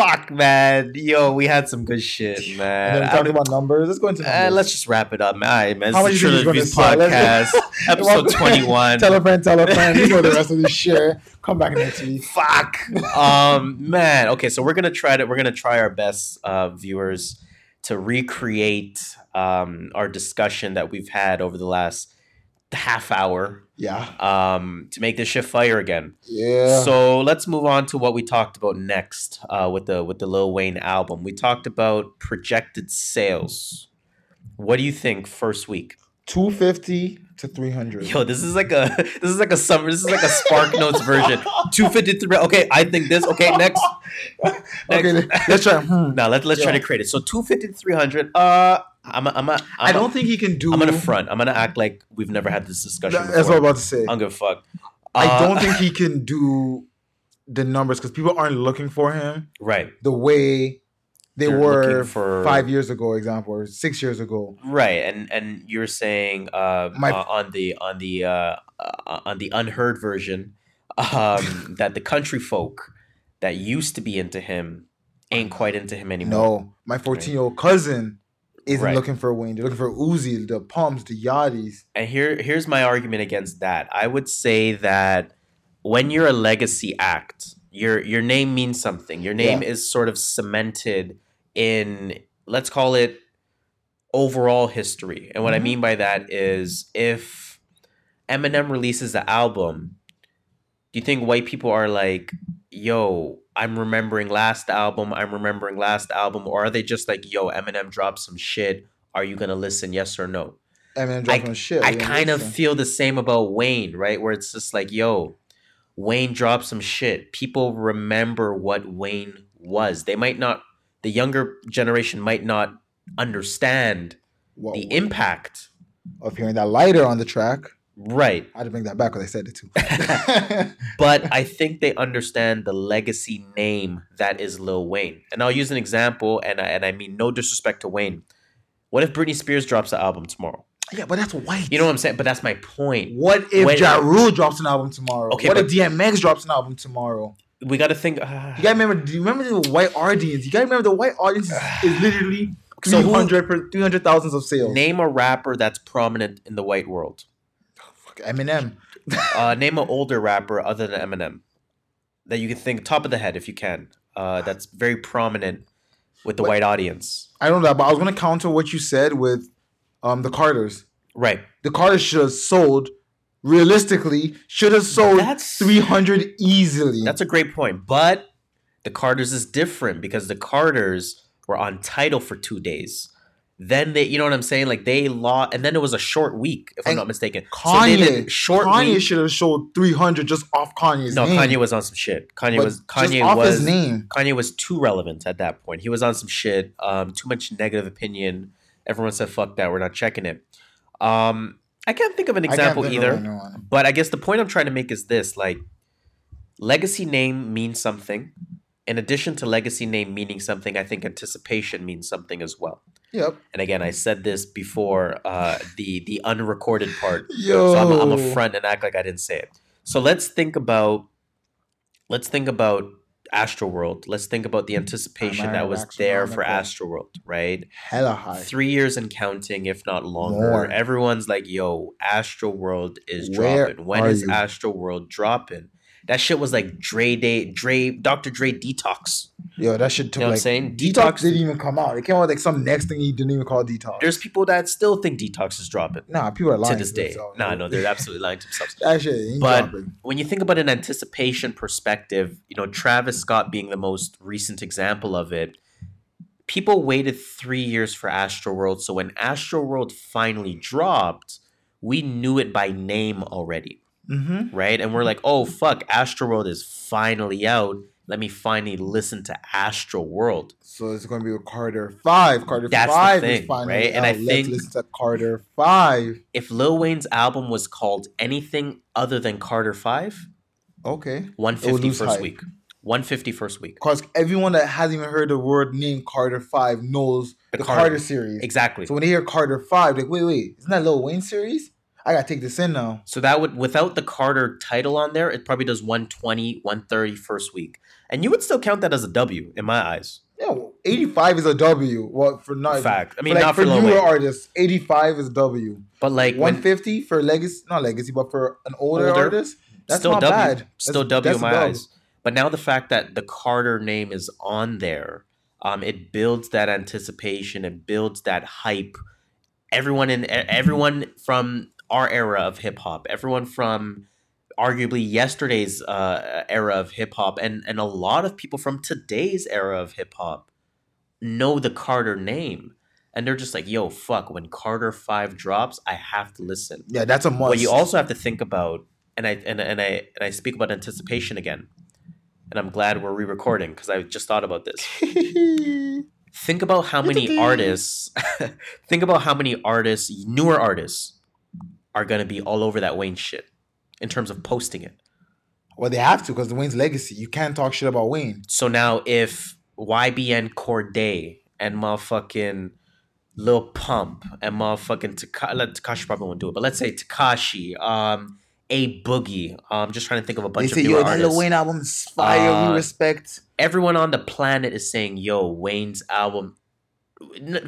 Fuck, man. Yo, we had some good shit, And man. then we I talked don't- about numbers. Let's go into Uh, let's just wrap it up, man. All right, man. How much you the think Trilogy he's gonna Reviews sell? Let's- podcast, [LAUGHS] [LAUGHS] episode [LAUGHS] twenty-one. Tell a friend, tell a friend. You know the rest of this shit. Come back next week. Fuck, um, man. Okay, so we're gonna try to we're gonna try our best, uh, viewers, to recreate um, our discussion that we've had over the last half hour Yeah. um, to make this shit fire again. Yeah. So let's move on to what we talked about next uh, with the with the Lil Wayne album. We talked about projected sales. What do you think first week? 250 to 300. Yo, this is like a [LAUGHS] this is like a summer. This is like a Spark Notes version. [LAUGHS] Two fifty three. Okay, I think this. Okay, next. [LAUGHS] okay, let- let's try. Hmm. Now let let's try to create it. So two fifty to three hundred. Uh, I'm a, I'm a, I'm I a- don't think he can do. I'm gonna front. I'm gonna act like we've never had this discussion. That's what I'm about to say. I don't give a fuck. I Uh, don't think [LAUGHS] he can do the numbers because people aren't looking for him Right, the way they They're were for- five years ago, example, or six years ago. right, and and you're saying uh, My- uh, on the on the uh, uh, on the unheard version um, [LAUGHS] that the country folk that used to be into him ain't quite into him anymore. No, my 14 year old cousin isn't Right. looking for Wayne. They're looking for Uzi, the pumps, the Yachties. And here here's my argument against that. I would say that when you're a legacy act, your your name means something. Your name Yeah. is sort of cemented in let's call it overall history. And what I Mhm. mean by that is if Eminem releases the album, do you think white people are like, "Yo, I'm remembering last album. I'm remembering last album," or are they just like, "Yo, Eminem dropped some shit. Are you gonna listen? Yes or no?" Eminem dropping shit. I kind of feel the same about Wayne, right? Where it's just like, yo, Wayne dropped some shit. People remember what Wayne was. They might not, the younger generation might not understand What- the impact. of hearing that lighter on the track. Right. I had to bring that back because I said it too. [LAUGHS] But I think they understand the legacy name that is Lil Wayne. And I'll use an example, and I, and I mean no disrespect to Wayne. What if Britney Spears drops an album tomorrow? yeah, but that's white. You know what I'm saying? But that's my point. What if When- Ja Rule drops an album tomorrow? Okay, what if DMX drops an album tomorrow? We got to think. Uh, You gotta remember. Do you remember the white audience? You gotta remember the white audience is, is literally So who- three hundred per three hundred thousands of sales. Name a rapper that's prominent in the white world. Eminem. Uh, name an older rapper other than Eminem that you can think top of the head if you can. Uh, that's very prominent with the What- white audience. I don't know that, but I was gonna counter what you said with um the Carters. Right. The Carters should have sold realistically should have sold That's- three hundred easily. That's a great point. But the Carters is different because the Carters were on title for two days. Then they, you know what I'm saying? Like they lost, and then it was a short week, if I'm not mistaken. Kanye. so short Kanye should have showed three hundred just off Kanye's name. No, name. Kanye was on some shit. Kanye but was Kanye was his name. Kanye was too relevant at that point. He was on some shit. Um, too much negative opinion. Everyone said, "Fuck that, we're not checking it." Um, I can't think of an example either. But I guess the point I'm trying to make is this: like, legacy name means something. In addition to legacy name meaning something, I think anticipation means something as well. Yep. And again, I said this before uh, the the unrecorded part, Yo. so I'm, I'm a front and act like I didn't say it. So let's think about let's think about Astroworld. Let's think about the anticipation that was there for. Astroworld, right? Hella high. Three years and counting, if not longer. More. Everyone's like, "Yo, Astroworld is Where dropping. When is you? Astroworld dropping?" That shit was like Dre Day, Dre, Dr. Dre Detox. Yo, that shit took You know what I'm like saying? Detox, Detox- didn't even come out. It came out like some next thing he didn't even call Detox. There's people that still think Detox is dropping nah, people are lying to this day. themselves. Nah, no, they're absolutely lying to themselves. [LAUGHS] that shit ain't But- dropping. when you think about an anticipation perspective, you know, Travis Scott being the most recent example of it, people waited three years for Astroworld. So when Astroworld finally dropped, we knew it by name already, Mm-hmm. right? And we're like, oh, fuck, Astroworld is finally out. Let me finally listen to Astro World. So it's going to be a Carter Five. Carter That's Five thing, is finally right? And I. Let's think- listen to Carter Five. If Lil Wayne's album was called anything other than Carter 5, Okay, 150 lose first hype. week. 150 first week. because everyone that hasn't even heard the word name Carter Five knows The the, Carter- Carter, series. Exactly. So when they hear Carter Five, like, wait, wait, isn't that Lil Wayne series? I gotta take this in now. So that would without the Carter title on there, it probably does 120, 130 first week. And you would still count that as a W in my eyes. Yeah, well, 85 is a W. Well, for not Fact. I mean, like, not for for newer artists, 85 is a W. But like when, 150 for legacy, not legacy, but for an older, Older, artist, that's still not W. bad. Still That's- W in my eyes. But now the fact that the Carter name is on there, Um, it builds that anticipation. It builds that hype. Everyone in everyone from our era of hip hop, everyone from arguably yesterday's uh, era of hip hop, and and a lot of people from today's era of hip hop know the Carter name, and they're just like, "Yo, fuck!" When Carter Five drops, I have to listen. Yeah, that's a must. What you also have to think about, and I and, and I and I speak about anticipation again, and I'm glad we're re-recording because I just thought about this. [LAUGHS] Think about how many artists. [LAUGHS] think about how many artists, newer artists, are gonna be all over that Wayne shit in terms of posting it. well, they have to because the Wayne's legacy. You can't talk shit about Wayne. So now if YBN Cordae and motherfucking Lil Pump and motherfucking Taka- let- Tekashi probably won't do it, but let's say Tekashi, um, A Boogie. I'm just trying to think of a They bunch say, of yo, that. Lil Wayne album is fire. Uh, we respect. Everyone on the planet is saying, "Yo, Wayne's album."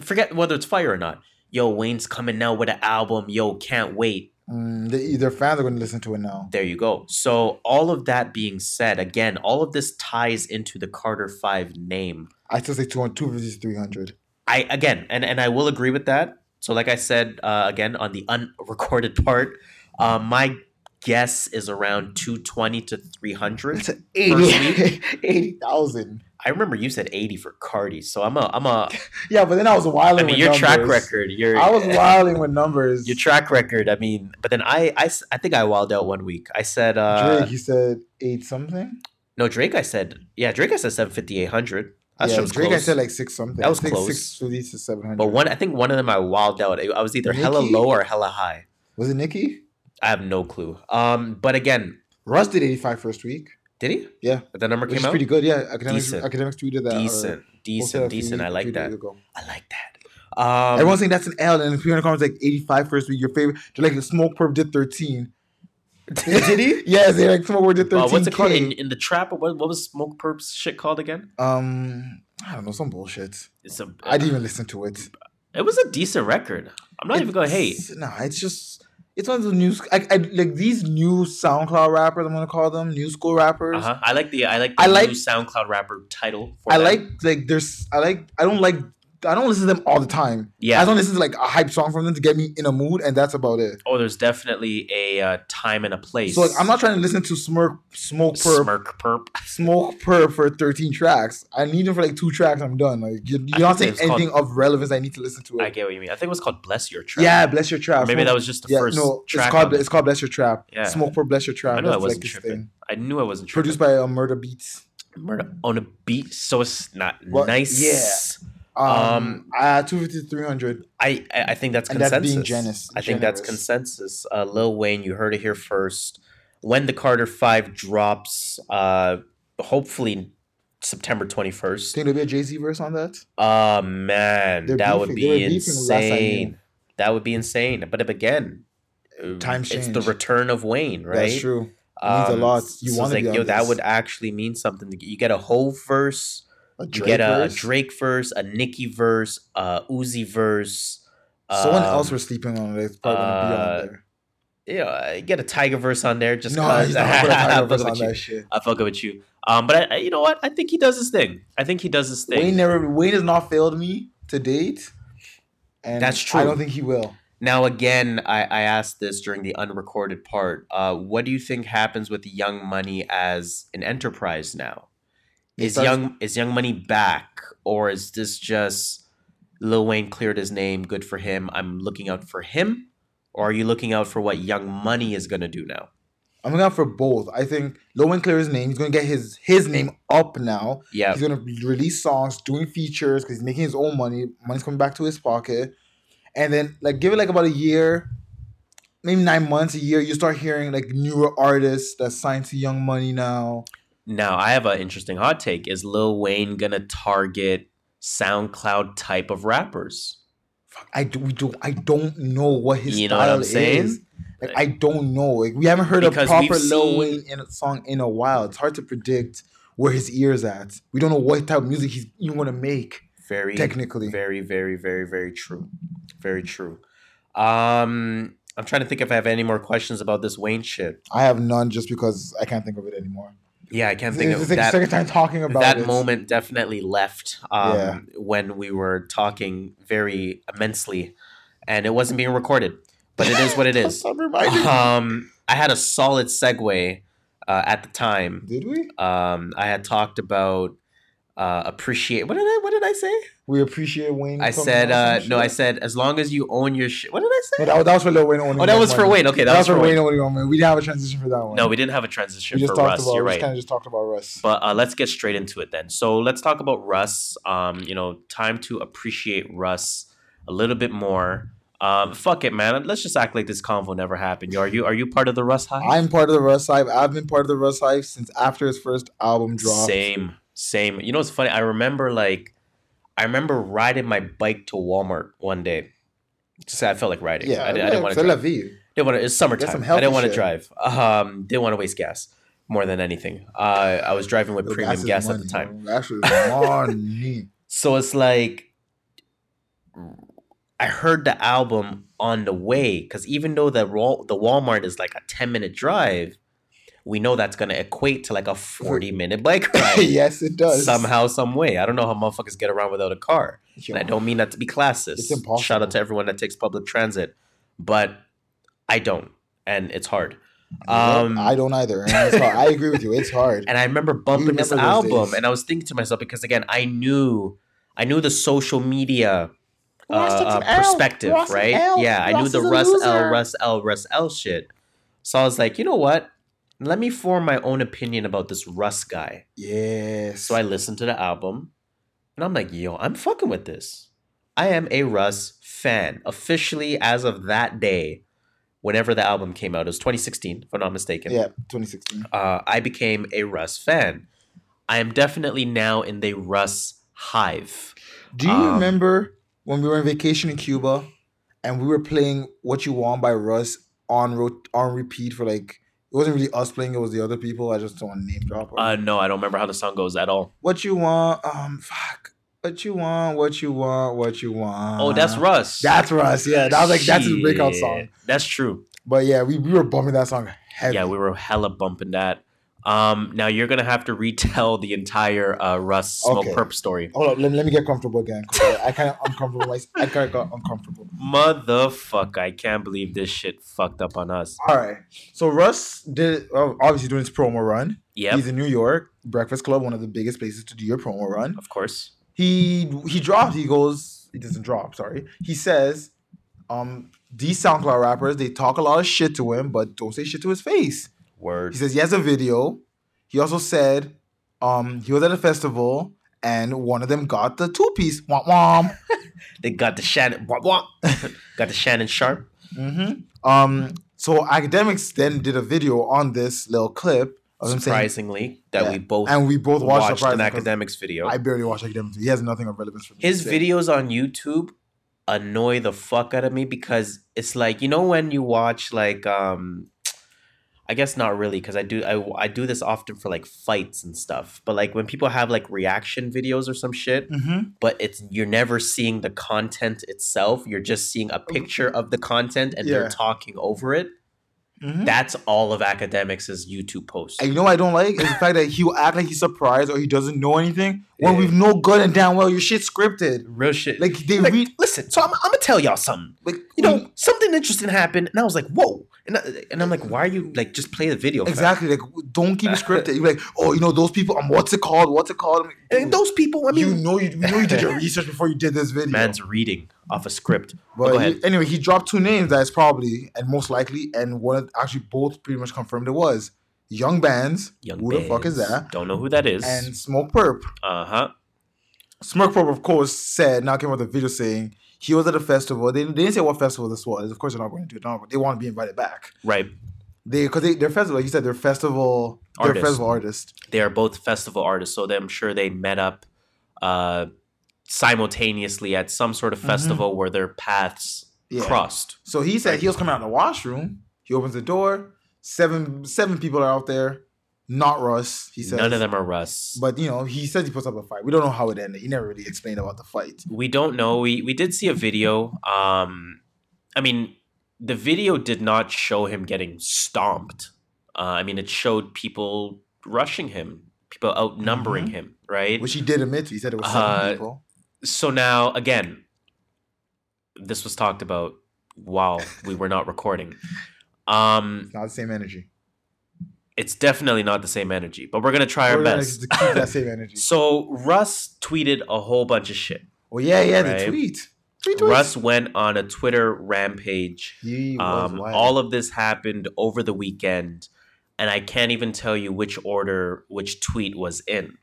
Forget whether it's fire or not. Yo, Wayne's coming out with an album. Yo, can't wait. Mm, they, their fans are going to listen to it now. There you go. So, all of that being said, again, all of this ties into the Carter Five name. I still say 200, 250 to 300. I again, and and I will agree with that. So, like I said, uh, again on the unrecorded part, uh, my guess is around two twenty to three hundred. It's 80 [LAUGHS] 80,000. I remember you said eighty for Cardi, so I'm a I'm a. [LAUGHS] yeah, but then I was wilding I mean, your numbers. track record, your I was wilding with numbers. [LAUGHS] your track record. I mean, but then I I I think I wilded out one week. I said uh Drake, he said eight something. no Drake. I said yeah Drake. I said seven fifty eight hundred. That yeah, Drake, close. I said like six something. That was Six- close. 650 to 700. but one I think one of them I wilded out. I was either hella low or hella high. Was it Nicki? I have no clue. Um, but again, Russ did 85 first week. Did he? Yeah. But that number Which came out. pretty good. Yeah, Akademiks, Decent. Akademiks tweeted that. or Decent, decent, decent. I like that. I like that. Um, Everyone's saying that's an L, and people in the comments like 85 first week. Your favorite? They're like Smokepurpp did 13. [LAUGHS] did he? [LAUGHS] Yes, they're like Smokepurpp did 13. Uh, what's it called in, in the trap? What, what was Smokepurpp's shit called again? Um, I don't know, some bullshit. It's a. I didn't even listen to it. It was a decent record. I'm not even gonna hate. It's- Nah, it's just it's one of the new I, I like these new SoundCloud rappers. I'm gonna call them new school rappers. Uh-huh. I like the I like the I like- SoundCloud rapper title. For I like like there's I like I don't like I don't listen to them all the time. Yeah, I don't listen to like a hype song from them to get me in a mood, and that's about it. Oh, there's definitely a uh, time and a place. So like, I'm not trying to listen to Smirk Smokepurpp Smirk perp. [LAUGHS] Smokepurpp for 13 tracks. I need them for like two tracks. I'm done. Like you, you're not saying anything of relevance. I need to listen to it. I get what you mean. I think it was called Bless Your Trap. yeah, bless your trap. Or maybe Smoke- that was just the yeah, first no, track. it's called it's called bless your trap. Yeah. Smokepurpp bless your trap. I knew I wasn't like tripping. thing. I knew I wasn't tripping. Produced by uh, Murda Beatz. Murder on a beat, so it's not Well, nice. yeah. Um, Um, uh, 250 to 300. I I I think that's And that's consensus. being generous- I think that's consensus. Uh, Lil Wayne, you heard it here first. When the Carter Five drops, uh, hopefully September twenty first. Think there'll be a Jay Z verse on that? Oh man, They're that would beefing. Were be beefing last I knew. insane. That would be insane. But again, uh, Times It's the return of Wayne, right? That's true. It means a lot. You so wanna like, be on yo, that would actually mean something. You get a whole verse. A You Drake get a, a. Drake verse, a Nicki verse, a Uzi verse. Someone um, else we're sleeping on it. It's probably gonna be uh, on there. Yeah, you get a Tyga verse on there. Just because he's not gonna [LAUGHS] put a I Tyga fuck with you. I fuck with you. Um, but I, I- you know what? I think he does his thing. I think he does his thing. Wayne never. Wayne has not failed me to date, and That's true. I don't think he will. Now, again, I, I asked this during the unrecorded part. Uh, what do you think happens with Young Money as an enterprise now? Is Young is Young Money back, or is this just Lil Wayne cleared his name? Good for him. I'm looking out for him, or are you looking out for what Young Money is gonna do now? I'm looking out for both. I think Lil Wayne cleared his name. He's gonna get his his name up now. Yeah, He's gonna release songs, doing features because he's making his own money. Money's coming back to his pocket, and then like give it like about a year, maybe nine months, a year. You start hearing like newer artists that signed to Young Money now. Now, I have an interesting hot take. Is Lil Wayne gonna target SoundCloud type of rappers? I do, we do. I don't know what his You know what style I'm saying? is. Like I don't know. Like we haven't heard Because a proper we've Lil seen- Wayne in a song in a while. It's hard to predict where his ears at. We don't know what type of music he's even gonna make. Very Technically. very, very, very, very true. Very true. Um, I'm trying to think if I have any more questions about this Wayne shit. I have none just because I can't think of it anymore. Yeah, I can't It's, think it's of the that. second time talking about that it. moment definitely left um, Yeah. when we were talking very immensely, and it wasn't being recorded. But it is what it [LAUGHS] is. Stop reminding me. um, I had a solid segue uh, at the time. Did we? Um, I had talked about uh, appreciate. What did I? What did I say? We appreciate Wayne. I said uh, no. I said as long as you own your shit. What did I say? No, that, was- that was for Lil Wayne owning. Oh, that was for. Wayne. Okay, that, That, was was for Wayne owning money. We didn't have a transition for that one. No, we didn't have a transition we just for talked Russ. about. You're we right. just kind of just talked about Russ. But uh, let's get straight into it then. So let's talk about Russ. Um, you know, time to appreciate Russ a little bit more. Um, fuck it, man. Let's just act like this convo never happened. You are you are you part of the Russ hype? I'm part of the Russ hype. I've been part of the Russ hype since after his first album dropped. Same, same. You know what's funny? I remember like, I remember riding my bike to Walmart one day. Just I felt like riding. Yeah, I, didn't- I didn't want to. drive. Didn't want to. It's summertime. I didn't want to drive. Um, didn't want to waste gas more than anything. Uh, I was driving with Yo, premium is gas at the time. Gas money. [LAUGHS] So it's like I heard the album on the way because even though the the Walmart is like a ten minute drive, we know that's gonna equate to like a [LAUGHS] forty minute bike ride [LAUGHS] yes, it does. somehow, some way. I don't know how motherfuckers get around without a car, Yo, and I don't mean that to be classist. It's impossible. Shout out to everyone that takes public transit, but I don't, and it's hard. Um, I don't either. And it's hard. I agree with you. It's hard. [LAUGHS] and I remember bumping this remember those album, days. and I was thinking to myself because again, I knew, I knew the social media uh, uh, perspective, Ross is right? L. Yeah, I knew the is a Russ L. Russ L, Russ L shit. So I was like, you know what? Let me form my own opinion about this Russ guy. Yes. So I listened to the album, and I'm like, yo, I'm fucking with this. I am a Russ fan officially as of that day. Whenever the album came out, it was 2016, if I'm not mistaken yeah, 2016. uh, I became a Russ fan. I am definitely now in the Russ hive. Do you Um, remember when we were on vacation in Cuba and we were playing "What You Want" by Russ on ro- on repeat for like it wasn't really us playing; it was the other people. I just don't want to name drop. Uh, no, I don't remember how the song goes at all. what you want? Um, fuck. What you want? What you want? What you want? Oh, that's Russ. That's Russ. Yeah, that was like that's his breakout song. That's true. But yeah, we, we were bumping that song heavy. Yeah, we were hella bumping that. Um, now you're gonna have to retell the entire uh, Russ Smoke Okay. Perp story. Hold on, let, me- let me get comfortable again. I, kind of uncomfortable. I kind of got uncomfortable. Motherfucker, I can't believe this shit fucked up on us. All right. So Russ did uh, obviously doing his promo run. Yeah, He's in New York, Breakfast Club, one of the biggest places to do your promo run. of course. He he dropped. He goes. He doesn't drop. Sorry. He says, um, these SoundCloud rappers they talk a lot of shit to him, but don't say shit to his face. Word. He says he has a video. He also said, um, he was at a festival and one of them got the two piece. Womp womp. [LAUGHS] They got the Shannon. Wah, wah. [LAUGHS] got the Shannon Sharpe. Mm-hmm. Um, so Akademiks then did a video on this little clip him saying, Surprisingly, that Yeah. we both and we both watched, watched an Akademiks video. I barely watched Akademiks. He has nothing of relevance for me. His videos on YouTube annoy the fuck out of me because it's like you know when you watch like um I guess not really because I do I, I do this often for like fights and stuff but like when people have like reaction videos or some shit Mhm. but it's you're never seeing the content itself you're just seeing a picture of the content and Yeah. they're talking over it Mhm. that's all of Akademiks' is YouTube posts And you know what I don't like is the fact that he will act like he's surprised or he doesn't know anything when Yeah. we've know good and damn well your shit scripted. real shit Like they Like, read listen so I'm, I'm gonna tell y'all something like you know, something interesting happened, and I was like, "Whoa!" And, I, and I'm like, "Why are you like just play the video?" fam?" exactly like don't keep it [LAUGHS] scripted. You're like, oh, you know those people. Um, what's it called? What's it called? Like, And those people, I mean, you know you, you know you did your [LAUGHS] research before you did this video. man's reading off a script. but go he- anyway, he dropped two names that's probably and most likely, and one actually both pretty much confirmed it was Young Bands. Young who the fuck is that? Don't know who that is. And Smokepurpp. uh huh. Smokepurpp, of course, said now came out with a video saying he was at a festival. They, they didn't say what festival this was. Of course, they're not going to do it. They're not- They want to be invited back. Right. They because they, they're festival. Like you said, they're festival. They're Artists. festival artists. They are both festival artists, so I'm sure they met up uh, simultaneously at some sort of Mhm. festival where their paths Yeah. crossed. So he said he was coming out in the washroom. He opens the door. Seven seven people are out there. Not Russ. He says None of them are Russ. But you know, he says he puts up a fight. We don't know how it ended. He never really explained about the fight. we don't know. We we did see a video. Um, I mean, the video did not show him getting stomped. Uh, I mean, it showed people rushing him, people outnumbering Mhm. him, right? Which he did admit. to. He said it was seven Uh, people. so now again, this was talked about while we were not recording. [LAUGHS] Um, It's not the same energy it's definitely not the same energy, but we're gonna try we're our best to keep that same [LAUGHS] energy. so Russ tweeted a whole bunch of shit. Oh yeah, yeah, right? the tweet. Russ went on a Twitter rampage. Um, all of this happened over the weekend, and I can't even tell you which order which tweet was in.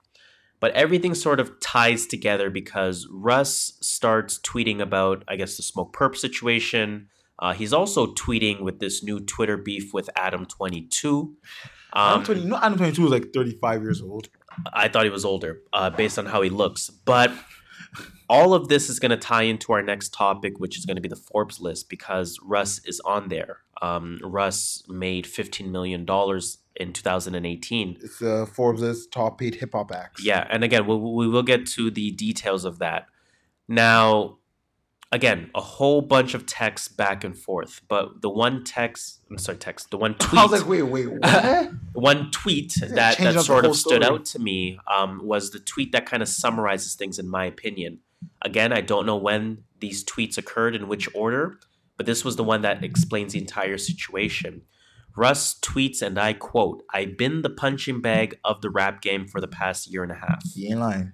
But everything sort of ties together because Russ starts tweeting about, I guess, the Smokepurpp situation. Uh, he's also tweeting with this new Twitter beef with Adam22. Um, Adam 20, no, Adam 22 was like 35 years old. I thought he was older uh, based on how he looks. But all of this is going to tie into our next topic, which is going to be the Forbes list because Russ is on there. Um, Russ made $15 million in 2018. It's the uh, Forbes top paid hip hop acts. Yeah. And again, we'll, we will get to the details of that. Now, again, a whole bunch of texts back and forth, but the one text, I'm sorry, text, the one tweet [LAUGHS] I was like, wait, wait, what? [LAUGHS] one tweet that, that sort of stood story. out to me um, was the tweet that kind of summarizes things in my opinion. Again, I don't know when these tweets occurred in which order, but this was the one that explains the entire situation. Russ tweets, and I quote, I've been the punching bag of the rap game for the past year and a half. he ain't lying.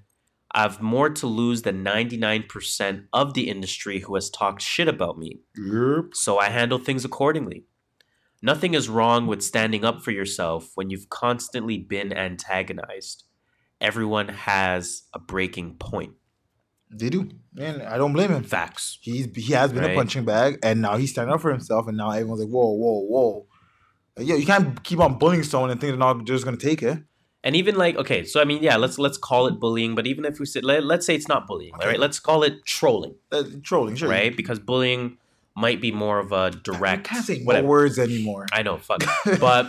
I've more to lose than 99% of the industry who has talked shit about me Yep. so I handle things accordingly. Nothing is wrong with standing up for yourself when you've constantly been antagonized. Everyone has a breaking point. They do. And I don't blame him. Facts. He's he has been Right. a punching bag, and now he's standing up for himself, and now everyone's like, whoa, whoa, whoa. Yeah, you can't keep on bullying someone and think they're not just gonna take it. And even like, okay, so I mean, yeah, let's let's call it bullying, but even if we say let, let's say it's not bullying, all Okay. right? Let's call it trolling, Uh, trolling, sure. right? Because bullying might be more of a direct can't say whatever. words anymore. I know, fuck. [LAUGHS] But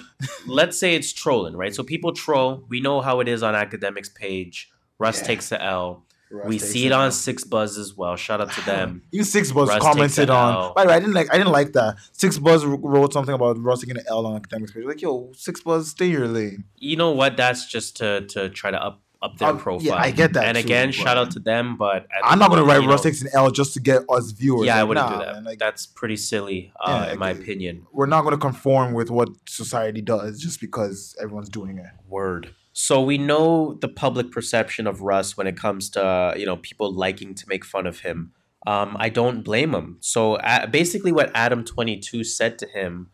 let's say it's trolling, right? So people troll. We know how it is on Akademiks page. Russ Yeah. takes the L. Russ we see it on. Six Buzz as well. Shout out to them. [LAUGHS] Even Six Buzz Russ commented on. By the way, I didn't like. I didn't like that. Six Buzz wrote something about Russ taking an L on Akademiks page. Like, yo, Six Buzz, stay your lane. You know what? That's just to to try to up up their Um, yeah, profile. I get that And too, again, shout out to them. But I'm not gonna write you Russ takes an L just to get us viewers. Yeah, I wouldn't nah, do that. man, like, That's pretty silly, uh, Yeah, in my opinion. we're not gonna conform with what society does just because everyone's doing it. Word. So we know the public perception of Russ when it comes to you know people liking to make fun of him. Um, I don't blame him. So uh, basically, what Adam Twenty Two said to him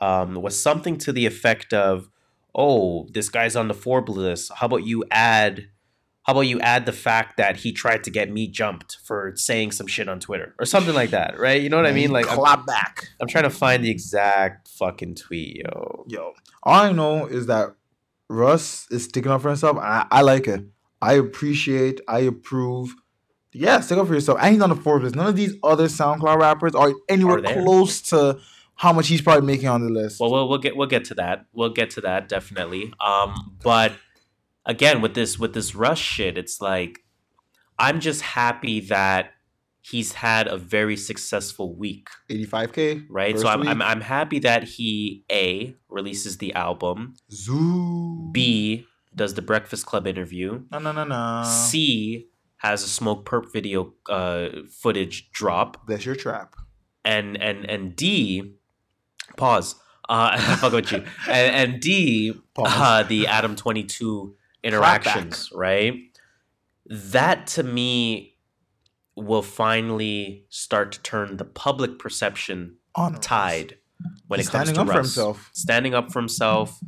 um, was something to the effect of, "Oh, this guy's on the Forbes list. How about you add?" How about you add the fact that he tried to get me jumped for saying some shit on Twitter or something like that, right? You know what I And mean? he Like, I'm, clap back. I'm trying to find the exact fucking tweet, yo. Yo, all I know is that Russ is sticking up for himself. I, I like it. I appreciate. I approve. Yeah, stick up for yourself. And he's on the Forbes list. None of these other SoundCloud rappers are anywhere Are close to how much he's probably making on the list. Well, we'll we'll get we'll get to that. We'll get to that definitely. Um, but again, with this with this Russ shit, it's like I'm just happy that he's had a very successful week, 85k, right? So I'm. I'm I'm happy that he a releases the album, Zoo. b does the Breakfast Club interview, No, no, no, no. c has a Smokepurpp video uh, footage drop, That's your trap. and and and d pause. Uh, [LAUGHS] I fuck with you. [LAUGHS] And, and D, Pause. uh, the Adam 22 interactions, right? That to me will finally start to turn the public perception On Russ. tide when He's it comes standing to up for Russ. himself. Standing up for himself.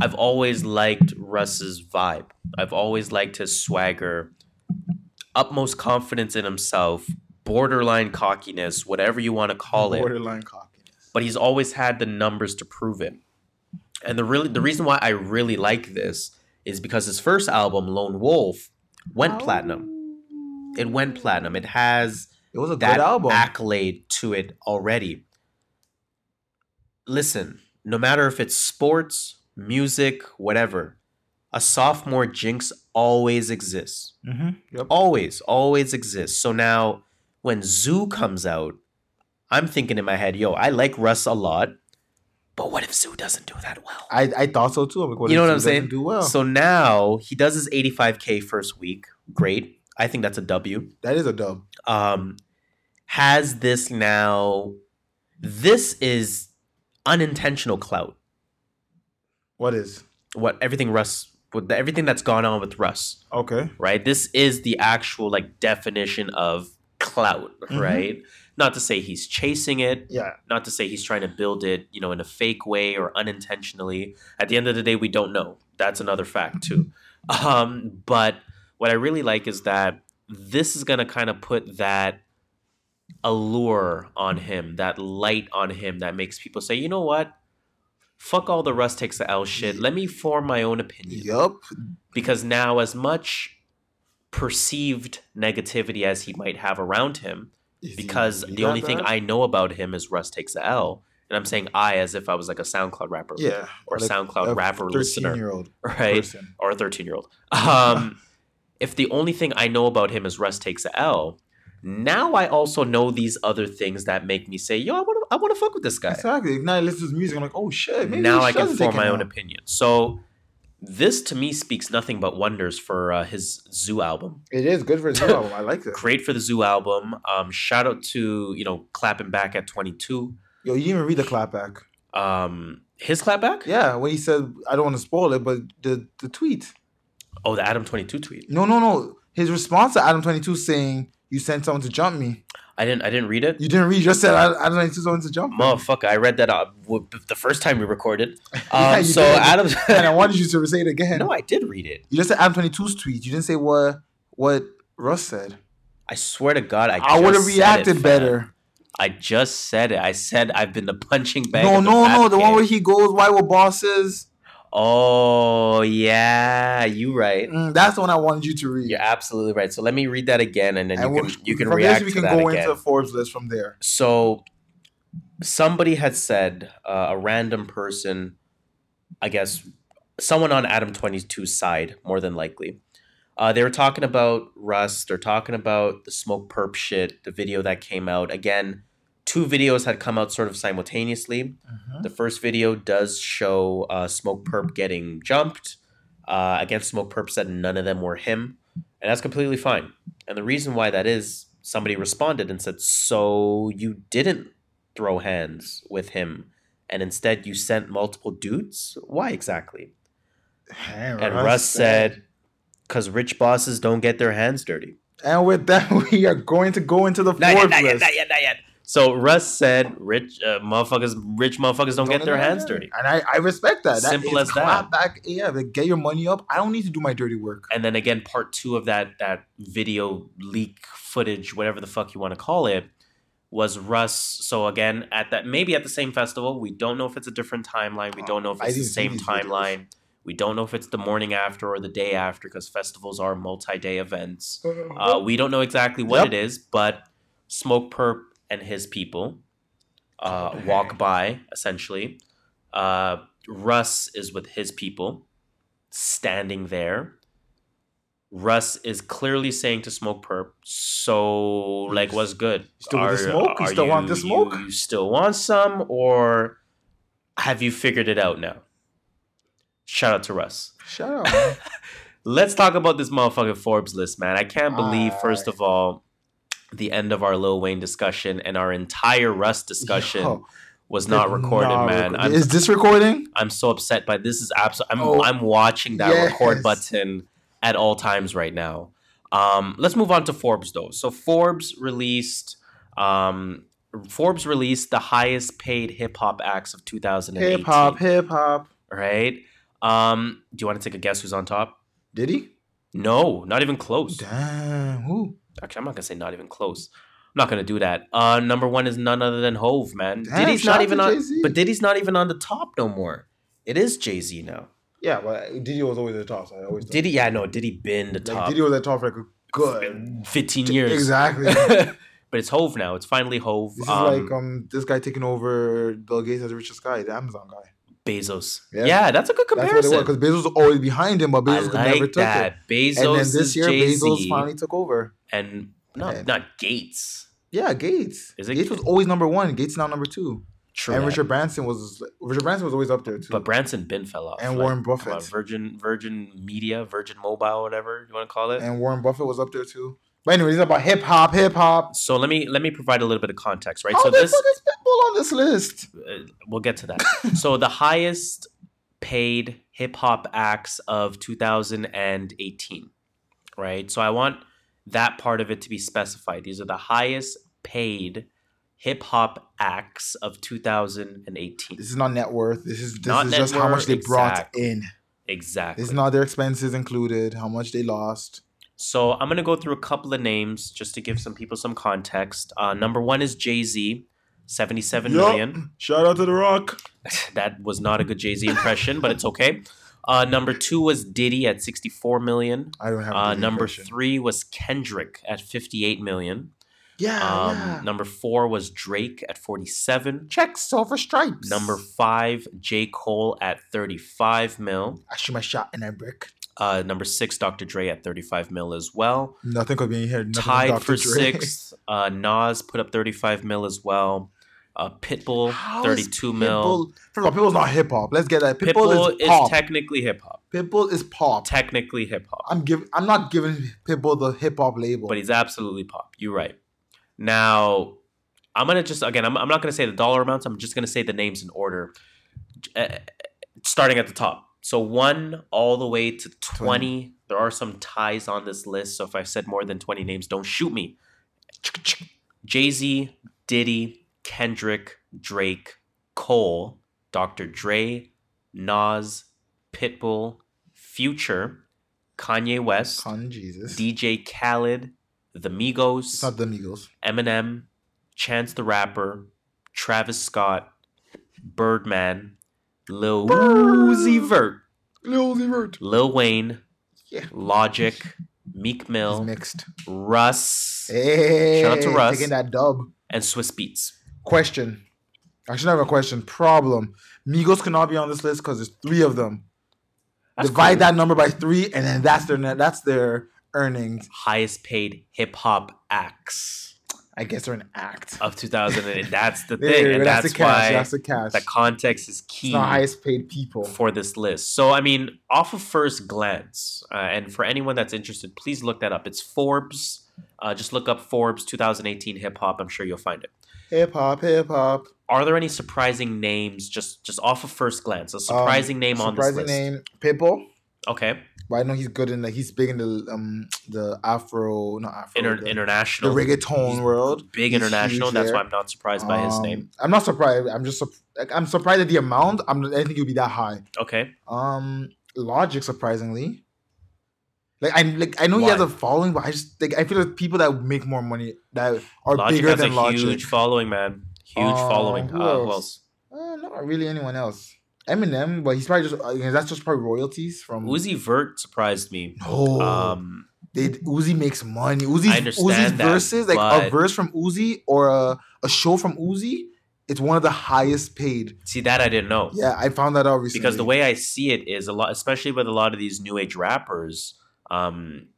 I've always liked Russ's vibe. I've always liked his swagger, utmost confidence in himself, borderline cockiness, whatever you want to call it Borderline cockiness. but he's always had the numbers to prove it. And the really the reason why I really like this is because his first album, Lone Wolf, went oh. platinum. It went platinum. It has It was a that good album. accolade to it already. Listen, no matter if it's sports, music, whatever, a sophomore jinx always exists mm-hmm. Yep. always always exists so now when zoo comes out i'm thinking in my head yo i like russ a lot But what if Zoo doesn't do that well? I, I thought so too. Like, what you know if what I'm saying? Do well. So now he does his 85k first week. Great. I think that's a W. that is a dub. Um, has this now? This is unintentional clout. What is? What everything Russ, with the, everything that's gone on with Russ, Okay. right? This is the actual like definition of clout, Mhm. right? Not to say he's chasing it, Yeah. not to say he's trying to build it, you know, in a fake way or unintentionally. At the end of the day, we don't know. That's another fact too. [LAUGHS] Um, but what I really like is that this is gonna kind of put that allure on him, that light on him that makes people say, you know what? Fuck all the Russ takes the L shit. Let me form my own opinion Yup. because now as much perceived negativity as he might have around him because the only thing I know about him is Russ takes the L and I'm saying I as if I was like a SoundCloud rapper yeah or like SoundCloud a rapper listener year old right person. or a 13 year old um [LAUGHS] if the only thing I know about him is Russ takes the L now I also know these other things that make me say yo I want to I want to fuck with this guy Exactly. Now I listen to his music. I'm like, oh shit. Now I can form my own now. opinion so this to me speaks nothing but wonders for uh, his Zoo album It is good for his new [LAUGHS] album. I like it. great for the Zoo album. Um, shout out to you know clapping back at 22. Yo, you didn't even read the clapback. Um, his clapback? Yeah, when he said, I don't want to spoil it, but the the tweet. Oh, the Adam 22 tweet. No, no, no. His response to Adam Twenty Two saying, "You sent someone to jump me." I didn't I didn't read it. You didn't read. You just said Adam Twenty Two someone to jump me. Motherfucker, I read that uh, w- the first time we recorded. [LAUGHS] Um, Yeah, so did. Adam, [LAUGHS] and I wanted you to say it again. no, I did read it. You just said Adam 22's tweet. You didn't say what what Russ said. I swear to God, I. I, would have said it, reacted better. I just said it. I said I've been the punching bag. No, no, no. The one where he goes, "Why were bosses?" Oh yeah, you right. Mm, that's the one I wanted you to read. You're absolutely right. So let me read that again, and then and you we'll- can you can from react we can go again. into Forbes list from there. So somebody had said uh, a random person, I guess someone on Adam 22's side, more than likely. Uh, they were talking about Russ. They're talking about the Smokepurpp shit, the video that came out. Again, two videos had come out sort of simultaneously. The first video does show uh, Smokepurpp getting jumped. Uh, again, Smokepurpp said none of them were him, and that's completely fine. And the reason why that is, somebody responded and said, "So you didn't throw hands with him, and instead you sent multiple dudes? Why exactly?" And Russ said, "Cause rich bosses don't get their hands dirty." and with that, [LAUGHS] we are going to go into the Not yet, not yet, list. not yet, not yet. So Russ said, "Rich uh, motherfuckers, rich motherfuckers don't, get their hands dirty." and I, I respect that. Simple as that. Back, yeah, like, get your money up. I don't need to do my dirty work. and then again part two of that that video leak footage whatever the fuck you want to call it was russ so again at that maybe at the same festival we don't know if it's a different timeline we don't know if I it's the same these videos. timeline we don't know if it's the morning after or the day after because festivals are multi-day events [LAUGHS] uh, we don't know exactly what Yep. it is but Smokepurpp and his people uh, walk by essentially uh, russ is with his people standing there Russ is clearly saying to Smokepurpp, "So, like, what's good? Still with the smoke? You still want the smoke? You, you still want some, or have you figured it out now?" Shout out to Russ. Shout out. [LAUGHS] Let's talk about this motherfucking Forbes list, man. I can't believe, first of all, the end of our Lil Wayne discussion and our entire Russ discussion Yo, was not recorded, not man. I'm, Is this recording? I'm so upset by this. Is absolutely. I'm Oh, I'm watching that record button at all times right now. Um, let's move on to Forbes though. So Forbes released. Um, Forbes released the highest paid hip hop acts of 2018. Hip hop, hip hop. right? Um, do you want to take a guess who's on top? Did he? No, not even close. Damn. Who? Actually, I'm not gonna say not even close. I'm not gonna do that. Uh, number one is none other than Hove, man. Damn, Diddy's not even on, Jay-Z. but Diddy's not even on the top no more. It is Jay Z now. Yeah, but Diddy was always the top. So I always Diddy, yeah, no, Diddy been the Like, top Diddy was at the top for like a good 15 years. Exactly. [LAUGHS] but it's Hove now. It's finally Hove. This is Um, like um this guy taking over Bill Gates as the richest guy, the Amazon guy. Bezos. Yeah. Yeah. that's a good That's what it comparison. because Bezos was always behind him, but I Bezos could never took that. it. Bezos And then this year, Jay-Z, Bezos finally took over. and not Yeah. not Gates. Yeah, Gates. Is it Gates was always number one. Gates now number two. True. and that. Richard Branson was Richard Branson was always up there too. But Branson bin fell off. And Like, Warren Buffett. on, Virgin Virgin Media, Virgin Mobile, whatever you want to call it. and Warren Buffett was up there too. But anyways, it's about hip hop, hip hop. so let me let me provide a little bit of context, right? How so the this fuck is Pitbull on this list? uh, we'll get to that. so the highest paid hip hop acts of 2018, right? So I want that part of it to be specified. These are the highest paid hip hop acts of 2018. This is not net worth. This is this Not is just how much worth, they brought in. Exactly. This is not their expenses included. How much they lost. So I'm gonna go through a couple of names just to give some people some context. Uh, number one is Jay Z, seventy-seven Yup. million. Shout out to the Rock. [LAUGHS] that was not a good Jay Z impression, but it's okay. Uh, number two was Diddy at sixty-four million. I don't have. a Uh, number impression. three was Kendrick at fifty-eight million. Yeah, Um, yeah. Number four was Drake at forty-seven. Check Silver Stripes. Number five, J Cole at thirty-five mil. I shoot my shot and I brick. Uh, number six, Dr. Dre at thirty-five mil as well. Nothing could be in here. Nothing tied for Dre. sixth. Uh, Nas put up 35 mil as well. Uh, Pitbull, How is 32 mil. Pitbull- First of all, Pitbull's not hip hop. Let's get that. Pitbull, Pitbull, is is, technically hip hop. Pitbull is pop. Technically hip hop, I'm giving. I'm not giving Pitbull the hip hop label. but he's absolutely pop. You're right. Now, I'm gonna just again. I'm, I'm not gonna say the dollar amounts. I'm just gonna say the names in order, uh, starting at the top. So one all the way to 20. There are some ties on this list. So if I said more than 20 names, don't shoot me. Jay Z, Diddy, Kendrick, Drake, Cole, Dr. Dre, Nas, Pitbull, Future, Kanye West, Con Jesus. DJ Khaled, The it's Migos, not the Migos. Eminem, Chance the Rapper, Travis Scott, Birdman, Lil Uzi Vert, Lil Uzi Vert. Lil Wayne, Yeah. Logic, Meek He's Mill, mixed. Russ, Hey, Shout out to Russ. Taking that dub. and Swizz Beatz. Question. I should have a question. Problem. Migos cannot be on this list because there's three of them. That's Divide cool. that number by three, and then that's their net. That's their earnings. highest paid hip hop acts I guess they're an act. of 2000. [LAUGHS] and that's the thing, and that's, the cash. why that's the cash. the context is it's key not highest paid people. for this list. So, I mean, off of first glance, uh, and for anyone that's interested, please look that up. It's Forbes. Uh, just look up Forbes 2018 hip hop. I'm sure you'll find it. Hip hop, hip hop. Are there any surprising names just just off of first glance? A surprising name on this Um, Surprising list. name, Pitbull. Okay, But I know he's good in the. He's big in the um the Afro, not Afro. Inter- the, the reggaeton He's world. big He's international. That's there. why I'm not surprised by his Um, name. I'm not surprised. I'm just like, I'm surprised at the amount. I'm. I didn't think it would be that high. Okay, Um, Logic surprisingly. Like I like I know he has a following, but I just like I feel like people that make more money that are Logic bigger has than a Logic. huge following, man. Huge Uh, following. who Uh, who else? else? Uh, not really anyone else. Eminem, but he's probably just uh, that's just probably royalties from Uzi Vert surprised me. No, Um, they Uzi makes money. Uzi's, I understand Uzi's that, verses, like a verse from Uzi or a, a show from Uzi, it's one of the highest paid. see that I didn't know. Yeah, I found that out recently. because the way I see it is a lot, especially with a lot of these new age rappers. Um,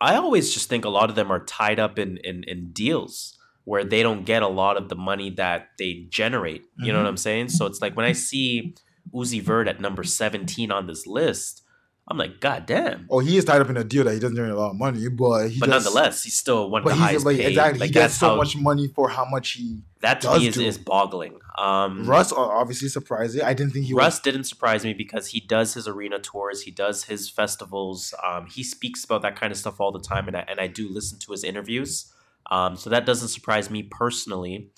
I always just think a lot of them are tied up in in, in deals where they don't get a lot of the money that they generate. You know Mhm. what I'm saying? So it's like when I see Uzi Vert at number 17 on this list, I'm like, God damn. oh, he is tied up in a deal that he doesn't earn a lot of money, but he But just, nonetheless, he's still one of the he's highest like paid. exactly Like he gets so how much money for how much he. that to does me is, is boggling. Um, Russ obviously surprising. I didn't think he Russ didn't surprise me because he does his arena tours, he does his festivals, um, he speaks about that kind of stuff all the time, and I, and I do listen to his interviews. Um, so that doesn't surprise me personally.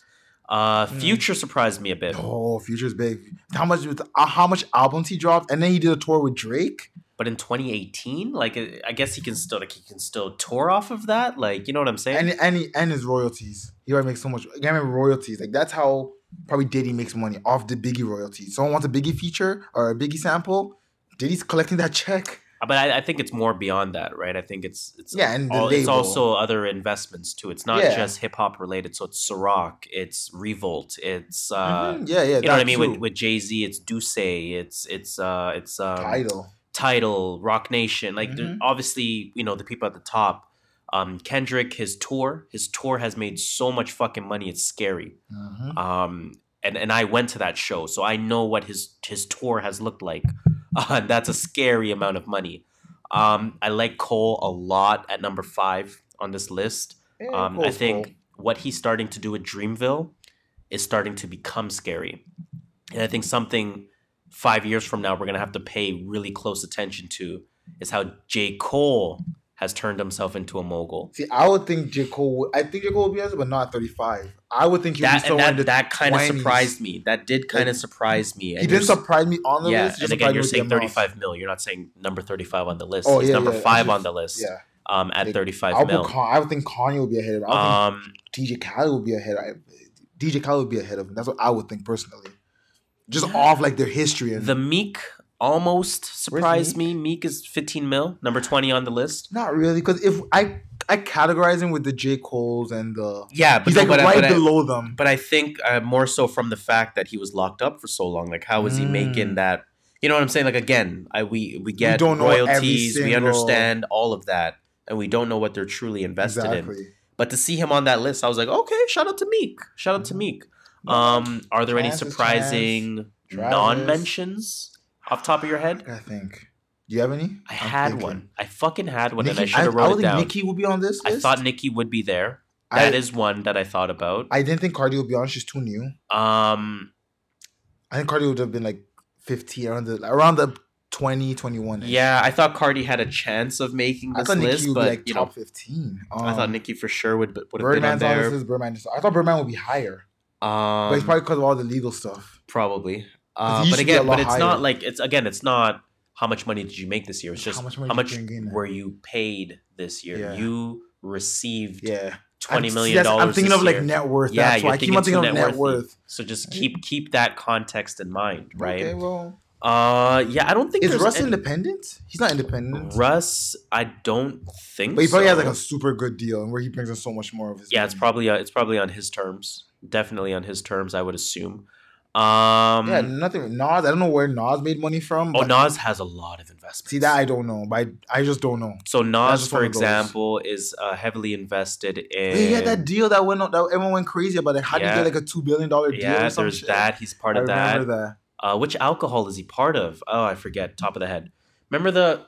Uh, Mm. Future surprised me a bit. Oh, Future's big. How much? Uh, how much albums he dropped, and then he did a tour with Drake. but in 2018, like uh, I guess he can still like he can still tour off of that. Like you know what I'm saying? and and, he, and his royalties. He already makes so much. Again, royalties. Like that's how probably Diddy makes money off the Biggie royalties. Someone wants a Biggie feature or a Biggie sample. Diddy's collecting that check. But I, I think it's more beyond that, right? I think it's it's Yeah, and all, it's also other investments too. It's not Yeah. just hip hop related. So it's Ciroc, it's Revolt, it's uh, Mhm. Yeah, yeah. you know what I mean with with Jay Z. It's D'ussé, it's it's uh it's um, title. Title, Roc Nation. Like Mhm. obviously, you know the people at the top. Um, Kendrick, his tour, his tour has made so much fucking money. It's scary. Mhm. Um, and and I went to that show, so I know what his his tour has looked like. Uh, [LAUGHS] that's a scary amount of money. Um, I like Cole a lot at number five on this list. Um, I think cool. what he's starting to do at Dreamville is starting to become scary. And I think something five years from now we're going to have to pay really close attention to is how J. Cole has turned himself into a mogul. See, I would think J. Cole. Would, I think J. Cole would be honest, but not 35. I would think he would That, and in that, that kind of surprised me. That did kind of surprise me. He didn't surprise me on the yeah, list. and again, you're saying 35 mil. You're not saying number 35 on the list. Oh, He's yeah, number yeah, five just- on the list Yeah, um, at Like, 35 I would, mil. Con- I would think Kanye would be ahead of him. I would Um, think DJ Khaled would be ahead. I, DJ Khaled would be ahead of him. That's what I would think personally. Just Yeah. off like their history and the Meek almost surprised me. Meek is 15 mil, number 20 on the list. not really because if I I categorize him with the J Cole's and the Yeah, but he's like but, I- right I- below them. but I think uh, more so from the fact that he was locked up for so long. Like, how was he making Mm. that? You know what I'm saying? Like, again, I we we get every royalties, we understand all of that, and we don't know what they're truly invested in. But to see him on that list, I was like, okay, shout out to Meek. Shout out to Meek. Um, are there any Chance is surprising non-mentions off top of your head? I think. Do you have any? I I'm had thinking. one. I fucking had one, and I should have I, wrote would it think down. Nicki would be on this I thought Nicki would be there. I, That is one that I thought about. I didn't think Cardi would be on. She's too new. Um, I think Cardi would have been like 15 around the around the 20, 21. yeah, I thought Cardi had a chance of making I this list, would but be like you know, top 15. I thought Nicki for sure would would have been on Birdman's on this there. list. Birdman. I thought Birdman would be higher, Um, but it's probably because of all the legal stuff. probably. Uh, but used to be a again, but it's higher. not like it's again, it's not how much money did you make this year. It's just How how much much, money did you were you paid this year. Yeah. You received Yeah, twenty million dollars. I'm thinking of like net worth. Yeah, that's you're why I keep thinking on thinking of net net worth. So just keep keep that context in mind, right? Okay, well, Uh, yeah, I don't think is Russ any- independent? He's not independent. Russ, I don't think. But he probably has like a super good deal, and where he brings in so much more of his. Yeah, it's probably uh, it's probably on his terms. Definitely on his terms, I would assume. Um, yeah, nothing. Nas, I don't know where Nas made money from. oh, But Nas has a lot of investments. see that I don't know, but I, I just don't know. So Nas, for example, is uh, heavily invested in. he had that deal that went that everyone went crazy about. Like, how do Yeah. you get like a two billion dollar deal? Yeah, there's shit? that. He's part I of that. remember that. Uh, which alcohol is he part of? Oh, I forget. Top of the head. Remember the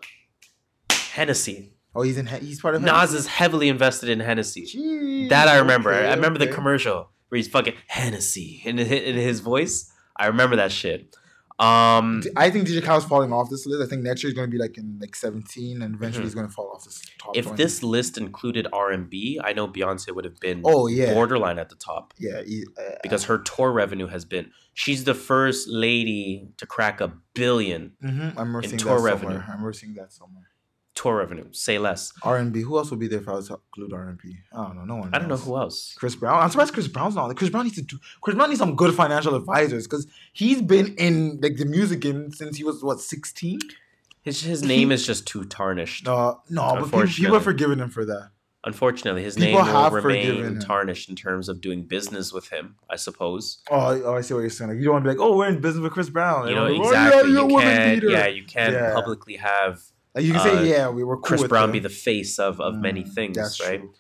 Hennessy. Oh, he's in. He's part of. Nas is heavily invested in Hennessy. Jeez, That I remember. okay, I remember the commercial where he's fucking Hennessy in, in his voice. I remember that shit. Um, I think DJ Khaled's falling off this list. I think next year he's going to be like in like 17, and eventually Mhm. he's going to fall off this top. if 20. this list included R and B, I know Beyonce would have been oh yeah, borderline at the top yeah, uh, because her tour revenue has been. She's the first lady to crack a billion mhm, I'm in tour revenue. somewhere. I'm seeing that somewhere. Tour revenue. Say less. R and B. Who else would be there if I was to include R and B? I don't know. No one. I don't know who else. Chris Brown. I'm surprised Chris Brown's not. There. Chris Brown needs to do. Chris Brown needs some good financial advisors because he's been in like the music game since he was what 16. His his name is just too tarnished. No, no, but people, people are forgiving him for that. Unfortunately, his People name will remain tarnished in terms of doing business with him. I suppose. Oh, oh, I see what you're saying. Like, you don't want to be like, oh, we're in business with Chris Brown. You know like, exactly. Oh, yeah, you woman can't. Yeah, you can't Yeah. publicly have Like, you can uh, say, yeah, we were cool Chris Brown be the face of of many Mm, things, that's right? true.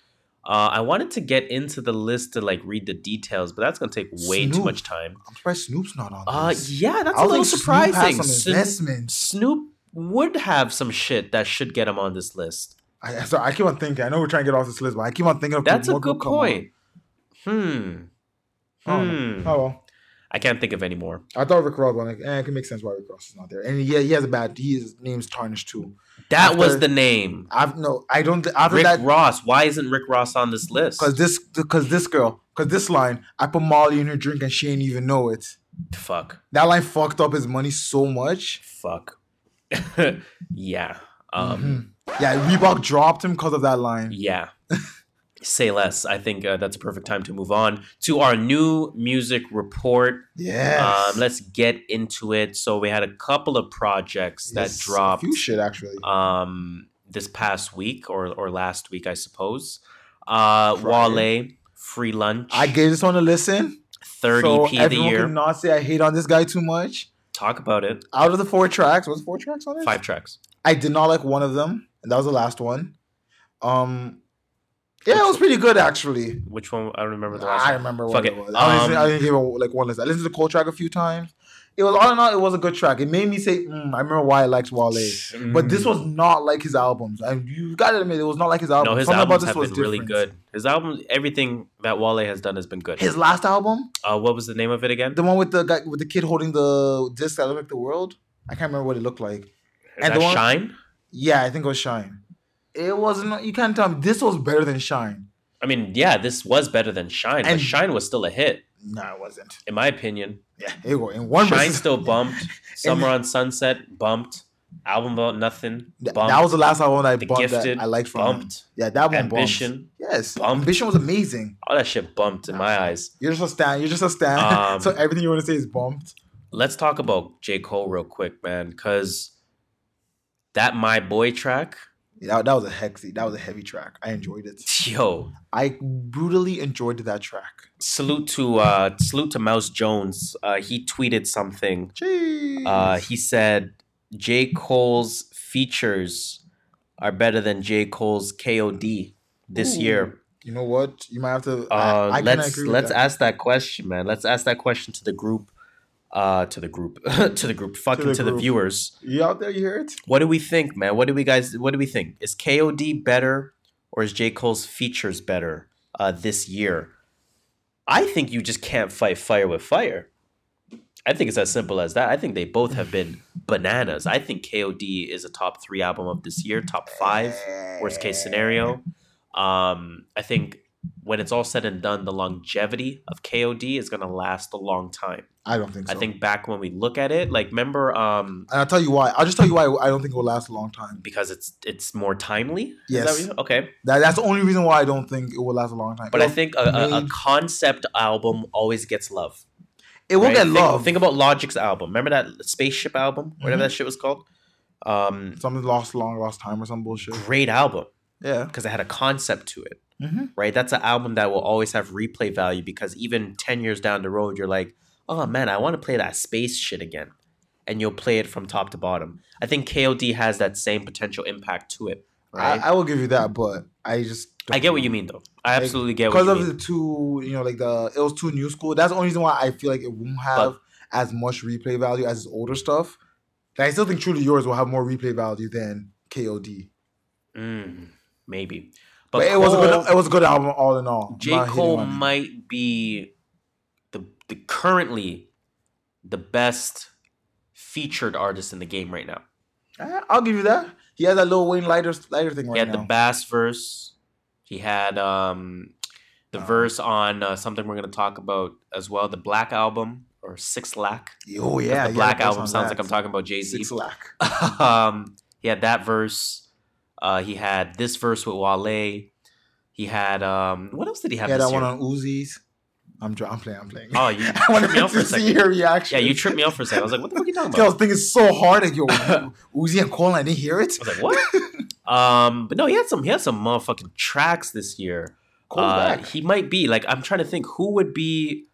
Uh, I wanted to get into the list to like read the details, but that's gonna take way too much time. I'm surprised Snoop's not on Uh, this. yeah, that's I a little Snoop surprising. Snoop, investments. Snoop would have some shit that should get him on this list. I, so I keep on thinking. I know we're trying to get off this list, but I keep on thinking of That's a good come on. point. Hmm. Oh, Hmm. Oh well. I can't think of any more. I thought Rick Ross, like, eh, it can make sense why Rick Ross is not there. And yeah, he has a bad. His name's tarnished too. That was the name. I've no. I don't. After Rick that, Ross. Why isn't Rick Ross on this list? because this, because this girl, because this line, I put Molly in her drink and she ain't even know it. Fuck. That line fucked up his money so much. Fuck. [LAUGHS] yeah. Um. Mhm. Yeah, Reebok dropped him because of that line. Yeah. [LAUGHS] Say less. I think uh, that's a perfect time to move on to our new music report. Yeah. Um, let's get into it. So we had a couple of projects that dropped A few shit actually. um, this past week or or last week, I suppose. Uh, Friday. Wale, Free Lunch, I gave this one a listen. third so EP of the year. cannot say I hate on this guy too much. Talk about it. Out of the four tracks, was four tracks on it? Five tracks. I did not like one of them, and that was the last one. Um, Yeah, it was pretty good actually. Which one? I don't remember the last. One? I remember Fuck what it. it was. I, listened, Um, I didn't give it like one listen. I listened to the Cole track a few times. It was all in all, it was a good track. It made me say, mm, I remember why I liked Wale. But this was not like his albums. And you gotta admit, it was not like his album. No, his Something albums have been really different. good. His album, everything that Wale has done has been good. His last album, uh, what was the name of it again? the one with the guy with the kid holding the disc that looked like the world. I can't remember what it looked like. Is and the one- Shine? Yeah, I think it was Shine. It wasn't. You can't tell me this was better than Shine. I mean, yeah, this was better than Shine, but Shine was still a hit, No, it wasn't. in my opinion. Yeah, it was. go. In one Shine still bumped. [LAUGHS] Summer on Sunset bumped. Album about nothing bumped. that was the last album I The bumped Gifted that I liked from him. bumped. Yeah, that one Ambition bumped. Yes, bumped. Ambition was amazing. all that shit bumped in my eyes. You're just a stan. You're just a stan. [LAUGHS] Um, so everything you want to say is bumped. Let's talk about J Cole real quick, man, because that My Boy track, that, that was a hexy. That was a heavy track. I enjoyed it. yo, I brutally enjoyed that track. salute to uh salute to Mouse Jones. Uh, he tweeted something. Jeez. Uh, he said J Cole's features are better than J Cole's KOD this Ooh. year. you know what? You might have to. Uh, I, I let's let's that. ask that question, man. Let's ask that question to the group. Uh, to the group, [LAUGHS] to the group, fucking the to the viewers. You out there? You hear it? What do we think, man? What do we guys? What do we think? Is KOD better or is J Cole's features better uh, this year? I think you just can't fight fire with fire. I think it's as simple as that. I think they both have been bananas. I think KOD is a top three album of this year, top five, worst case scenario. Um, I think when it's all said and done, the longevity of KOD is gonna last a long time. I don't think so. I think back when we look at it, like remember, um, And I'll tell you why. I'll just tell you why I don't think it will last a long time. because it's it's more timely. Yes. that okay. That, that's the only reason why I don't think it will last a long time. But I It'll- think a, a, a concept album always gets love. it will right? get love. Think, about Logic's album. Remember that spaceship album, whatever Mhm. that shit was called. Um, Something lost long, lost time, or some bullshit. great album Yeah. because it had a concept to it. Mm-hmm. Right, that's an album that will always have replay value because even ten years down the road, you're like, oh man, I want to play that space shit again, and you'll play it from top to bottom. I think KOD has that same potential impact to it. Right, I, I will give you that, but I just I get what you mean though. I Like, absolutely get what because of mean. the two, you know, like the it was too new school. That's the only reason why I feel like it won't have as much replay value as his older stuff. Like, I still think Truly Yours will have more replay value than KOD. Mm, maybe, But, but, it was a good it was a good album all in all. J. Cole might be the the currently the best featured artist in the game right now. Eh, I'll give you that. He has that Lil Wayne lighter lighter thing right he had now. the bass verse. He had um the Oh. verse on uh, something we're gonna talk about as well, the Black album or Six Lack. oh yeah, the he Black had album sounds that. like I'm talking about Jay Z. Six lack. [LAUGHS] um, he had that verse. Uh, he had this verse with Wale. He had um, what else did he have? Yeah, that one on Uzis. I'm, dr- I'm playing. I'm playing. Oh, you [LAUGHS] I wanted tripped me out for a see second. your reaction. Yeah, you tripped me out for a second. I was like, what the fuck are you talking [LAUGHS] Yo, I about? was thinking so hard. at [LAUGHS] your Uzi and Cole, I didn't hear it. I was like, what? um, but no, he had some he had some motherfucking tracks this year. Cole's Uh, he might be like I'm trying to think who would be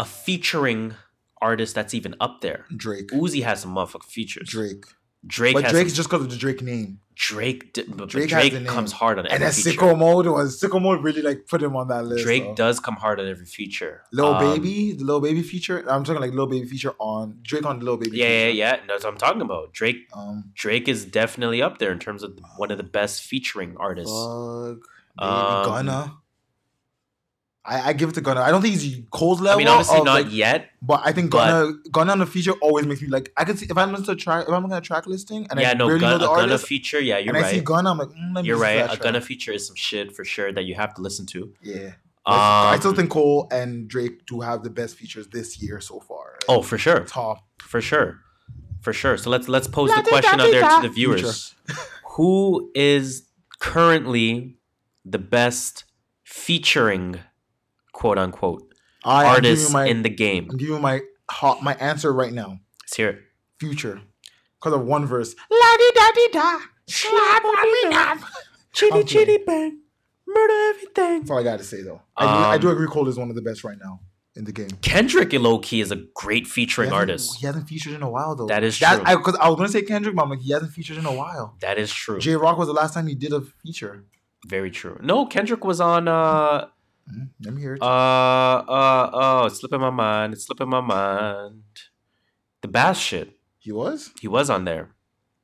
a featuring artist that's even up there. Drake. Uzi has some motherfucking features. Drake. Drake But has Drake is just because of the Drake name. Drake. Drake Drake, comes hard on every. And then feature. Sicko Mode was Sicko Mode really like put him on that list. Drake though. does come hard on every feature. Lil Um, Baby, the Lil Baby feature. I'm talking like Lil Baby feature on Drake on the Lil Baby. Yeah, yeah, yeah. That's what I'm talking about. Drake. Um, Drake is definitely up there in terms of one of the best featuring artists. Fuck, Baby Um, Gunna. I, I give it to Gunna. I don't think he's Cole's I level. mean, obviously of, not like, yet. but I think but- Gunna Gunna on the feature always makes me like. I can see if I'm listening to track if I'm looking at track listing and yeah, I no, barely gun, know a the Gunna artist feature. Yeah, you're right. and I see right. Gunna, I'm like, mm, let me You're right. that A Gunna feature is some shit for sure that you have to listen to. Yeah. Um, I still think Cole and Drake do have the best features this year so far. Oh, for sure, top. for sure, for sure. So let's let's pose the question out there to the viewers: [LAUGHS] Who is currently the best featuring, quote unquote, I, artists my, in the game? I'm giving you my hot my answer right now. Let's hear it. Future, because of one verse. La di da di da. Slap on me now. Chitty chitty bang, murder everything. That's all I got to say though. I, do, I Um, do agree Cole is one of the best right now in the game. Kendrick low key is a great featuring hasn't- artist. He hasn't featured in a while though. That is That- true. I, cause I was gonna say Kendrick, but I'm like he hasn't featured in a while. That is true. Jay Rock was the last time he did a feature. Very true. No, Kendrick was on. uh Mhm. Let me hear it. Uh, uh, oh, it's slipping my mind. It's slipping my mind. The bass shit. he was. He was on there.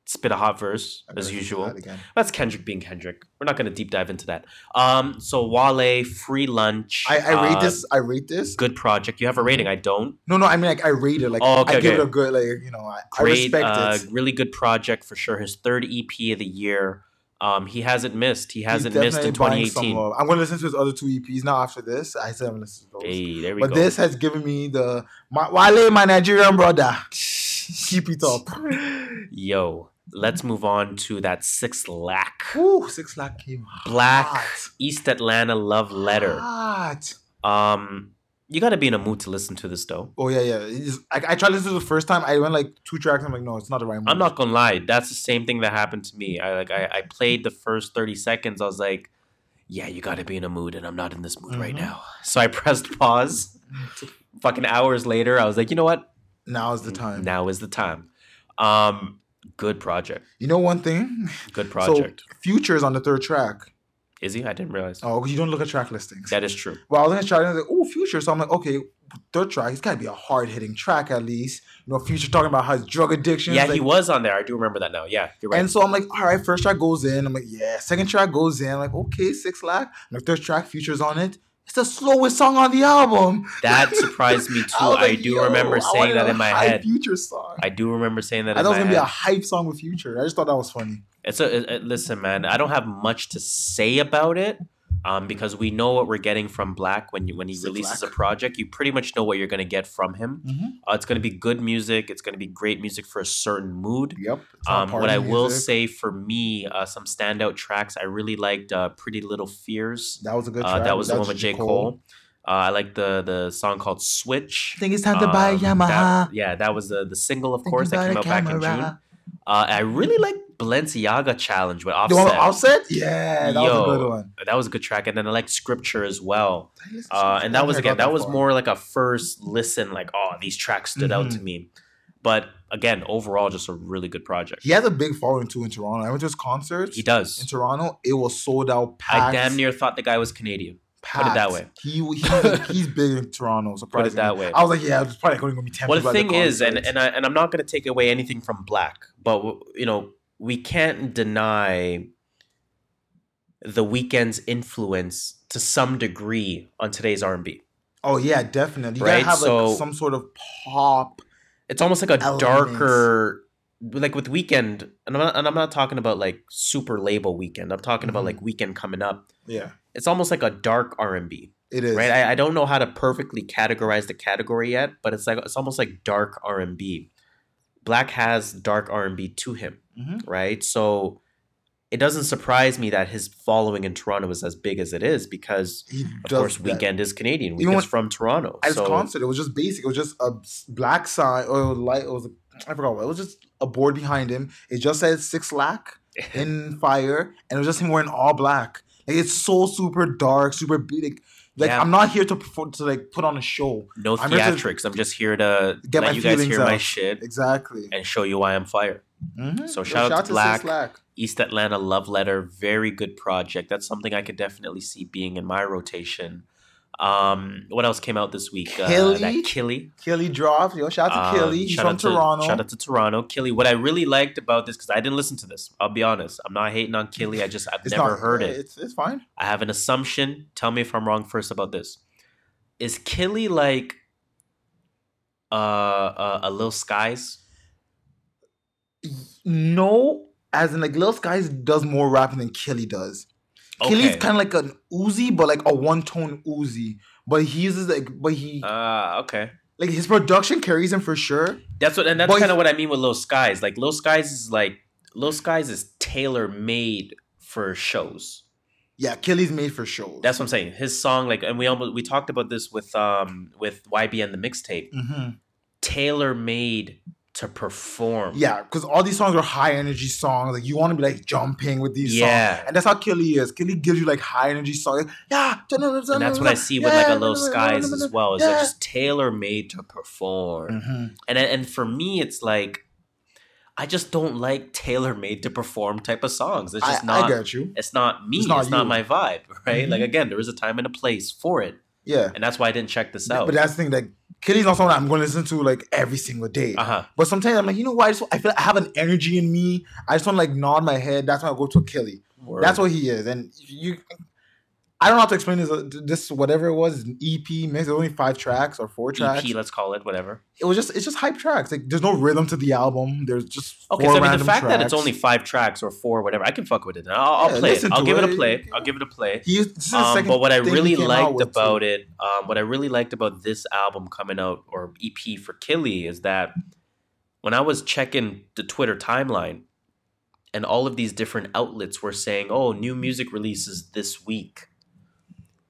Spit a hot verse I as usual. that. That's Kendrick being Kendrick. We're not gonna deep dive into that. Um, so Wale, free lunch. I, I rate uh, this. I rate this. Good project. You have a rating. I don't. No, no. I mean, like I rate it. Like Oh, okay, I give it a good. Like you know, I, I Great. respect uh, it. Really good project for sure. His third EP of the year. Um, he hasn't missed. He hasn't missed in definitely buying some 2018. I'm gonna listen to his other two EPs now. After this, I still haven't listened to listen to those. Hey, there we but go. this has given me the my, Wale, my Nigerian brother. Keep it up. [LAUGHS] Yo, let's move on to that six lack. Woo, six lakh came Black hot. East Atlanta love letter. Hot. Um, you got to be in a mood to listen to this though. Oh yeah, yeah. It's, I, I tried to listen to the first time. I went like two tracks. I'm like, no, it's not the right. Mood. I'm not gonna lie, that's the same thing that happened to me. I like I, I played the first 30 seconds. I was like, yeah, you got to be in a mood, and I'm not in this mood right Mhm. now. So I [LAUGHS] pressed pause. Fucking hours later, I was like, you know what? Now is the time. Now is the time. Um, good project. You know one thing? Good project. So Future is on the third track. Is he? I didn't realize. Oh, because you don't look at track listings. That is true. Well, I was gonna try and I was like, oh, Future. So I'm like, okay, third track. It's gotta be a hard hitting track at least. You know, Future talking about his drug addiction. Yeah, like, he was on there. I do remember that now. Yeah, you're right. And so I'm like, all right, first track goes in. I'm like, yeah. Second track goes in. I'm like, okay, six lakh. And the third track, Future's on it. It's the slowest song on the album. that surprised me [LAUGHS] too. I, was I, do remember saying that in my head. Future song. I do remember saying that I in thought it was gonna be a hype song with Future. I just thought that was funny. It's a, it- listen, man. I don't have much to say about it, um, because we know what we're getting from Black when you when he releases a project. You pretty much know what you're gonna get from him. Uh, it's gonna be good music. It's gonna be great music for a certain mood. Yep. Um, what I will music. say for me, uh, some standout tracks. I really liked uh, "Pretty Little Fears." that was a good Uh, track. that was the That's one with J. Cole. Uh, I like the the song called "Switch." I think it's time to buy a Um, Yamaha. that- yeah, that was the the single, of course, that came out back in June. Uh, I really like Balenciaga Challenge with The one with Offset. Offset? Yeah, that was a good one. That was a good track, and then I like Scripture as well. Did I listen to Uh, and that was again, that was more like a first listen, like oh, these tracks stood out to Mhm. me. But again, overall, just a really good project. He has a big following too in Toronto. I went to his concerts He does in. Toronto. It was sold out. I damn near thought the guy was Canadian. Put it that packed. way. He, he he's big in Toronto. Surprisingly, [LAUGHS] that way. I was like, yeah, it's probably going to be tempted. Well, the thing is, and and I and I'm not going to take away anything from Black, but you know, we can't deny the Weeknd's influence to some degree on today's R&B. oh yeah, definitely. You Right, gotta have so- like some sort of pop. It's almost like a Elements. darker like with Weeknd and I'm not, and I'm not talking about like super label Weeknd. I'm talking about Mhm. like Weeknd coming up. Yeah, It's almost like a dark R&B, it is. right? I, I don't know how to perfectly categorize the category yet, but it's like it's almost like dark R&B. Black has dark R&B to him. Mhm. right? So it doesn't surprise me that his following in Toronto is as big as it is because, He of course, that. Weeknd is Canadian. Even Weeknd's when- from Toronto. At his concert, it was just basic. It was just a black sign or light. It was I forgot what. It was just a board behind him. It just said six lakh [LAUGHS] in fire, and it was just him wearing all black. Like it's so super dark, super big. Like Yeah. I'm not here to perform, to like put on a show. no I'm here to theatrics. I'm just here to get let my you guys hear my shit Exactly. and show you why I'm fire. Mhm. So Yo, shout out to Black. Lakh. East Atlanta Love Letter, very good project. That's something I could definitely see being in my rotation. Um, what else came out this week? Uh, Killy? that Killy. Killy dropped. Yo, shout out to Um, Killy. He's from to- Toronto. Shout out to Toronto. Killy. What I really liked about this, because I didn't listen to this, I'll be honest. I'm not hating on Killy. I just I've never not- heard it. It's it's fine. I have an assumption. Tell me if I'm wrong first about this. Is Killy like uh, uh a Lil Skies? No, as in like Lil Skies does more rapping than Killy does. Killy's Okay. kind of like an Uzi, but like a one tone Uzi. But he uses like, but he Ah, okay. like his production carries him for sure. That's what, and that's kind of what I mean with Lil Skies. Like Lil Skies is like Lil Skies is tailor made for shows. Yeah, Killy's made for shows. That's what I'm saying. His song, like, and we almost we talked about this with um with YBN the mixtape. hmm Tailor made to perform. Yeah, because all these songs are high energy songs. Like you want to be like jumping with these Yeah. songs, and that's how Killy is. Killy gives you like high energy songs. Like, yeah, and that's what I see with like a Lil Skies as well. Is just tailor made to perform. Mhm. And and for me, it's like I just don't like tailor made to perform type of songs. It's just I, not. I get you. It's not me. It's It's not my vibe, right? Like Mhm. again, there is a time and a place for it, Yeah. and that's why I didn't check this out. But that's the thing. Like, Killy's not something I'm going to listen to like every single day. Uh huh. But sometimes I'm like, you know what? I, just, I feel like I have an energy in me. I just want to like nod my head. That's why I go to a Killy. That's what he is. And you, I don't know how to explain this. uh, This whatever it was, an EP. Maybe there's only five tracks or four tracks. EP. Let's call it whatever. It was just it's just hype tracks. Like there's no rhythm to the album. There's just Okay, so I mean the fact that it's only five tracks or four, whatever, I can fuck with it. I'll, I'll Yeah, play it. I'll give it. it. a play. I'll give it a play. He Um, but what I really liked with, too. about it, um, what I really liked about this album coming out or EP for Killy is that when I was checking the Twitter timeline, and all of these different outlets were saying, "Oh, new music releases this week,"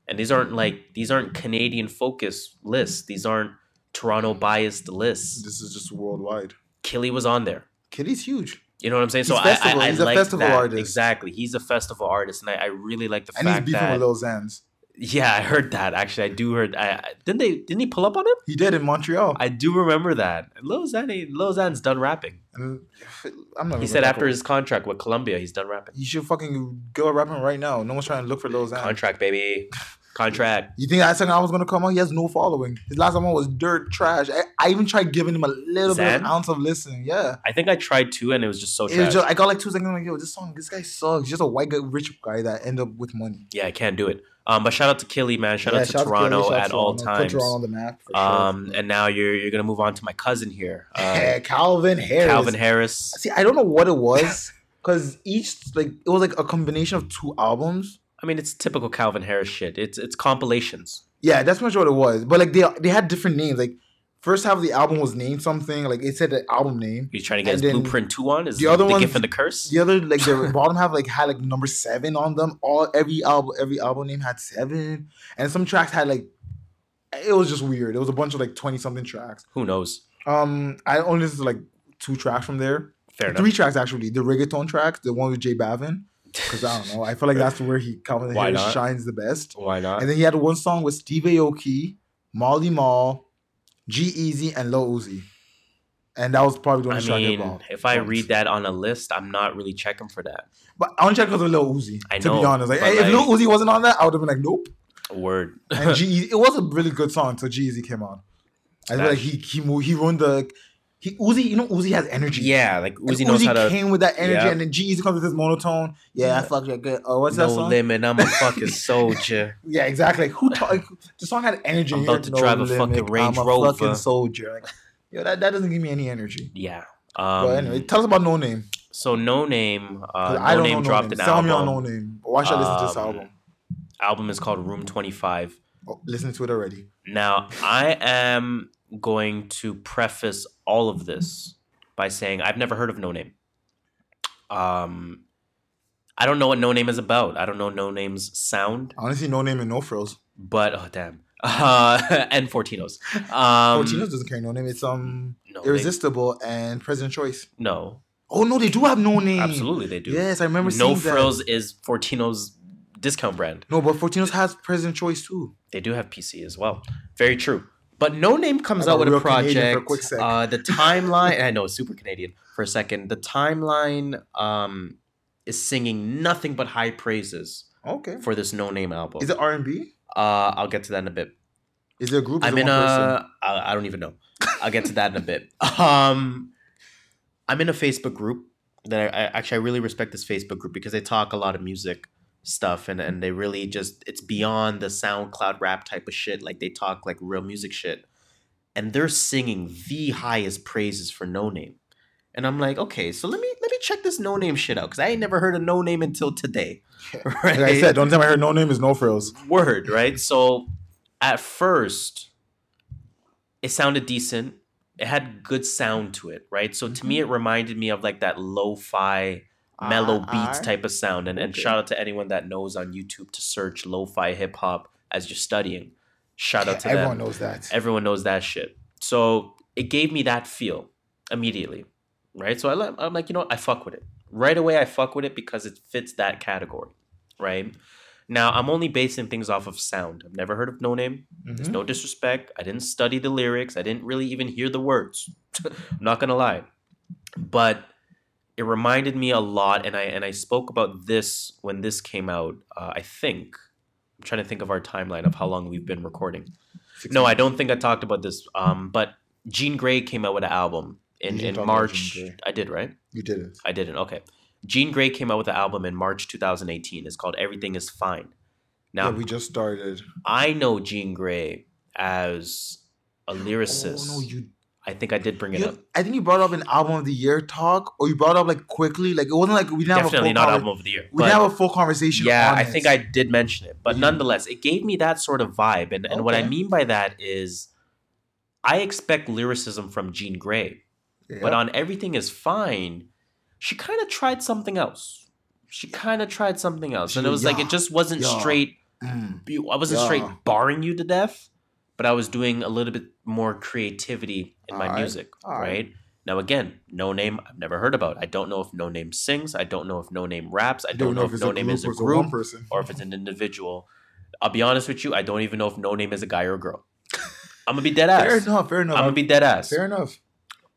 and these aren't mm-hmm. like these aren't Canadian focus lists. These aren't Toronto biased lists. This is just worldwide. Killy was on there. Killy's huge. You know what I'm saying? so He's I, festival- I, I he's a like festival that. artist. Exactly. He's a festival artist, and I, I really like the fact that And he's fact beefing that. with Lil Xans. Yeah, I heard that. Actually, I do heard. I, I didn't they didn't he pull up on him? He did in Montreal. I do remember that. Lil Xan, Lil Xan's done rapping. I'm not. He said after his contract with Columbia, he's done rapping. You should fucking go rapping right now. No one's trying to look for Lil Xan. Contract, baby, contract. You think that second album was gonna come out? He has no following. His last album was dirt trash. I, I even tried giving him a little bit of Xan? ounce of listening. Yeah. I think I tried too, and it was just so trash. just, I got like two seconds. I'm like, yo, this song, this guy sucks. He's just a white guy, rich guy that end up with money. yeah, I can't do it. Um, but shout out to Killy, man. Shout Yeah, out to shout Toronto Kelly, shout at all Toronto. times. Put Toronto on the map. For Um, and now you're you're gonna move on to my cousin here, [LAUGHS] uh, Calvin Harris. Calvin Harris. See, I don't know what it was [LAUGHS] because each like it was like a combination of two albums. I mean, it's typical Calvin Harris shit. It's it's compilations. Yeah, that's much what it was. But like they they had different names. Like first half of the album was named something. Like it said the album name. He's trying to get And his Blueprint two on. Is the other the ones- gift and the curse? The other like the [LAUGHS] bottom half like had like number seven on them. All every album every album name had seven, and some tracks had like it was just weird. It was a bunch of like twenty something tracks. Who knows? Um, I only listened to like two tracks from there. Fair enough. Three tracks actually. The reggaeton track, the one with J Balvin, because I don't know. I feel like that's where he Calvin Harris shines the best. Why not? And then he had one song with Steve Aoki, Molly Mall, G-Eazy, and Lil Uzi. And that was probably the I only track mean, involved. if I read that on a list, I'm not really checking for that. But I only checked because of Lil Uzi. I to know, be honest, like, if Lil like- Uzi wasn't on that, I would have been like, nope. Word. And G-Eazy, it was a really good song until G Easy came on. I feel like he he he ruined the he Uzi. You know Uzi has energy. yeah, like And Uzi knows how to. came with that energy, Yeah. and then G-Eazy comes with his monotone. Yeah, I Yeah. fuck that good. Oh, what's that song? No limit, I'm a [LAUGHS] fucking soldier. Yeah, exactly. Like, who ta- like, the song had energy. I'm about to like, drive a limit, fucking Range I'm a Rover. fucking soldier. Like, yo, that, that doesn't give me any energy. Yeah. Um, but anyway, tell us about No Name. so no Name, Uh, I no don't name know No dropped Name. an Tell album. me on No Name. Why should I listen to this Um, album? Album is called Room Twenty Five. Oh, listen to it already. Now, I am going to preface all of this by saying I've never heard of No Name. Um, I don't know what No Name is about. I don't know No Name's sound, Honestly, No Name and No Frills. but oh damn, uh, [LAUGHS] and Fortinos. Um, Fortinos doesn't carry No Name. It's um no, Irresistible and President Choice. no, Oh no, they do have No Name. absolutely they do. Yes, I remember no frills is Fortino's discount brand. No, but Fortinos has President Choice too. They do have PC as well. Very true. But No Name comes out got with a real Canadian for a project. Uh, the timeline, I know, super Canadian for a second. The timeline um, is singing nothing but high praises Okay. for this No Name album. Is it R and B? Uh, I'll get to that in a bit. Is it a group? I'm in one person? a. I I don't even know. I'll get to that in a bit. [LAUGHS] Um, I'm in a Facebook group that I, I actually I really respect this Facebook group because they talk a lot of music stuff and and they really just it's beyond the SoundCloud rap type of shit. Like they talk like real music shit, and they're singing the highest praises for No Name. And I'm like, okay, so let me let me check this no name shit out because I ain't never heard of no name until today. [LAUGHS] [LAUGHS] Right? Like I said, the only time I heard No Name is No Frills. word, right? So at first, it sounded decent. It had good sound to it, right? So to me, mm-hmm. it reminded me of like that lo-fi, mellow beats type of sound. And, and Okay. shout out to anyone that knows on YouTube to search lo-fi hip hop as you're studying. Shout out to Everyone them. knows that. Everyone knows that shit. So it gave me that feel immediately, right? So I I'm like, you know, what? I fuck with it right away. I fuck with it because it fits that category, right? Now I'm only basing things off of sound. I've never heard of No Name. There's Mhm. no disrespect. I didn't study the lyrics. I didn't really even hear the words. [LAUGHS] I'm not gonna lie, but it reminded me a lot, and I and I spoke about this when this came out. Uh, I think I'm trying to think of our timeline of how long we've been recording. No, I don't think I talked about this. Um, but Jean Grae came out with an album in in March. I did right. You did it. I didn't. Okay. Jean Grae came out with an album in March 2018. It's called Everything Is Fine. Now, yeah, we just started. I know Jean Grae as a lyricist. Oh no, you. I think I did bring it you up. I think you brought up an album of the year talk, or you brought up like quickly. Like it wasn't like we didn't Definitely have a full not album of the year. We didn't have a full conversation. yeah, I think I did mention it, but You- nonetheless, it gave me that sort of vibe. And and what I mean by that is, I expect lyricism from Jean Grae, Yeah. but on Everything Is Fine, she kind of tried something else. She kind of tried something else, and it was like it just wasn't yeah. straight. Mm. I wasn't straight Yeah. barring you to death, but I was doing a little bit more creativity in my Alright, music, alright. right? Now again, No Name I've never heard about. I don't know if No Name sings. I don't know if No Name raps. I don't, know if, No Name is a group or if it's an individual. I'll be honest with you, I don't even know if No Name is a guy or a girl. [LAUGHS] I'm gonna be dead ass. I'm enough. Fair enough. I'm gonna be dead ass. fair enough.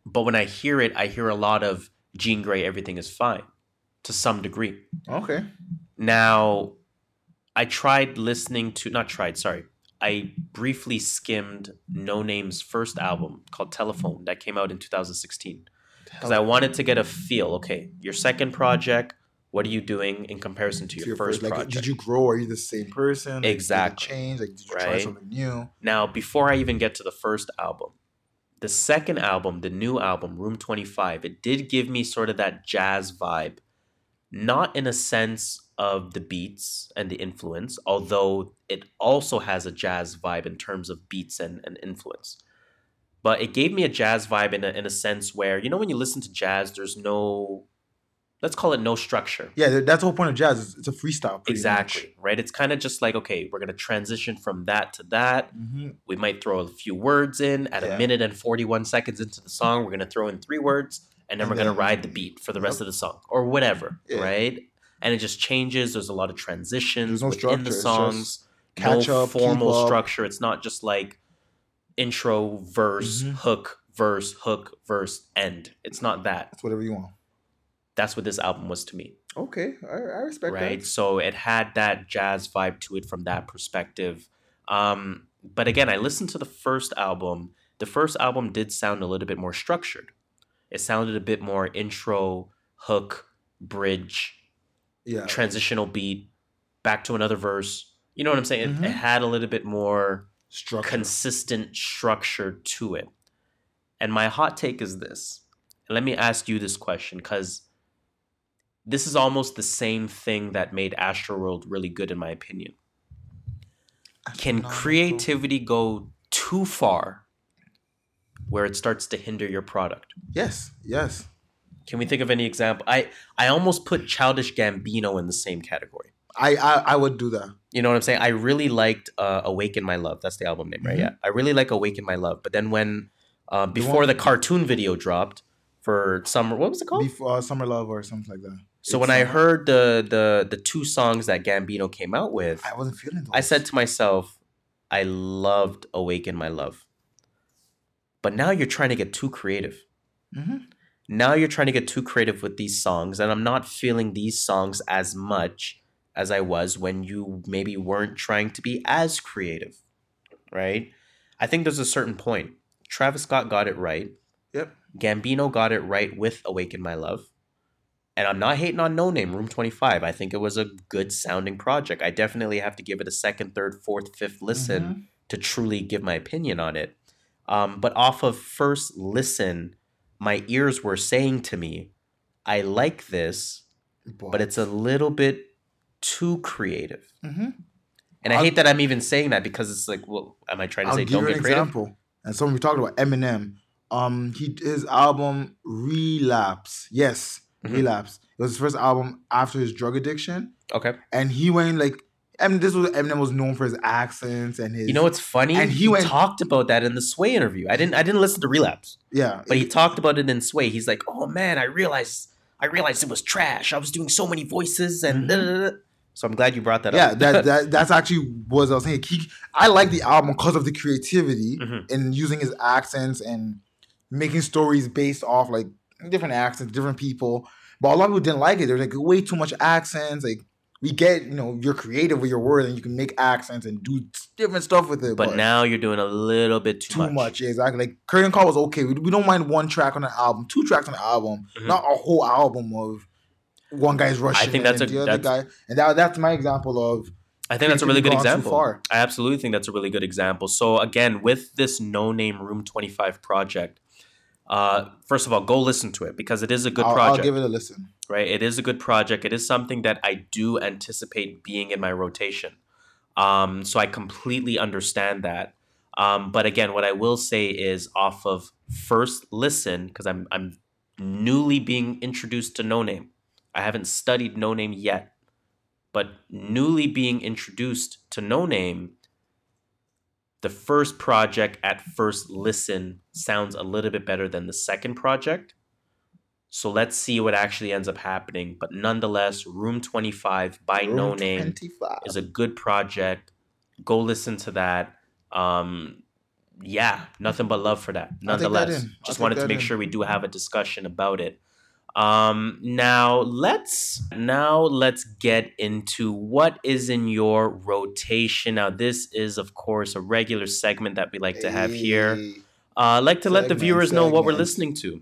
But when I hear it, I hear a lot of Jean Grae, everything is fine to some degree. Okay. Now, I tried listening to, not tried, sorry. I briefly skimmed No Name's first album called Telephone that came out in 2016 because I wanted to get a feel. Okay, your second project, what are you doing in comparison to To your, first, like, project? did you grow? Are you the same person? Like, Exactly. change? Like, did you try something new? Now, before I even get to the first album, the second album, the new album, Room 25, it did give me sort of that jazz vibe. Not in a sense of the beats and the influence, although it also has a jazz vibe in terms of beats and, and influence. But it gave me a jazz vibe in a, in a sense where, you know, when you listen to jazz, there's no, let's call it no structure. Yeah, that's the whole point of jazz. It's, a freestyle. Exactly, right? It's kind of just like, okay, we're going to transition from that to that much. Mhm. we might throw a few words in at Yeah. a minute and 41 seconds into the song we're going to throw in three words and then And we're going to ride the beat for the rest of the song or whatever Yeah. right and it just changes. There's a lot of transitions no within the songs. catch no up, formal structure. It's not just like intro verse Mhm. hook verse hook verse end. It's not that. That's whatever you want. that's what this album was to me. Okay, I, I respect right? That. so it had that jazz vibe to it from that perspective. Um but again i listened to the first album. The first album did sound a little bit more structured. It sounded a bit more intro hook bridge Yeah. transitional beat back to another verse you know what i'm saying It- Mhm. it, had a little bit more Structure. consistent structure to it and my hot take is this let me ask you this question because this is almost the same thing that made Astroworld really good, in my opinion. Can creativity go too far where it starts to hinder your product? Yes. Yes. Can we think of any example? I, I almost put Childish Gambino in the same category. I, I I would do that. You know what I'm saying? I really liked uh, Awaken My Love. That's the album name, right? Mhm. Yeah. I really like Awaken My Love. But then when, uh, before the cartoon video dropped for summer, what was it called? Before uh, summer love or something like that. So It's when I heard the the the two songs that Gambino came out with, I wasn't feeling those. I said to myself, I loved Awaken My Love. But now you're trying to get too creative. Mhm. Now you're trying to get too creative with these songs, and I'm not feeling these songs as much as I was when you maybe weren't trying to be as creative. Right? I think there's a certain point. Travis Scott got it right. Yep. Gambino got it right with Awaken My Love. And I'm not hating on No Name, Room 25. I think it was a good sounding project. I definitely have to give it a second, third, fourth, fifth listen Mhm. to truly give my opinion on it. Um, but off of first listen, my ears were saying to me, I like this, but it's a little bit too creative. Mhm. And I I'll- hate that I'm even saying that because it's like, well, am I trying to I'll say give don't you get creative? example. And someone we talked about Eminem. Um, he his album Relapse. Yes, Mhm. Relapse. It was his first album after his drug addiction, Okay. and he went like. Mean, this was Eminem was known for his accents and his. You know what's funny? And he he went- talked about that in the Sway interview. I didn't I didn't listen to Relapse. Yeah, But he talked about it in Sway. He's like, "Oh man, I realized I realized it was trash. I was doing so many voices and." Mhm. da, da, da." So I'm glad you brought that yeah, up. Yeah, that, [LAUGHS] that that's actually what I was saying. He, I like the album because of the creativity Mhm. and using his accents and making stories based off like different accents, different people. But a lot of people didn't like it. There's like way too much accents. Like we get, you know, you're creative with your word and you can make accents and do different stuff with it. But, now you're doing a little bit too, much. too much. much. Yeah, exactly. Like Curtain Call was okay. We, we don't mind one track on an album, two tracks on an album, Mhm. not a whole album of one guy's rushing. think that's and a- the other guy, and that, that's my example of I think that's a really good creativity gone too example. I absolutely think that's a really good example. So again, with this no name Room Twenty Five project, uh, first of all, go listen to it because it is a good I'll, I'll project. give it a listen. right? It is a good project. It is something that I do anticipate being in my rotation. Um, so I completely understand that. Um, but again, what I will say is off of first listen because I'm I'm newly being introduced to No Name. I haven't studied No Name yet, but newly being introduced to No Name. The first project at first listen sounds a little bit better than the second project. So let's see what actually ends up happening. But nonetheless, Room 25 by No Name 25. is a good project. Go listen to that. Um, yeah, nothing but love for that. that Nonetheless. I'll just wanted to make in. sure we do have a discussion about it. Um, now let's now let's get into what is in your rotation. Now this is of course a regular segment that we like to have here. Uh, I like to let the Segment, viewers know what we're listening to.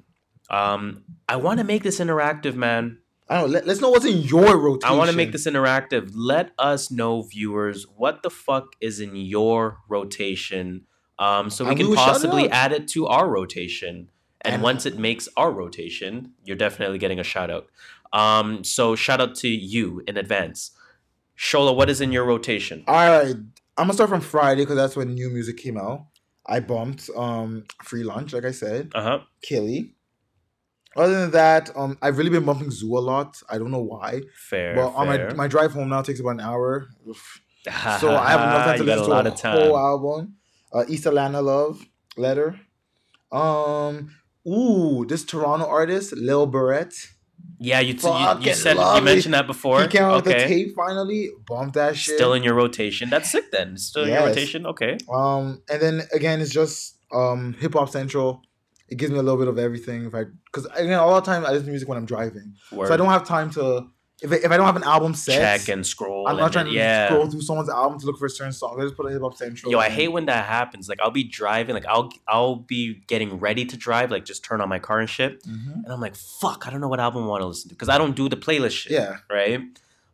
Um, I want to make this interactive, man. I don't know. Let, us know what's in your rotation. I want to make this interactive. Let us know, viewers, what the fuck is in your rotation, um, so we And can will shout it possibly add it to our rotation. And, And- once it makes our rotation, you're definitely getting a shout out. Um, so shout out to you in advance. Shola, what is in your rotation? All right, I'm gonna start from Friday because that's when new music came out. I bumped um free lunch, like I said, Uh huh. Killy. Other than that, um, I've really been bumping Zoo a lot. I don't know why, Fair. but on my my drive home now takes about an hour, [LAUGHS] so I have enough time to listen a to lot a of time. whole album. Uh, East Atlanta Love Letter. Um, ooh, this Toronto artist Lil Berete. Yeah, you, t- you, you said you mentioned that before. He came out with the okay. tape finally. Bumped that shit. Still in your rotation. That's sick then. Still in your rotation. Okay. Um, and then again, it's just um hip hop central. It gives me a little bit of everything. If I, because again, a lot of time I listen to music when I'm driving, Word. so I don't have time to. If I, if I don't have an album set, check and scroll. I'm not trying then- to yeah. scroll through someone's album to look for a certain song. I just put a hip hop central. Yo, I hate when that happens. Like I'll be driving, like I'll I'll be getting ready to drive, like just turn on my car and shit, Mhm. and I'm like, fuck, I don't know what album I want to listen to because I don't do the playlist shit. Yeah, Right.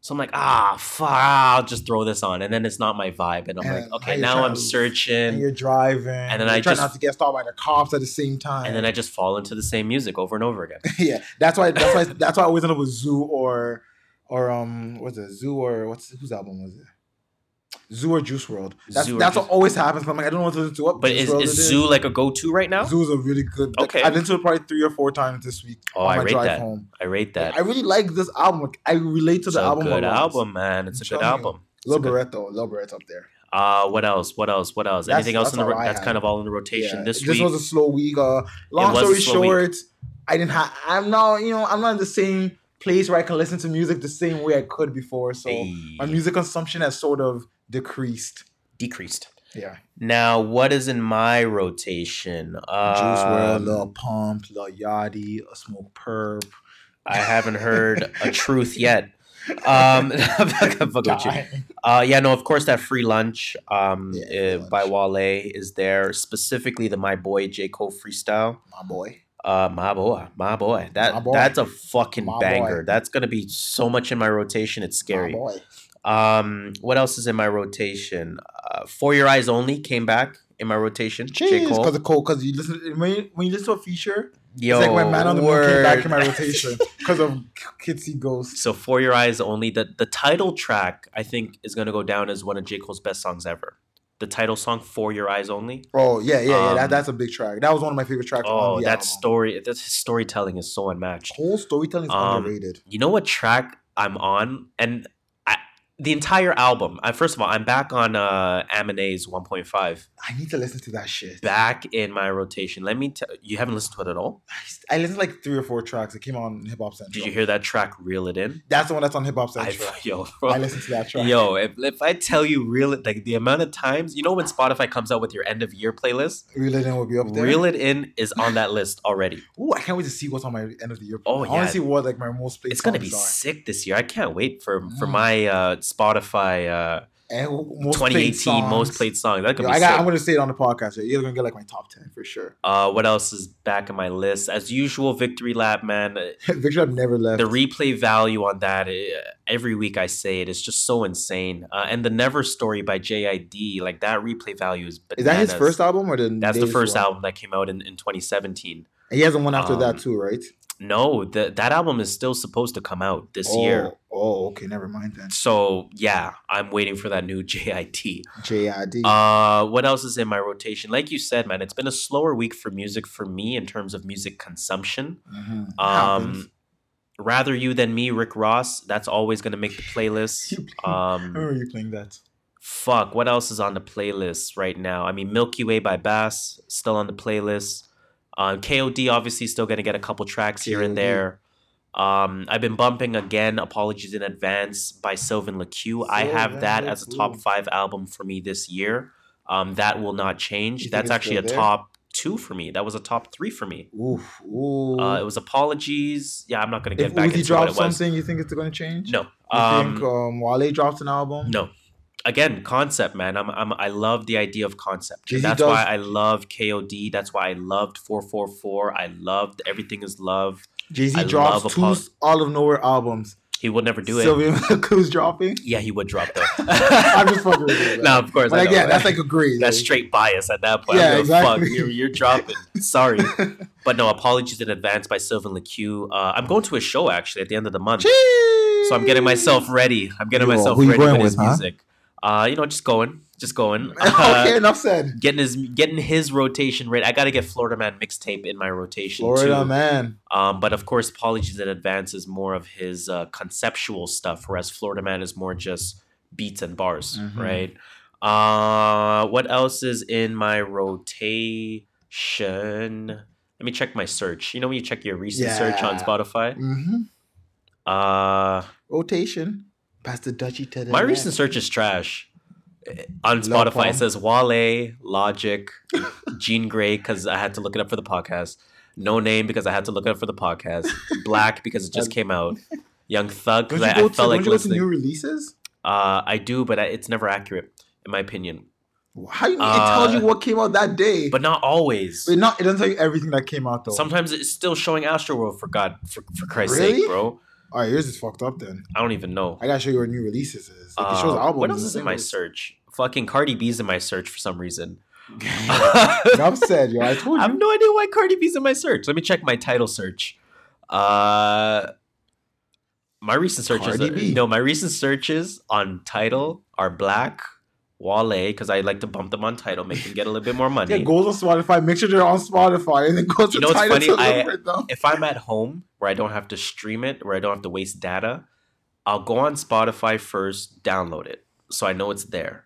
So I'm like, ah, fuck, I'll just throw this on, and then it's not my vibe, and I'm And like, okay, now I'm to- searching, and you're driving, And then I try just- not to get stopped by the cops at the same time. and then I just fall into the same music over and over again. [LAUGHS] yeah, that's why. That's why. that's why I always end up with Zoo or or um, what's it? Zoo or what's whose album was it? Zoo or Juice WRLD. That's Zoo that's Juice- what always happens. I'm like, I don't know what to listen to. What But Juice is, is Zoo like a go-to right now? Zoo is a really good. Like, Okay. I've listened to it probably three or four times this week Oh, on I my rate drive that. home. I rate that. I really like this album. Like, I relate to it's the a album. good album, man. It's a good album. Lil Berete though. Lil Berete's up there. Uh, what else? What else? What else? That's- Anything else that's in the? That's have. kind of all in the rotation Yeah, this this week. This was a slow week. Uh, long story slow week. short, I didn't have. I'm not. You know, I'm not in the same place where I can listen to music the same way I could before. So Hey, my music consumption has sort of decreased. decreased. Yeah. Now, what is in my rotation? Juice WRLD, Um, Lil Pump, Lil Yachty, a Smokepurpp. I haven't heard [LAUGHS] a truth yet. Um, [LAUGHS] I'm not gonna fuck with you. Uh, yeah, no, of course that free lunch um Yeah, uh, Free by Lunch. Wale is there. Specifically, the My Boy J Cole freestyle. My boy. Uh, my boy, my boy. That My boy. that's a fucking My banger. boy. That's gonna be so much in my rotation. It's scary. My boy. Um, what else is in my rotation? Uh, For Your Eyes Only came back in my rotation. J Cole. Because of Cole. Because you listen when you, when you listen to a feature, Yo, it's like when Man on the Moon came back in my rotation [LAUGHS] because of Kids Ghost. So For Your Eyes Only, the the title track I think is gonna go down as one of J Cole's best songs ever. The title song For Your Eyes Only. Oh yeah, yeah, yeah. Um, that, that's a big track. That was one of my favorite tracks. Oh, that album. story, that storytelling is so unmatched. whole storytelling is Um, underrated. You know what track I'm on, and the entire album. I, first of all, I'm back on uh, Aminé's 1.5. I need to listen to that shit. Back in my rotation. Let me tell you, haven't listened to it at all. I listened to like three or four tracks. It came on Hip Hop Central. Did you hear that track, Reel It In? That's the one that's on Hip Hop I, Central. [LAUGHS] yo, I, listened to that track. yo, if, if I tell you Reel It, like the amount of times, you know when Spotify comes out with your end of year playlist? Reel It In will be up there. Reel It In is on that list already. Ooh, I can't wait to see what's on my end of the year. Oh, I want to see what like my most played It's gonna be are. sick this year. I can't wait for for Mm. my uh, Spotify uh, most 2018 most played songs. That could Yo, be I got. sick. I'm gonna say it on the podcast. You're gonna get like my top ten for sure. Uh, what else is back in my list? As usual, Victory Lap, man. [LAUGHS] Victory I've never left. The replay value on that, eh, every week I say it, it's just so insane. Uh, and the Never Story by JID, like that replay value is Is that his first album or the? That's the first one? album that came out in, in 2017. And he has one after Um, that too, right? No, the, that album is still supposed to come out this oh, year. Oh, okay, never mind then. So yeah, I'm waiting for that new [LAUGHS] JIT. JID. Uh, what else is in my rotation? Like you said, man, it's been a slower week for music for me in terms of music consumption. Mhm. Um, rather you than me, Rick Ross. That's always gonna make the playlist. [LAUGHS] Play- I Um, remember you playing that. fuck, what else is on the playlist right now? I mean, Milky Way by Bas still on the playlist. Um, KOD obviously still gonna get a couple tracks here and there. Um, I've been bumping again. Apologies in advance by Sylvan LaCue. I have that as a top five album for me this year. Um, that will not change. That's actually a top two for me. That was a top three for me. Oof. Ooh. Uh, it was apologies. Yeah, I'm not gonna get if back Uzi into what it was. something, you think it's going to change? No. You Um, think um, Wale drops an album? no. Again, concept, man. I'm, I'm I love the idea of concept. Jay-Z That's does- why I love KOD. That's why I loved 444. I loved Everything Is Love. Jay Z I drops two Apollo- all of nowhere albums. He will never do it. Sylvan LaCue's [LAUGHS] dropping. Yeah, he would drop though. [LAUGHS] I'm just fucking with you. [LAUGHS] No, of course. But I know. yeah, that's like a grade. that's like- straight bias at that point. Yeah, I don't give a exactly. Fuck. You're, you're dropping. Sorry, but no. Apologies in advance by Sylvan LaCue. Uh, I'm going to a show actually at the end of the month. So I'm getting myself ready. I'm getting Yo, myself ready for his huh? music. Uh, you know, just going, just going. [LAUGHS] Uh, okay, enough said. getting his getting his rotation right. I got to get Florida Man mixtape in my rotation Florida too. man. Um, but of course, apologies in advance is more of his uh, conceptual stuff, whereas Florida Man is more just beats and bars, Mhm. right? Uh, what else is in my rotation? Let me check my search. You know when you check your recent search on Spotify? Mm-hmm. Uh, Rotation. Pass the Dutchie to the my left. recent search is trash. Eh, On Spotify, it says Wale, Logic, Jean Grae because I had to look it up for the podcast. Noname because I had to look it up for the podcast. Black because it just came out. Young Thug because you I, I to, felt like don't you go to listening. new releases? Uh, I do, but I, it's never accurate in my opinion. How you, it Uh, tells you what came out that day, But not always. But not it doesn't tell you everything that came out though. Sometimes it's still showing Astroworld for God for, for Christ's Really? sake, bro. All right, yours is fucked up then. I don't even know. I gotta show you what new releases is. Like, it shows Uh, albums. what else is in my search? Fucking Cardi B's in my search for some reason. [LAUGHS] Enough said, yo. I [LAUGHS] told you. I have no idea why Cardi B's in my search. Let me check my Tidal search. Uh, my recent searches, no, my recent searches on Tidal are Black, Wale, because I like to bump them on Tidal, make them get a little bit more [LAUGHS] money. Yeah, goes on Spotify. Make sure they're on Spotify, and then go to You know what's funny? I- if I'm at home where I don't have to stream it, where I don't have to waste data, I'll go on Spotify first, download it, so I know it's there.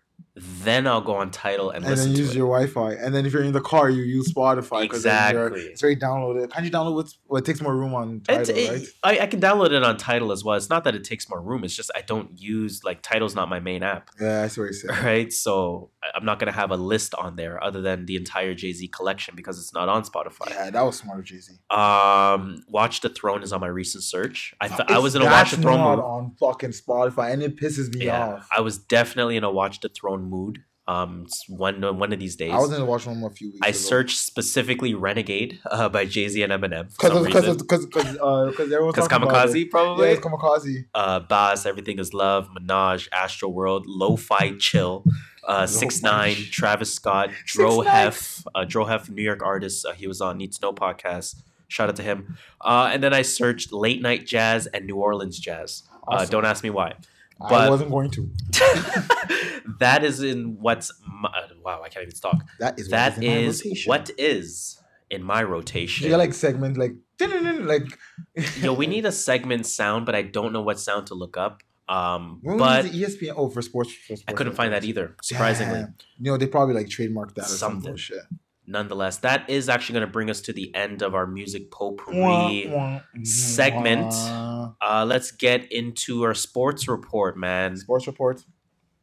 Then I'll go on Tidal and, And listen then use your Wi-Fi. And then if you're in the car, you use Spotify. 'cause then you're- Exactly. It's very downloaded. Can't you download what's what takes more room on Tidal, it- right? I, I can download it on Tidal as well. It's not that it takes more room. It's just I don't use like Tidal's not my main app, Yeah, I see what you're saying. [LAUGHS] right? So I'm not gonna have a list on there other than the entire Jay Z collection because it's not on Spotify. Yeah, that was smart of Jay Z. Um, Watch the Throne is on my recent search. I I was in a Watch the Throne on fucking Spotify, and it pisses me Yeah, off. I was definitely in a Watch the Throne mood. Um, one one of these days. I was in the watch one a few weeks. I searched specifically "Renegade" [LAUGHS] uh, by Jay Z and Eminem because because because because uh, because everyone's Because about it. Kamikaze, Yeah, probably. it's Kamikaze. uh, Bas, Everything Is Love, Minaj, Astroworld, Lo-Fi [LAUGHS] Chill, uh, Six Nine, Travis Scott, Dro 6ix9ine. Hef, uh, Dro Hef, New York artist. Uh, he was on Need to Know podcast. Shout out to him. Uh, and then I searched late night jazz and New Orleans jazz. Uh, don't ask me why. I wasn't going to. [LAUGHS] that is in what's my, uh, wow. I can't even talk. That is That what is, in my rotation. what is in my rotation. You got like segment like like [LAUGHS] Yo, we need a segment sound, but I don't know what sound to look up. Um, When but ESPN? Oh, for sports. For sports I couldn't find that either. Surprisingly, Damn. You know, they probably like trademarked that or some Something. bullshit. Nonetheless, that is actually going to bring us to the end of our music potpourri. segment. Uh, let's get into our sports report, man. Sports report.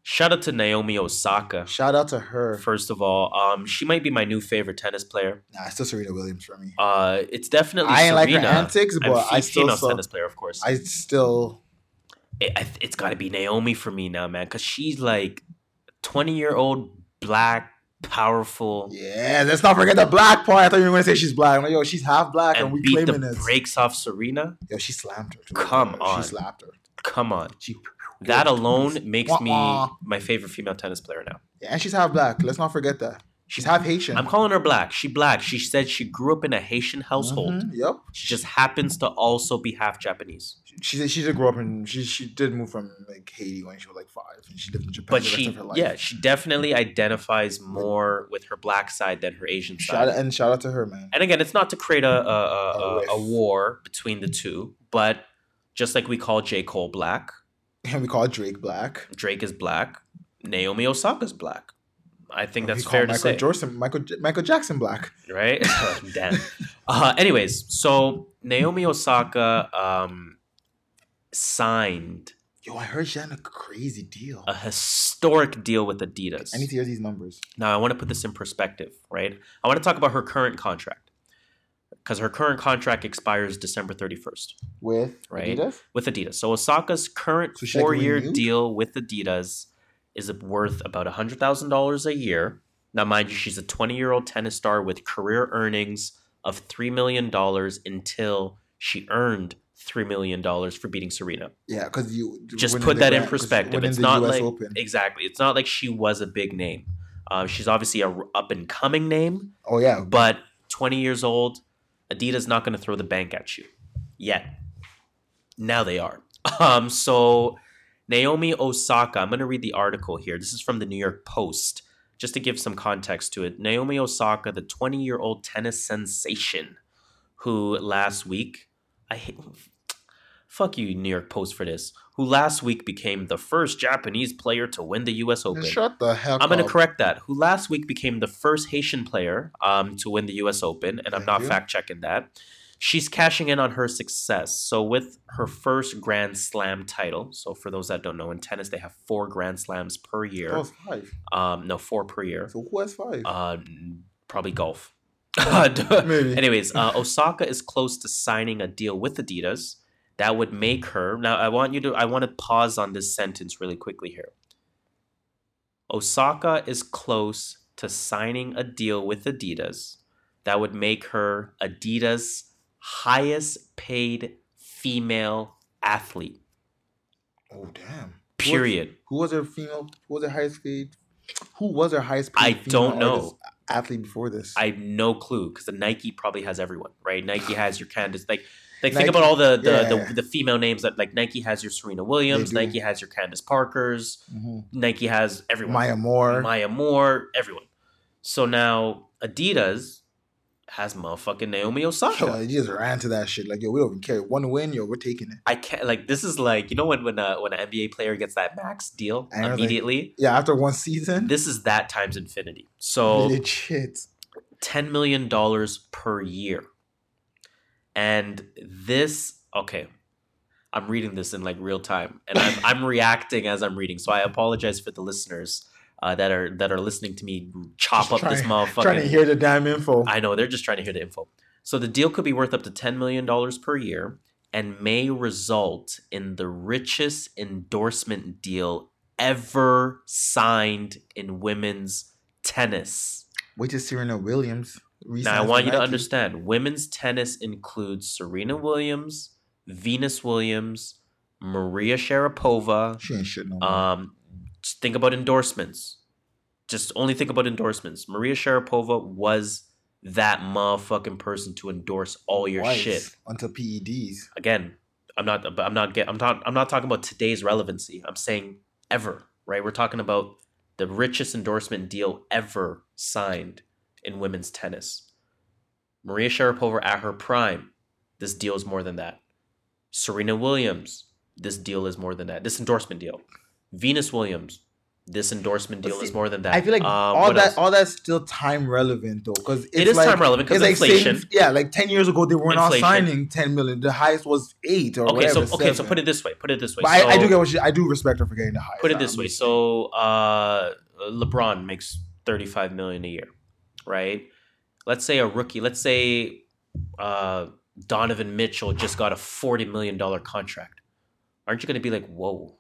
Shout out to Naomi Osaka. Shout out to her. First of all, um, she might be my new favorite tennis player. Nah, it's still Serena Williams for me. Uh, it's definitely I ain't like Serena. her antics, but fe- I still saw, tennis player, of course. I still it, it's got to be Naomi for me now, man, because she's like twenty year old black, powerful, yeah. Let's not forget the black part. I thought you were gonna say she's black. I'm like, yo, she's half black, and, and we beat claiming the it. brakes off Serena. Yo, she slammed her. too. Come on. she slapped her. Come on, She that alone makes me my favorite female tennis player now. Yeah, and she's half black. Let's not forget that. She's half Haitian. I'm calling her black. She black. She said she grew up in a Haitian household. Mhm, Yep. She just happens to also be half Japanese. She she did grow up in she she did move from like Haiti when she was like five, and she lived in Japan But she, of her life. yeah, she definitely identifies more with her black side than her Asian Shout side. out, and shout out to her, man. And again, it's not to create a a, a, A a, a war between the two, but just like we call J. Cole black, And [LAUGHS] we call Drake black. Drake is black, Naomi Osaka's black. I think that's we fair call to Michael say, Jordan, Michael Michael Jackson black. right? [LAUGHS] Damn. [LAUGHS] Uh, anyways, so Naomi Osaka um, signed Yo, I heard she had a crazy deal. a historic deal with Adidas. I need to hear these numbers. Now, I want to put this in perspective, right? I want to talk about her current contract because her current contract expires December 31st With Right. Adidas? with Adidas. So Osaka's current So four year deal with Adidas is worth about $100,000 a year. Now, mind you, she's a 20 year old tennis star with career earnings of $3 million until she earned $3 million for beating Serena. Yeah, because you Just put that in Grand- perspective. It's not US like Open. exactly. It's not like she was a big name. Uh, she's obviously a up and coming name, Oh yeah, but 20 years old, Adidas not going to throw the bank at you yet. Now they are. [LAUGHS] Um, so Naomi Osaka, I'm going to read the article here. This is from the New York Post, just to give some context to it. Naomi Osaka, the 20 year old tennis sensation, who last week, I hate, fuck you, New York Post, for this, who last week became the first Japanese player to win the U.S. Open. shut the hell. Up. I'm going to correct that. Who last week became the first Haitian player um, to win the U.S. Open, and I'm not fact checking that. She's cashing in on her success. So with her first Grand Slam title, so for those that don't know, in tennis they have four Grand Slams per year. was five. Um, no, four per year. So who has five? Uh, probably golf. [LAUGHS] Maybe. [LAUGHS] Anyways, uh, Osaka is close to signing a deal with Adidas that would make her. Now, I want you to. I want to pause on this sentence really quickly here. Osaka is close to signing a deal with Adidas that would make her Adidas' highest paid female athlete. oh damn. Period. Who was her female? Who was her highest paid? Who was her highest paid? I don't know. Athlete before this. I have no clue because the Nike probably has everyone, right? Nike [SIGHS] has your Candace, like, like think about all the the, yeah. the the female names that like Nike has your Serena Williams, Nike has your Candace Parkers, Mhm. Nike has everyone, Maya Moore. Maya Moore, everyone. So now Adidas has motherfucking Naomi Osaka. Yo, they just ran to that shit. Like, yo, we don't even care. One win, yo, we're taking it. I can't like this is like you know when when a, when an NBA player gets that max deal I know, like- immediately. Yeah, after one season, this is that times infinity. So legit. ten million dollars per year. And this, okay, I'm reading this in like real time, and I'm I'm [LAUGHS] reacting as I'm reading. So I apologize for the listeners uh, that are that are listening to me chop Just up this trying- motherfucking. Trying to hear the damn info. I know they're just trying to hear the info. So the deal could be worth up to ten million dollars per year, and may result in the richest endorsement deal ever signed in women's tennis. Which is Serena Williams. Now, I want you to understand women's tennis includes Serena Williams, Venus Williams, Maria Sharapova. She ain't shit no more. Um, just think about endorsements. Just only think about endorsements. Maria Sharapova was that motherfucking person to endorse all your Twice shit. Until PEDs. Again, I'm not. I'm not. Get. I'm not. I'm not talking about today's relevancy. I'm saying ever. Right. We're talking about the richest endorsement deal ever signed in women's tennis. Maria Sharapova at her prime. This deal is more than that. Serena Williams, this deal is more than that. This endorsement deal. Venus Williams, this endorsement deal see, is more than that. I feel like Um, all that else? all that's still time relevant though, because It is time relevant 'cause inflation. yeah, like ten years ago they weren't all signing ten million. The highest was eight or okay, so whatever. okay, so put it this way. Put it this way. But I, I do get what she. I do respect her for getting the highest. put it this way so uh lebron makes 35 million a year right let's say a rookie let's say uh donovan mitchell just got a 40 million dollar contract aren't you going to be like whoa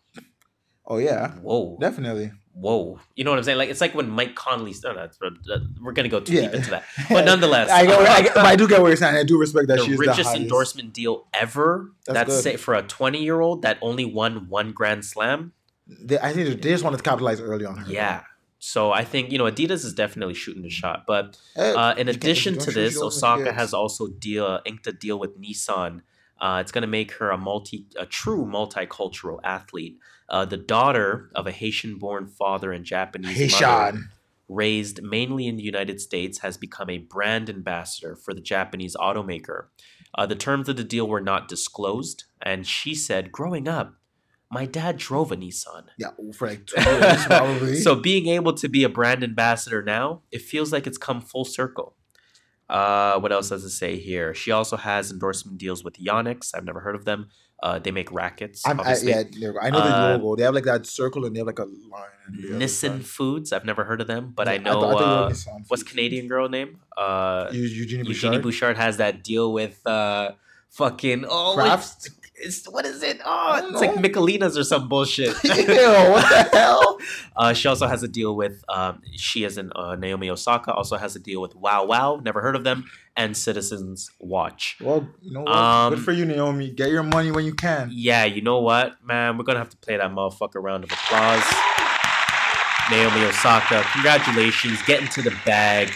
Oh yeah, whoa definitely. whoa you know what i'm saying like it's like when mike Conley. no, no, that's- we're going to go too Yeah. deep into that [LAUGHS] but nonetheless I, get I, get, but I do get what you're saying. I do respect that the she's richest the endorsement deal ever That's that's, for a 20 year old that only won one grand slam They, I think they just wanted to capitalize early on her. yeah so i think you know adidas is definitely shooting the shot but Eh, Uh, in addition to this, Osaka has also deal uh, inked a deal with Nissan. Uh, it's going to make her a multi, a true multicultural athlete. Uh, the daughter of a Haitian-born father and Japanese mother, Haitian. raised mainly in the United States, has become a brand ambassador for the Japanese automaker. Uh, the terms of the deal were not disclosed, and she said, "Growing up, my dad drove a Nissan." Yeah, for like [LAUGHS] two years probably. so being able to be a brand ambassador now, it feels like it's come full circle. Uh, what else does it say here? She also has endorsement deals with Yonex. I've never heard of them. Uh, they make rackets. I'm, I, yeah, there you go. I know the Uh, logo. They have like that circle and they have like a line. on the other Nissin. Foods. I've never heard of them, but I know. thought they were uh, what's. Canadian girl name? Uh, Eu- Eugenie Eugenie Bouchard. Bouchard has that deal with uh, fucking oh, Crafts? It's, what is it? Oh, it's like. Michelina's or some bullshit. [LAUGHS] Ew, what the hell? [LAUGHS] Uh, she also has a deal with um, she is in uh, Naomi Osaka also has a deal with WOWOW, never heard of them, and Citizens Watch. Well, you know what? Um, Good for you, Naomi. Get your money when you can. Yeah, you know what, man? We're gonna have to play that motherfucker round of applause. Naomi Osaka, congratulations, get into the bag,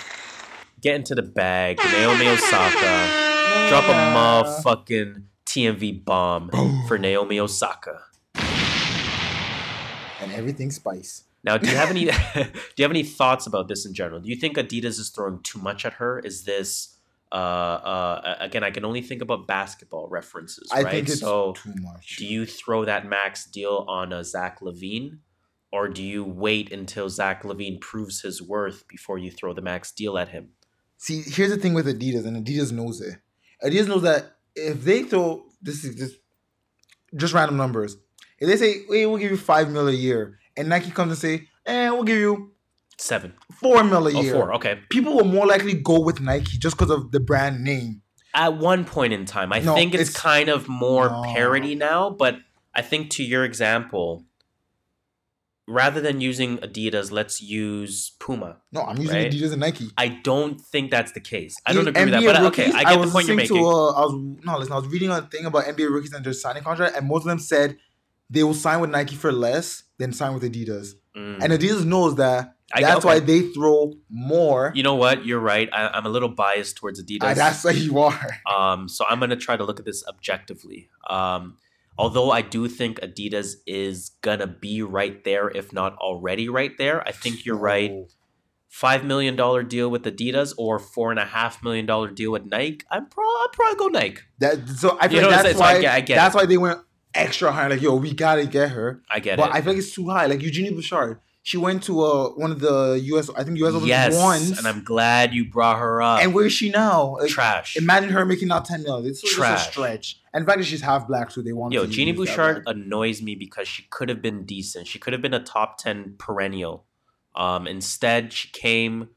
get into the bag, Naomi Osaka. Drop a motherfucking TNV bomb for Naomi Osaka. And everything spice. Now, do you have any [LAUGHS] [LAUGHS] do you have any thoughts about this in general? Do you think Adidas is throwing too much at her? Is this uh uh again? I can only think about basketball references, I right? think it's so, too much. do you throw that max deal on a Zach LaVine, or do you wait until Zach LaVine proves his worth before you throw the max deal at him? See, here's the thing with Adidas, and Adidas knows it. Adidas knows that if they throw this is just just random numbers. If they say, "Hey, we'll give you five mil a year," and Nike comes and say, "Eh, we'll give you Seven. four mil a Oh, year," four. Okay. people will more likely go with Nike just because of the brand name. At one point in time, I No, think it's, it's- kind of more No. parody now, but I think to your example, rather than using Adidas, let's use Puma. No, I'm using Right. Adidas and Nike. I don't think that's the case. I don't agree with that, NBA but okay, I get the was point you're making. To, uh, I was no, listen. I was reading a thing about NBA rookies and their signing contract, and most of them said they will sign with Nike for less than sign with Adidas. Mm. And Adidas knows that. I- that's okay. why they throw more. You know what? You're right. I, I'm a little biased towards Adidas. Ah, that's why you are. Um, so I'm gonna try to look at this objectively. Um, although I do think Adidas is gonna be right there, if not already right there. I think you're right. Five million dollar deal with Adidas or four and a half million dollar deal with Nike. I'm pro. I'll probably go Nike. That so I You feel know like that's So I why get- I get that's why they went extra high. Like yo, we gotta get her. I get but it. I feel like it's too high. Like Eugenie Bouchard, she went to uh one of the US. I think US Open yes, once. and I'm glad you brought her up. and where is she now? Like, Trash. Imagine her making out ten million. It's just a stretch. And the fact that she's half black, so they want. Yo, to Jeannie Bouchard annoys me because she could have been decent. She could have been a top ten perennial. Um, instead, she came,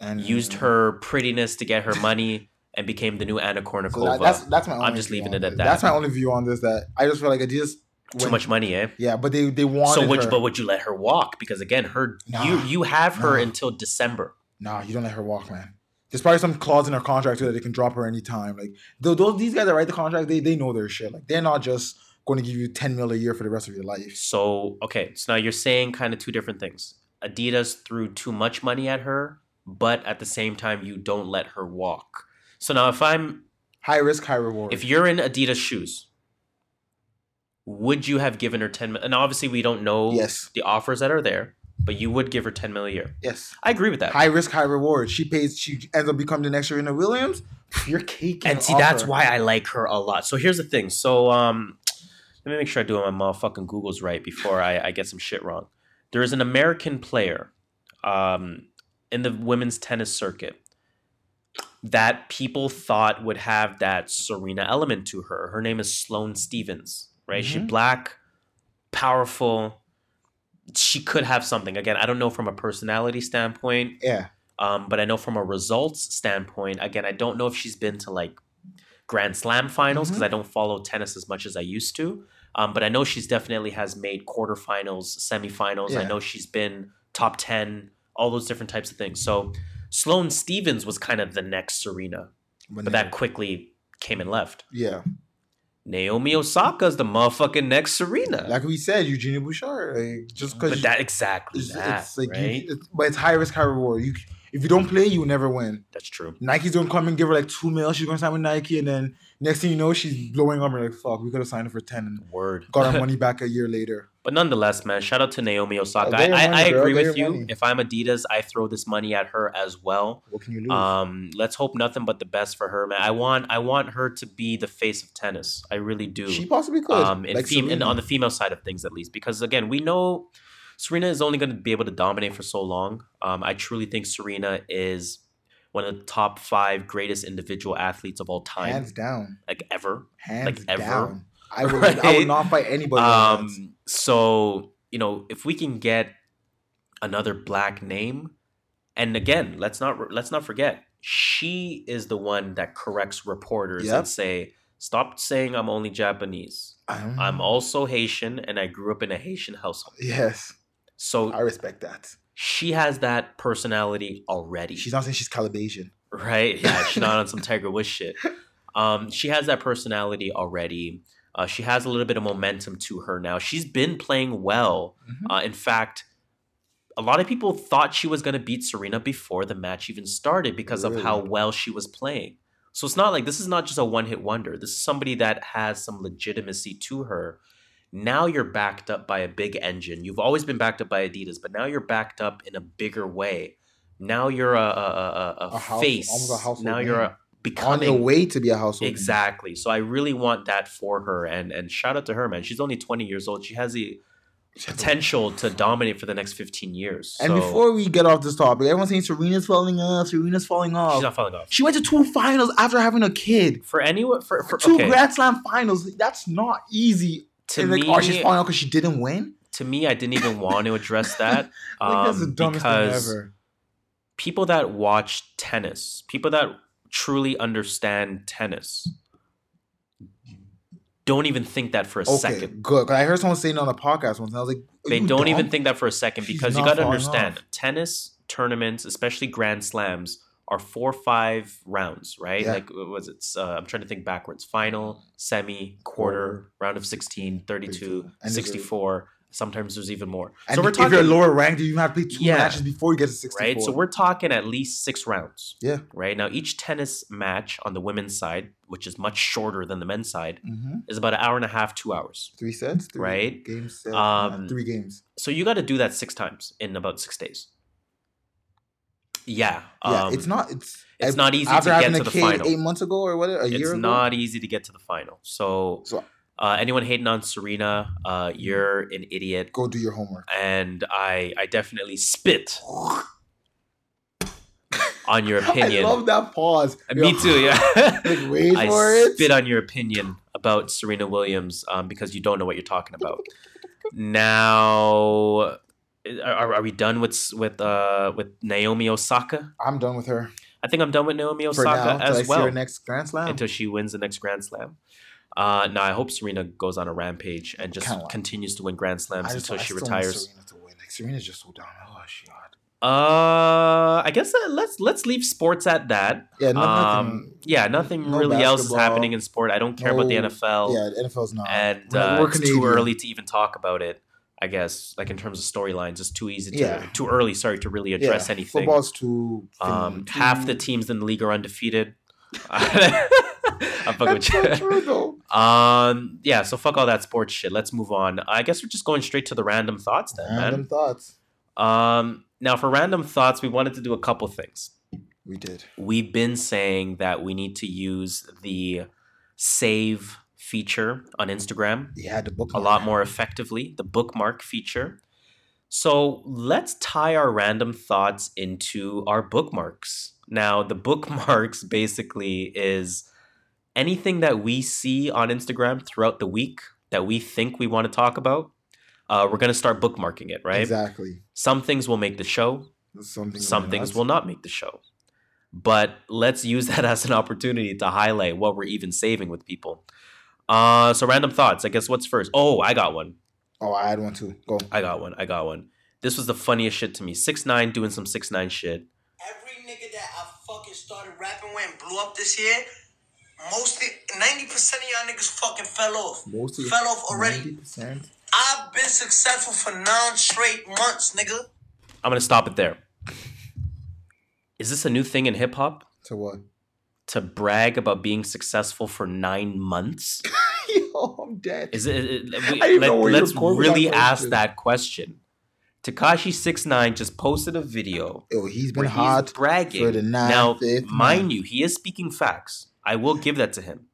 and used her prettiness to get her money, and became the new Anna So Kournikova. that, that's that's my. I'm just leaving it at that. That's my only view on this. That I just feel like Adidas. Too much money, eh? Yeah, but they they wanted So would you, but would you let her walk? Because again, her Nah. you you have her Nah. until December. Nah, you don't let her walk, man. There's probably some clause in her contract so that they can drop her anytime. Like th- those these guys that write the contract, they they know their shit. Like they're not just going to give you 10 mil a year for the rest of your life. So okay, so now you're saying kind of two different things. Adidas threw too much money at her, but at the same time, you don't let her walk. So now, if I'm High risk, high reward. if you're in Adidas shoes, would you have given her ten? mil- And obviously, we don't know Yes. the offers that are there, but you would give her ten mil a year. yes. I agree with that. High risk, high reward. She pays. She ends up becoming the next Serena Williams. You're caking. and see that's her. why I like her a lot. So here's the thing. So um let me make sure I do my motherfucking Google's right before I, I get some shit wrong. There is an American player um, in the women's tennis circuit that people thought would have that Serena element to her. Her name is Sloane Stevens, right? She Mhm. black, powerful. She could have something. Again, I don't know from a personality standpoint, Yeah. um, but I know from a results standpoint. Again, I don't know if she's been to like Grand Slam finals because I don't follow tennis as much as I used to. Um, but I know she's definitely has made quarterfinals, semifinals. Yeah. I know she's been top ten, all those different types of things. So Sloane Stevens was kind of the next Serena, When but that quickly came and left. yeah. Naomi Osaka's the motherfucking next Serena. Like we said, Eugenia Bouchard. Like, just because but that exactly it's, that, it's like right? you, it's, but it's high risk, high reward. You if you don't play, you will never win. That's true. Nike's gonna come and give her like two mil. She's gonna sign with Nike, and then next thing you know, she's blowing up. We're like, fuck, we could have signed her for ten and Word. got our [LAUGHS] money back a year later. But nonetheless, man, shout out to Naomi Osaka. I, I, money, I agree with you. money. If I'm Adidas, I throw this money at her as well. What can you lose? Um, let's hope nothing but the best for her, man. I want I want her to be the face of tennis. I really do. she possibly could. um, like fem- and on the female side of things at least, because again, we know Serena is only going to be able to dominate for so long. Um, I truly think Serena is one of the top five greatest individual athletes of all time, hands down, like ever. hands like, ever. down. I would, I would not fight anybody. Um, so you know, if we can get another black name, and again, let's not let's not forget, she is the one that corrects reporters Yep. and say, "Stop saying I'm only Japanese. I'm, I'm also Haitian, and I grew up in a Haitian household." Yes, So I respect that. she has that personality already. She's not saying she's Cablinasian. right? Yeah, she's not on some [LAUGHS] Tiger Woods shit. Um, she has that personality already. Uh, she has a little bit of momentum to her now. She's been playing well. Mhm. Uh, in fact, a lot of people thought she was going to beat Serena before the match even started because of how well she was playing. So it's not like this is not just a one hit wonder. This is somebody that has some legitimacy to her. Now you're backed up by a big engine. You've always been backed up by Adidas, but now you're backed up in a bigger way. Now you're a, a, a, a, A house- face. a now you're name. A, On becoming your way to be a household. Exactly. So I really want that for her, and and shout out to her, man. She's only twenty years old. She has the potential to dominate for the next fifteen years. And So before we get off this topic, everyone's saying Serena's falling off. Serena's falling off. she's not falling off. she went to two finals after having a kid. For anyone, for, for Two okay, Grand Slam finals. That's not easy. to And me, like, oh, she's falling off because she didn't win. to me, I didn't even want to address [LAUGHS] that Like that's the um, dumbest because thing ever. people that watch tennis, people that truly understand tennis, don't even think that for a Okay, second. good. I heard someone saying it on a podcast once, and I was like, are They don't even think that for a second She's because you got to understand off. tennis tournaments, especially Grand Slams, are four or five rounds, right? Yeah. Like, what was it? Uh, I'm trying to think backwards. Final, semi, quarter, Quarter. round of 16, 32, 32. And there's a- 64. Sometimes there's even more. And so we're talking, if you're lower ranked, you have to play two Yeah. matches before you get to 64. right? So we're talking at least six rounds. Yeah. Right now, each tennis match on the women's side, which is much shorter than the men's side, hmm is about an hour and a half, two hours. three sets, three Right. Games, set, Um, uh, three games. So you got to do that six times in about six days. Yeah. Yeah, um, it's not. It's it's I- not easy to get to the kid final. eight months ago or whatever, a It's year ago. not easy to get to the final. So, So- uh, anyone hating on Serena, uh, you're an idiot, Go do your homework. and I I definitely spit on your [LAUGHS] opinion. I love that pause. Uh, Me too. Yeah. [LAUGHS] Like, wait I for it. spit on your opinion about Serena Williams um, because you don't know what you're talking about. Now, are, are we done with with uh, with Naomi Osaka? I'm done with her I think I'm done with Naomi Osaka now. I as see well next Grand Slam. until she wins the next Grand Slam. Uh, now I hope Serena goes on a rampage and just Kinda like- continues to win Grand Slams I just- until I she still want retires. Serena to win. Like Serena's just so down. Oh, she hot. Uh, I guess uh, let's let's leave sports at that. Yeah, no, um, nothing. yeah, nothing no really else is happening in sport. I don't care about the NFL. Yeah, the NFL's not. and We're- uh, we're it's too early to even talk about it. I guess, like in terms of storylines, it's too easy to Yeah. too early. Sorry to really Yeah, address anything. Football's too. Um, too- half the teams in the league are undefeated. [LAUGHS] [LAUGHS] [LAUGHS] I'm fucking That's with so you. true though. [LAUGHS] Um, yeah. So fuck all that sports shit. Let's move on. I guess we're just going straight to the random thoughts then, Random thoughts. Um, now for random thoughts, we wanted to do a couple things. We did. We've been saying that we need to use the save feature on Instagram Yeah, the book a lot more effectively, the bookmark feature. So let's tie our random thoughts into our bookmarks. Now, the bookmarks basically is anything that we see on Instagram throughout the week that we think we want to talk about. Uh, we're going to start bookmarking it, right? Exactly. Some things will make the show, Something. some things will not make the show. But let's use [LAUGHS] that as an opportunity to highlight what we're even saving with people. Uh, so random thoughts. I guess what's first? Oh, I got one. Oh, I had one too. Go. I got one. I got one. This was the funniest shit to me. Six nine doing some six nine shit. Every nigga that I fucking started rapping with and blew up this year, mostly ninety percent of y'all niggas fucking fell off. Most of fell off already. 90%. I've been successful for nine straight months, nigga. I'm gonna stop it there. Is this a new thing in hip hop To what? to brag about being successful for nine months? [LAUGHS] Yo, I'm dead. Is it? it- we- I didn't know where you let, us were going with that really ask question. that question. Tekashi six nine just posted a video Oh, he's been where hot. he's bragging. for the ninth, now, fifth mind month. you, he is speaking facts. I will give that to him.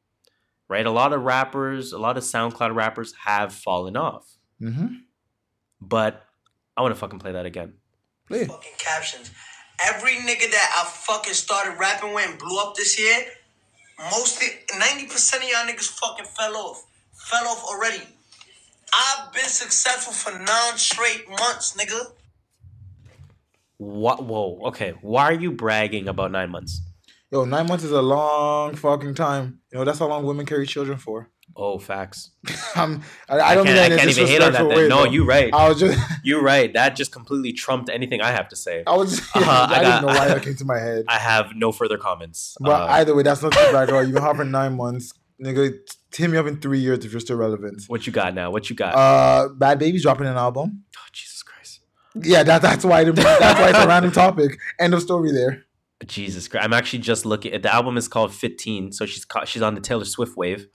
Right, a lot of rappers, a lot of SoundCloud rappers have fallen off. Mm-hmm. But I want to fucking play that again. Play. Fucking captions. Every nigga that I fucking started rapping with and blew up this year, mostly ninety percent of y'all niggas fucking fell off. Fell off already. I've been successful for nine straight months, nigga. What? Whoa. Okay. Why are you bragging about nine months? Yo, nine months is a long fucking time. You know that's how long women carry children for. Oh, facts. [LAUGHS] I'm, I, I don't can't, mean that I can't even hate on that. way, No, though. you right. I was just, [LAUGHS] You're right. That just completely trumped anything I have to say. I was, [LAUGHS] just, Uh, I, I got- didn't know why that came to my head. I have no further comments. But Uh, either way, that's not too bad. Girl. You've been hot for nine months, nigga. Hit me up in three years if you're still relevant. what you got now? What you got? Uh, Bhad Bhabie's dropping an album. oh, Jesus Christ. Yeah, that, that's why. That's why it's a random topic. End of story there. Jesus Christ. I'm actually just looking. The album is called 15, so she's ca- she's on the Taylor Swift wave.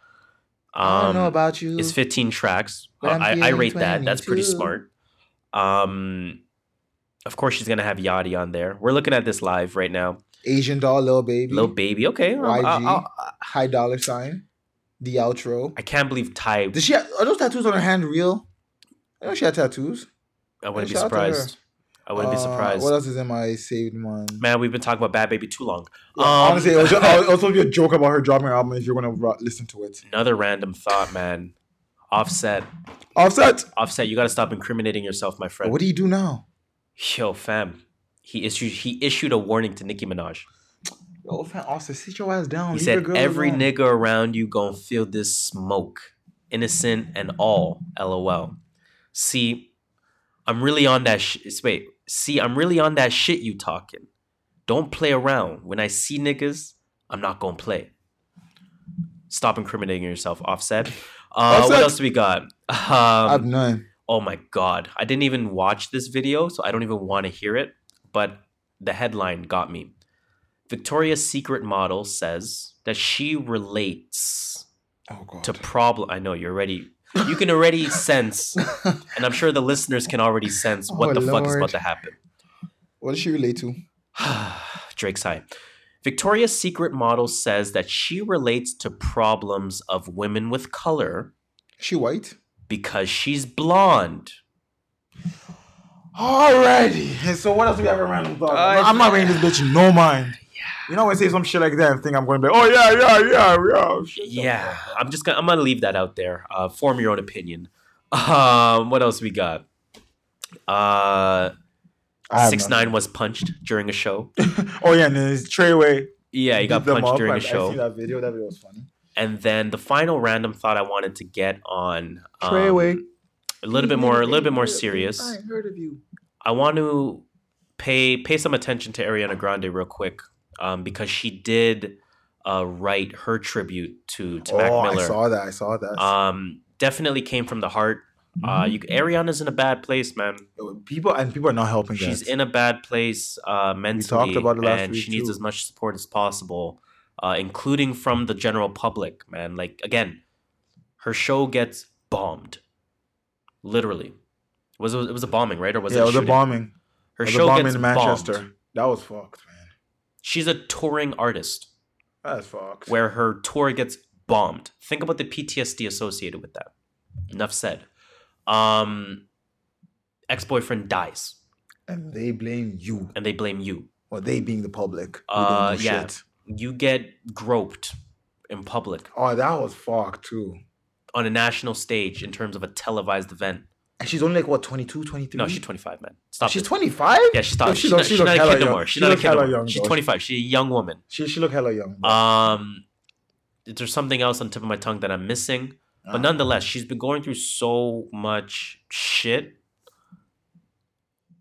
I don't know Um, about you. It's 15 tracks. I'm I, I rate that. That's pretty smart. Um, of course, she's gonna have Yachty on there. We're looking at this live right now. Asian doll, little baby, Little baby, okay. I'll- YG, I'll- I'll- Ty Dolla $ign, the outro. I can't believe Ty. Does she have, are those tattoos on her hand real? I know she had tattoos. I wouldn't be shout to her. surprised. I wouldn't be Uh, surprised. What else is in my saved one? Man, we've been talking about Bhad Bhabie too long. Yeah, Um, honestly, it was, just, it was supposed to be a joke about her dropping her album. If you're gonna ro- listen to it, Another random thought, man. Offset, Offset. Offset. You got to stop incriminating yourself, my friend. What do you do now? Yo, fam. He issued he issued a warning to Nicki Minaj. Yo, fam, Offset, sit your ass down. He Leave said girl every alone." nigga around you gonna feel this smoke, innocent and all. LOL. See, I'm really on that. Sh- wait, see, I'm really on that shit you talking. Don't play around. When I see niggas, I'm not gonna play. Stop incriminating yourself. Offset. Uh, Offset. What else do we got? I have Um, none. oh my god, I didn't even watch this video, so I don't even want to hear it. But the headline got me. Victoria's Secret model says that she relates Oh god. to problem. I know you're already. You can already sense, and I'm sure the listeners can already sense what Oh, the fuck is about to happen. what does she relate to? [SIGHS] Drake's high. Victoria's Secret model says that she relates to problems of women with color She white. because she's blonde. Alrighty. And so what else do we have a random thought? Uh, I'm not paying this bitch no mind. You know when I say some shit like that and think I'm going to be, oh yeah, yeah, yeah, yeah. Shut the Yeah, fuck. I'm just gonna I'm gonna leave that out there. Uh, form your own opinion. [LAUGHS] Um, what else we got? Uh, six nine was punched during a show. [LAUGHS] Oh yeah, and then his Treyway. Yeah, he got punched during I- a show. I see that video. That video was funny. And then the final random thought I wanted to get on um, Treyway. a little bit more a little bit more serious. I heard of you. I want to pay pay some attention to Ariana Grande real quick um, because she did uh, write her tribute to to Mac oh, Miller. I saw that. I saw that. Um, definitely came from the heart. Uh, Mhm. you Ariana's in a bad place, man. people and people are not helping. She's that. in a bad place uh, mentally, about it last and week, she needs too. as much support as possible, uh, including from the general public. Man, like again, her show gets bombed, literally. Was it, it was a bombing, right? Or was yeah, it? it was a bombing. Her It was a show bombing gets in Manchester. bombed. That was fucked, man. She's a touring artist, That's fucked. where her tour gets bombed. Think about the PTSD associated with that. Enough said. Um, ex boyfriend dies, And they blame you, and they blame you. or they being the public. Uh, yeah. shit. You get groped in public Oh, that was fucked too. on a national stage in terms of a televised event. And she's only like what 22, 23? No, she's 25, man. Stop. She's it. 25? Yeah, she's, stop. Yo, she's, look- not, she's not a kid no more. She's She not a kid no more. She's 25. She's a young woman. She she look hella young. bro. Um, there's something else on the tip of my tongue that I'm missing, but Uh, nonetheless, she's been going through so much shit,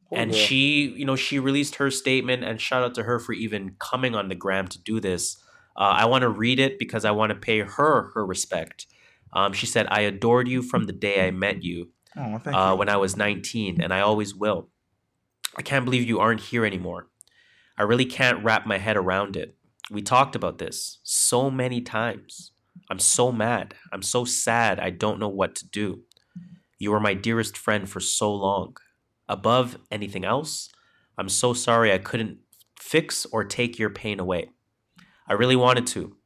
poor and girl. she, you know, she released her statement, and shout out to her for even coming on the gram to do this. Uh, I want to read it because I want to pay her her respect. Um, she said, "I adored you from the day I met you." Oh, thank uh, when I was 19, and I always will. I can't believe you aren't here anymore. I really can't wrap my head around it. We talked about this so many times. I'm so mad. I'm so sad. I don't know what to do. You were my dearest friend for so long. Above anything else, I'm so sorry I couldn't fix or take your pain away. I really wanted to.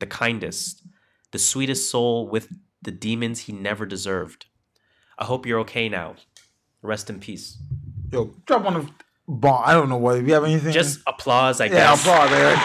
The kindest, the sweetest soul with the demons he never deserved. I hope you're okay now. Rest in peace. Yo, drop one of bomb. I don't know what. If you have anything, Just applause, I yeah, guess. Yeah, applause. Eric.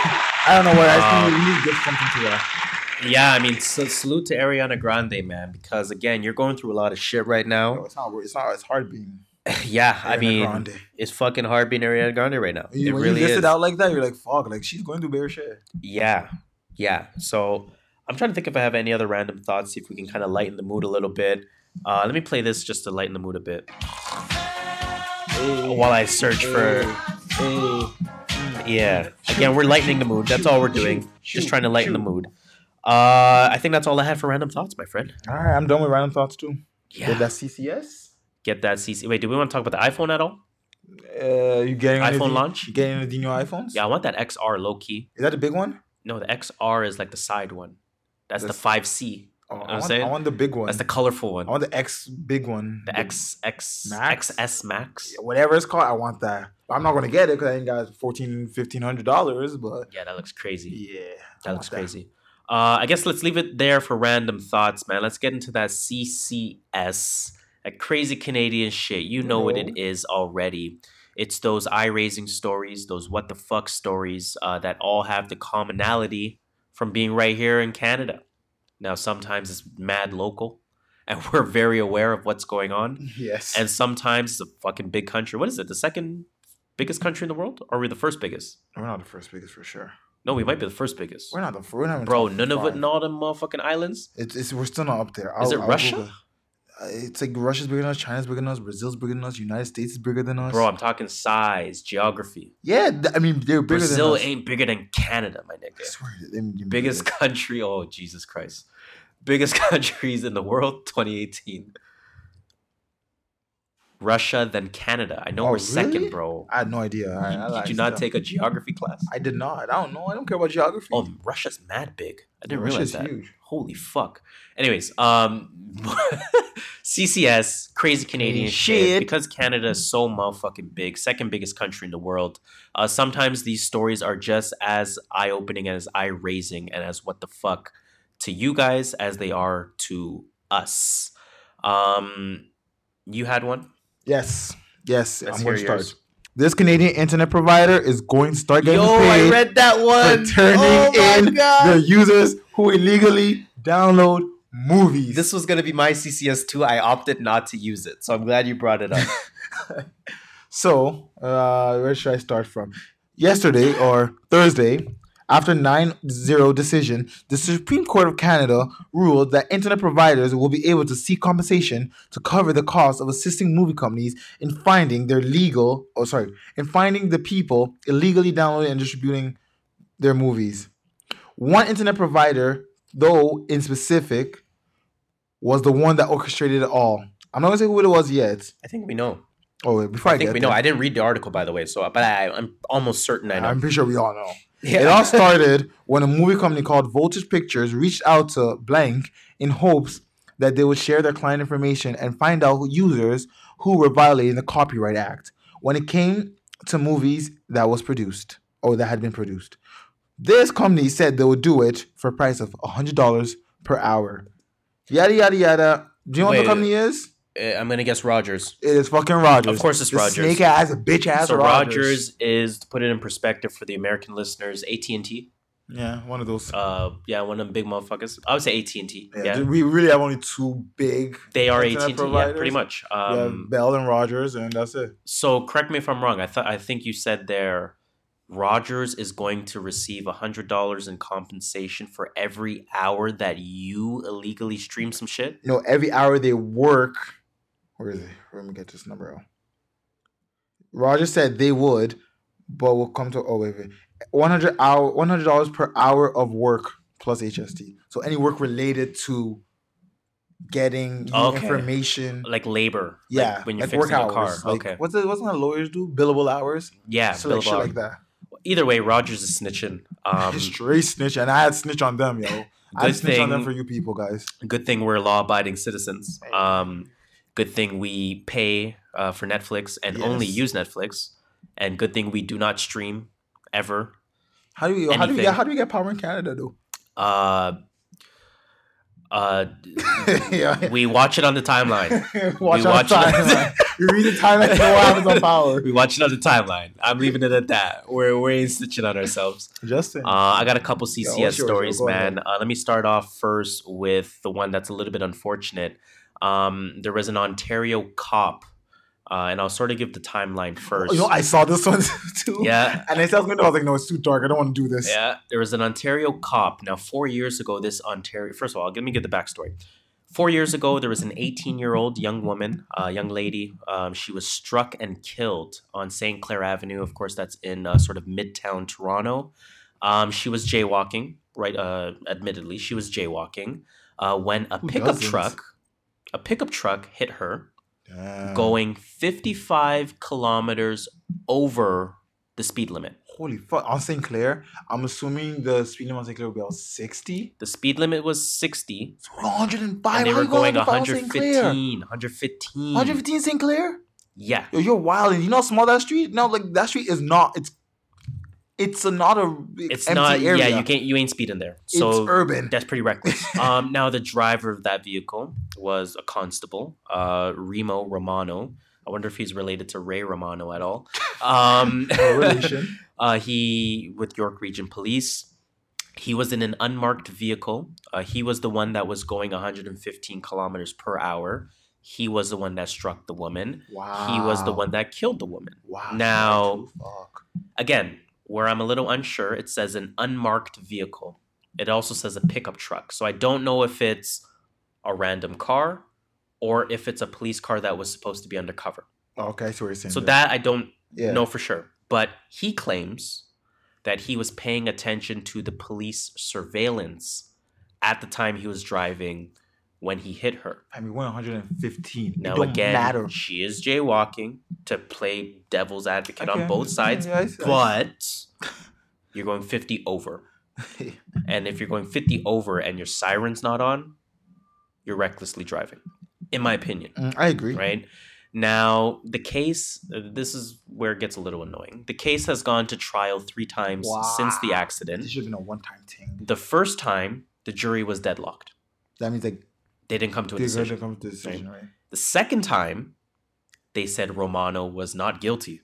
I don't know what. I Um, think we need to get something to that. Yeah, I mean, so salute to Ariana Grande, man, because again, you're going through a lot of shit right now. it's not. It's not. It's hard being. [LAUGHS] yeah, I mean, Grande. it's fucking hard being Ariana Grande right now. You- it when really you list is. it out like that, you're like, fuck. Like she's going through bare shit. Yeah, yeah. So I'm trying to think if I have any other random thoughts, see if we can kind of lighten the mood a little bit. Uh, let me play this just to lighten the mood a bit while I search for. Hey, Yeah. Again, we're lightening the mood. That's all we're doing. Just trying to lighten the mood. Uh, I think that's all I have for random thoughts, my friend. All right, I'm done with random thoughts too. Yeah. Get that CCS. Get that CC. Wait, do we want to talk about the iPhone at all? Uh, you getting iPhone anything- launch? You getting any new iPhones? Yeah, I want that XR low key. Is that the big one? No, the XR is like the side one. That's the 5C. Oh, I, want, saying? I want the big one. That's the colorful one. I want the X big one. The X X Max? XS Max. whatever it's called, I want that. I'm not gonna get it because I ain't got 14 1500 dollars, but Yeah, that looks crazy. yeah, That looks crazy. Uh, I guess let's leave it there for random thoughts, man. Let's get into that CCS, that crazy Canadian shit. You know what it is already. It's those eye raising stories, those what the fuck stories uh, that all have the commonality from being right here in Canada. Now, sometimes it's mad local, and [LAUGHS] we're very aware of what's going on. Yes, And sometimes it's a fucking big country. What is it? The second biggest country in the world? Or are we the first biggest? we're not the first biggest for sure. No, we might be the first biggest. We're not the even Bro, Nunavut five. and all them motherfucking islands? It's, it's we're still not up there. Is I'll- it I'll Russia? Uh, It's like Russia's bigger than us, China's bigger than us, Brazil's bigger than us, United States is bigger than us. Bro, I'm talking size, geography. yeah, th- I mean they're bigger Brazil than us. Brazil ain't bigger than Canada, my I nigga. swear, they- they- Biggest country, oh Jesus Christ. Biggest [LAUGHS] countries in the world, 2018. Russia, then Canada. I know Oh, we're second, bro. I had no idea. Right, I Did you not take a geography class? I did not. I don't know. I don't care about geography. Oh, Russia's mad big. I didn't realize that. huge. Holy fuck. Anyways, um [LAUGHS] CCS, crazy Canadian shit. Shit. Because Canada is so motherfucking big, second biggest country in the world. Uh, sometimes these stories are just as eye opening as eye raising and as what the fuck to you guys as they are to us. Um, you had one. Yes, yes. Let's I'm going to start. yours. This Canadian internet provider is going to start getting paid that for turning in the users who illegally download movies. This was gonna be my CCS too. I opted not to use it, so I'm glad you brought it up. [LAUGHS] So, uh, where should I start from? Yesterday or Thursday, after 9 0 decision, the Supreme Court of Canada ruled that internet providers will be able to seek compensation to cover the cost of assisting movie companies in finding their legal, oh, sorry, in finding the people illegally downloading and distributing their movies. One internet provider, though in specific, was the one that orchestrated it all. I'm not gonna say who it was yet. I think we know. Oh, wait, before I, I think we know. there- I didn't read the article, by the way, so but I, I'm almost certain I know. I'm pretty sure we all know. Yeah. It all [LAUGHS] started when a movie company called Voltage Pictures reached out to Blank in hopes that they would share their client information and find out users who were violating the Copyright Act when it came to movies that was produced or that had been produced. This company said they would do it for a price of hundred dollars per hour. Yada yada yada. Do you know what the company is? Uh, I'm gonna guess Rogers. It is fucking Rogers. Of course it's The Rogers. Snake ass, bitch ass so Rogers. Rogers is to put it in perspective for the American listeners, AT and T. Yeah, one of those. Uh, yeah, one of them big motherfuckers. I would say AT and T. yeah, Yeah, we really have only two big. they are AT internet and T. Yeah, providers. pretty much. Um, Bell and Rogers, and that's it. so correct me if I'm wrong. I thought I think you said there. Rogers is going to receive hundred dollars in compensation for every hour that you illegally stream some shit. No, every hour they work. Where is it? Let me get this number out. Rogers said they would, but we'll come to. Oh wait, wait. One hundred hour, one hundred dollars per hour of work plus HST. So any work related to getting Okay. information. Like labor. like yeah, when you're like fixing a car. Like, okay. What's it? What's that lawyers do? Billable hours. Yeah. so like billable shit hour. like that. Either way, Rogers is snitching. Um, [LAUGHS] Straight snitch, and I had snitch on them, yo. I Good snitch on them for you people, guys. good thing we're law-abiding citizens. Um, good thing we pay uh, for Netflix and only use Netflix, and good thing we do not stream ever. How do we? How do we get? How do we get power in Canada, though? Uh, uh, [LAUGHS] yeah. we watch it on the timeline. [LAUGHS] watch we on watch time. it- [LAUGHS] you read the timeline, you know what happens on power. We watch it on the timeline. I'm leaving it at that. We're we're stitching on ourselves. Justin. Uh, I got a couple CCS what's yours, yo? stories, man. Uh, let me start off first with the one that's a little bit unfortunate. Um, there was an Ontario cop, uh, and I'll sort of give the timeline first. you know, I saw this [LAUGHS] one too. yeah, And I was I was like, no, it's too dark. I don't want to do this. yeah. There was an Ontario cop. Now, four years ago, this Ontario. First of all, let me get the backstory. Four years ago, there was an 18 year old young woman, uh, young lady. Um, she was struck and killed on St. Clair Avenue. Of course, that's in uh, sort of midtown Toronto. Um, she was jaywalking, right? Uh, admittedly, she was jaywalking uh, when a Who pickup doesn't? truck, a pickup truck hit her, Damn. going 55 kilometers over the speed limit. Holy fuck. On St. Clair, I'm assuming the speed limit on St. Clair will be about 60. The speed limit was 60, So 105. and they were going 105 on St. Clair? 115. 115. 115 St. Clair? Yeah. Yo, you're wild. And you know how small that street? No, like that street is not. It's it's a, not a It's empty not. area. Yeah, you can't. You ain't speeding there. so It's urban. that's pretty reckless. [LAUGHS] um, now the driver of that vehicle was a constable, uh, Remo Romano. I wonder if he's related to Ray Romano at all. Um, [LAUGHS] relation. [LAUGHS] uh, he with York Region Police. He was in an unmarked vehicle. Uh, he was the one that was going 115 kilometers per hour. He was the one that struck the woman. Wow. He was the one that killed the woman. Wow. Now- fuck. Again, where I'm a little unsure, it says an unmarked vehicle. It also says a pickup truck. So I don't know if it's a random car or if it's a police car that was supposed to be undercover. Okay, so we're saying So that I don't yeah. know for sure. But he claims that he was paying attention to the police surveillance at the time he was driving when he hit her. I mean, 115. Now again, matter. she is jaywalking to play devil's advocate Okay. on both sides, Yeah, I but [LAUGHS] you're going 50 over. [LAUGHS] And if you're going 50 over and your siren's not on, you're recklessly driving, in my opinion, Mm, I agree. right? Now, the case, uh, this is where it gets a little annoying. The case has gone to trial three times since the accident. This should have been a one-time thing. The first time, the jury was deadlocked. That means like They didn't come to a they're decision. come to a decision, right? The second time, they said Romano was not guilty.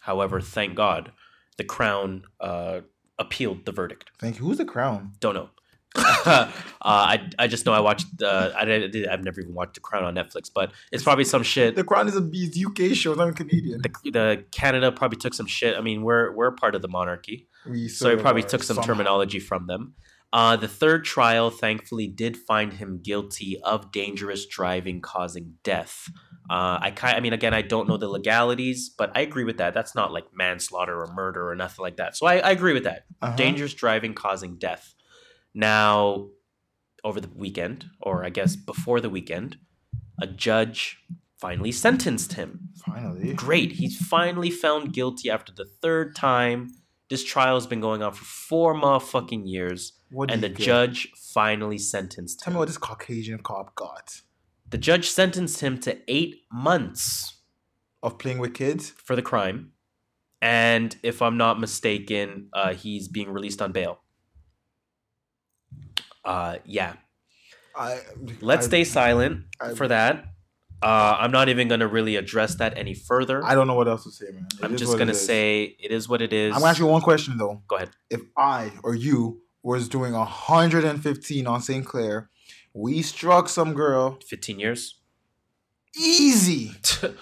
However, thank God, the Crown uh, appealed the verdict. Thank you. Who's the crown? Don't know. [LAUGHS] uh, I, I just know I watched. Uh, I did, I've never even watched The Crown on Netflix, but it's probably some shit. The crown is a UK show. Not even Canadian. The, the Canada probably took some shit. I mean, we're we're part of the monarchy, We so of probably took some somehow. terminology from them. Uh, the third trial, thankfully, did find him guilty of dangerous driving causing death. Uh, I kind, I mean, again, I don't know the legalities, but I agree with that. That's not like manslaughter or murder or nothing like that. So I, I agree with that. Uh-huh. Dangerous driving causing death. Now, over the weekend, or I guess before the weekend, a judge finally sentenced him. Finally. Great. He's finally found guilty after the third time. This trial's been going on for four motherfucking years, What and the get? judge finally sentenced Tell me what this Caucasian cop got The judge sentenced him to eight months of playing with kids. for the crime and if I'm not mistaken, uh, he's being released on bail. Uh, yeah. I, Let's I, stay silent I- for that. Uh, I'm not even gonna really address that any further. I don't know what else to say, man. It I'm just gonna say it is what it is. I'm you one question though. Go ahead. If I or you was doing 115 on St. Clair, we struck some girl 15 years. easy. [LAUGHS]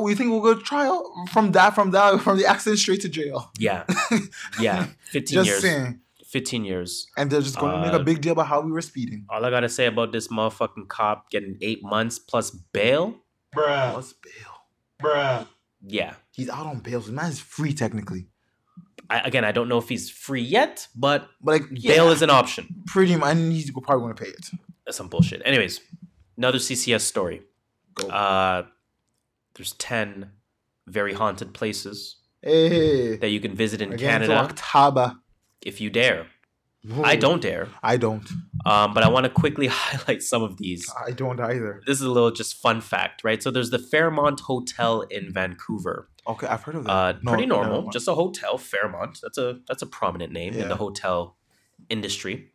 We think we'll go to trial from that from that from the accident straight to jail? yeah, [LAUGHS] yeah. 15 Just years. saying. 15 years. And they're just going to make Uh, a big deal about how we were speeding. All I gotta say about this motherfucking cop getting eight months plus bail. Bruh, What's bail? bruh. Yeah. He's out on bail. So the man is free technically. I, again, I don't know if he's free yet, but But like bail yeah, is an option. pretty much. And he's probably going to pay it. That's some bullshit. Anyways, another CCS story. Go. Uh, there's 10 very haunted places hey, that you can visit in again, Canada to Octaba. if you dare. I don't dare. I don't. Um, but I want to quickly [LAUGHS] highlight some of these. I don't either. This is a little just fun fact, right? So there's the Fairmont Hotel in Vancouver. Okay, I've heard of that. Uh, No, pretty normal, mind. just a hotel, Fairmont. That's a that's a prominent name in the hotel industry.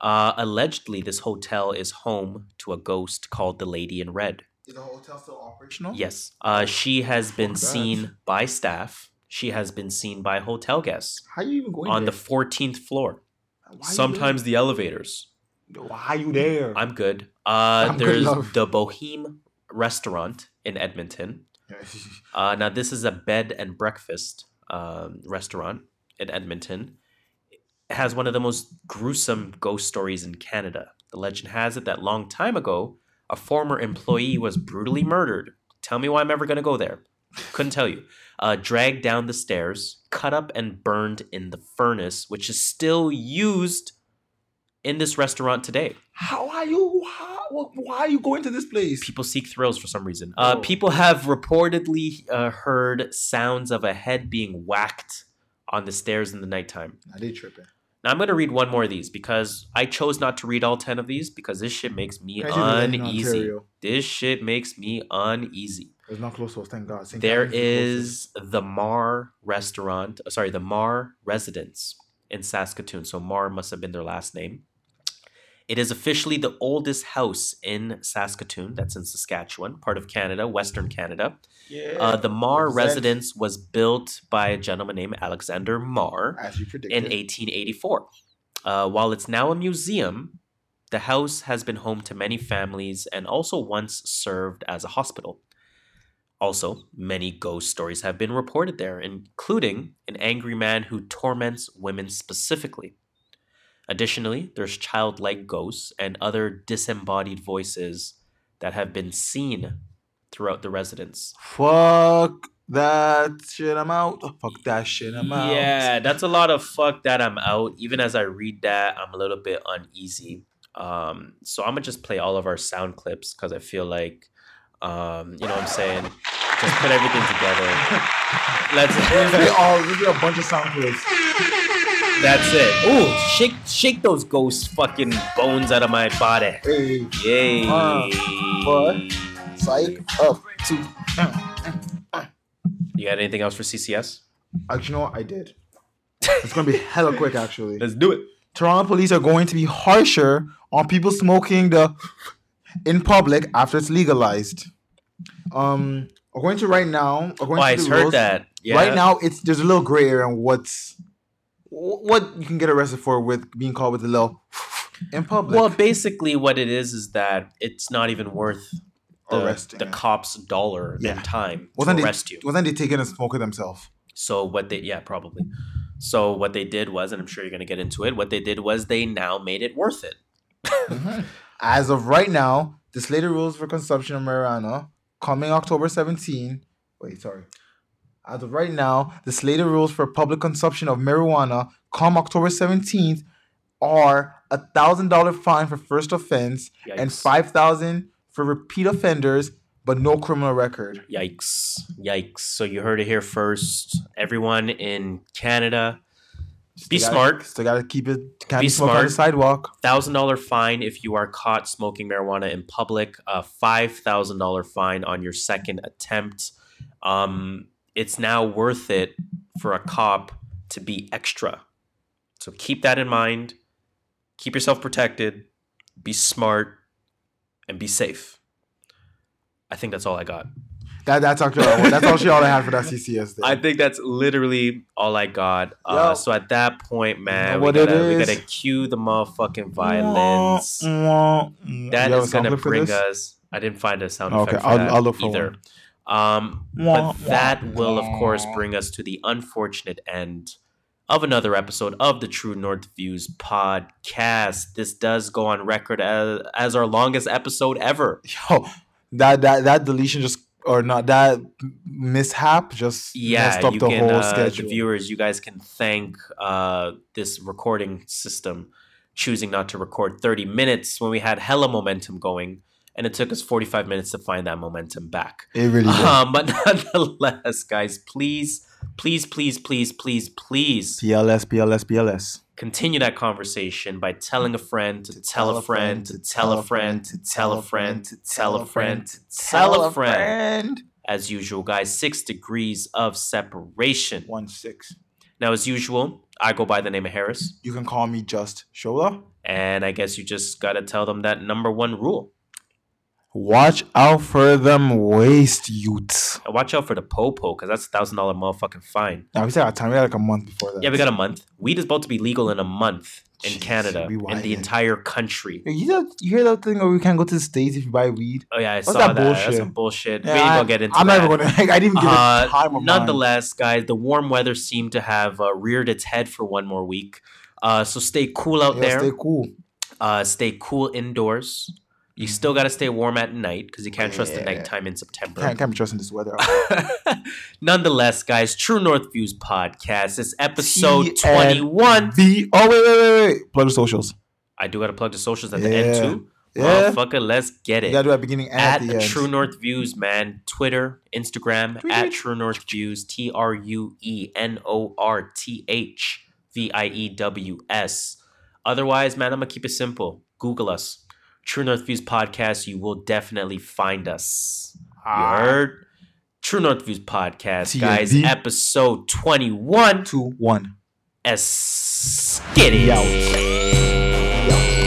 Uh, allegedly, this hotel is home to a ghost called the Lady in Red. Is the hotel still operational? Yes, uh, she has been seen by staff. She has been seen by hotel guests How are you even going on the 14th floor. Sometimes the elevators. Why you there? I'm good. Uh, I'm there's love. the Boheme restaurant in Edmonton. [LAUGHS] Uh, now, this is a bed and breakfast um, restaurant in Edmonton. It has one of the most gruesome ghost stories in Canada. The legend has it that long time ago, a former employee was brutally murdered. Tell me why I'm ever going to go there. Couldn't tell you. Uh, dragged down the stairs, cut up and burned in the furnace, which is still used in this restaurant today. How are you? How, why are you going to this place? People seek thrills for some reason. Uh, Oh. people have reportedly uh, heard sounds of a head being whacked on the stairs in the nighttime. I did tripping. Now I'm gonna read one more of these because I chose not to read all ten of these because this shit makes me Can I do that in uneasy. This shit makes me uneasy. It's not close to us, thank God. St. There Catharines is is the Marr restaurant, uh, sorry, the Marr residence in Saskatoon. So Marr must have been their last name. It is officially the oldest house in Saskatoon, that's in Saskatchewan, part of Canada, Western Canada. closest. Uh, the Marr Represent. residence was built by a gentleman named Alexander Marr as you predicted. in 1884. Uh, while it's now a museum, the house has been home to many families and also once served as a hospital. Also, many ghost stories have been reported there, including an angry man who torments women specifically. Additionally, there's childlike ghosts and other disembodied voices that have been seen throughout the residence. Fuck that shit, I'm out. Fuck that shit, I'm out. Yeah, that's a lot of fuck that I'm out. Even as I read that, I'm a little bit uneasy. Um, so I'm gonna just play all of our sound clips because I feel like, um, you know what I'm saying? Just put everything together. Let's [LAUGHS] Let's. all let's do a bunch of sound clips. that's it. Ooh, shake, shake those ghost fucking bones out of my body. Hey, Yay! Uh, but psych up to. You got anything else for CCS? Actually, you know what? I did. It's gonna be hella quick, actually. Let's do it. Toronto police are going to be harsher on people smoking the in public after it's legalized. Um, according to right now, according Oh, I the heard rules, that. Yeah. Right now, it's there's a little gray area on what's what you can get arrested for with being caught with a little [SNIFFS] in public. Well, basically, what it is is that it's not even worth the, Arresting, the yeah. cop's dollar Yeah. and time well, to arrest they, you. Well, then they take it and smoke it themselves. So what they yeah probably. So what they did was, and I'm sure you're gonna get into it. What they did was they now made it worth it. [LAUGHS] As of right now, the slated rules for consumption of marijuana coming October 17. Wait, sorry. As of right now, the slated rules for public consumption of marijuana come October 17th are a thousand dollar fine for first offense and five thousand for repeat offenders, but no criminal record. Yikes! Yikes! So you heard it here first. Everyone in Canada, be Still gotta- smart. Still gotta keep it. Be be, smart on the sidewalk. Thousand dollar fine if you are caught smoking marijuana in public. A five thousand dollar fine on your second attempt. Um, it's now worth it for a cop to be extra. So keep that in mind. Keep yourself protected. Be smart and be safe. I think that's all I got. That that's actually all, that's actually all I had for that CCS day. I think that's literally all I got. Uh, so at that point, man, know we what it gotta, we gotta cue the motherfucking violence. That You have a is sound gonna bring us. I didn't find a sound Okay, effect for I'll- that I'll look for either. Um, Wah, but that will, of course, bring us to the unfortunate end of another episode of the True North Views podcast. This does go on record as, as our longest episode ever. Yo, that that that deletion just or not that mishap just Yeah, messed up you the can, whole uh, schedule. the viewers, you guys can thank uh, this recording system choosing not to record 30 minutes when we had hella momentum going. And it took us 45 minutes to find that momentum back. it really did. Um, [LAUGHS] but nonetheless, guys, please, please, please, please, please, please PLS, PLS, PLS. Continue that conversation by telling a friend to tell a friend to tell a friend to tell a friend to tell a friend to tell a friend. As usual, guys, six degrees of separation. One six. Now, as usual, I go by the name of Harris, You can call me just Shola. and I guess you just gotta tell them that number one rule. Watch out for them waste youths. And watch out for the popo, because that's a thousand dollar motherfucking fine. Now we still got time. We got like a month before that. Yeah, we got a month. Weed is about to be legal in a month in Jeez, Canada, in the entire country. You, know, you hear that thing where we can't go to the states if you buy weed? Oh yeah, I What's saw that that. That's bullshit? some bullshit. Yeah, we ain't I- gonna get into I'm that. not even gonna. [LAUGHS] I didn't even give Uh, it time of mine. nonetheless, guys, the warm weather seemed to have uh, reared its head for one more week. Uh, so stay cool out Yo, there. stay cool. uh, stay cool indoors. You still got to stay warm at night because you can't trust the nighttime in September. Can't, can't be trusting this weather. [LAUGHS] Nonetheless, guys, True North Views podcast. This episode TNV. 21. Oh wait, wait, wait, wait. Plug the socials. I do got to plug the socials at the end Yeah. too. Yeah. Motherfucker, let's get You it. gotta do at the beginning and at at the end. True North Views, man. Twitter, Instagram, Tweet at. True North Views, T R U E N O R T H V I E W S. Otherwise, man, I'm gonna keep it simple. Google us. True North Views podcast. You will definitely find us. You Ah. heard? True North Views podcast, guys. Episode 21. Two, one. S get it. Yout. Yout.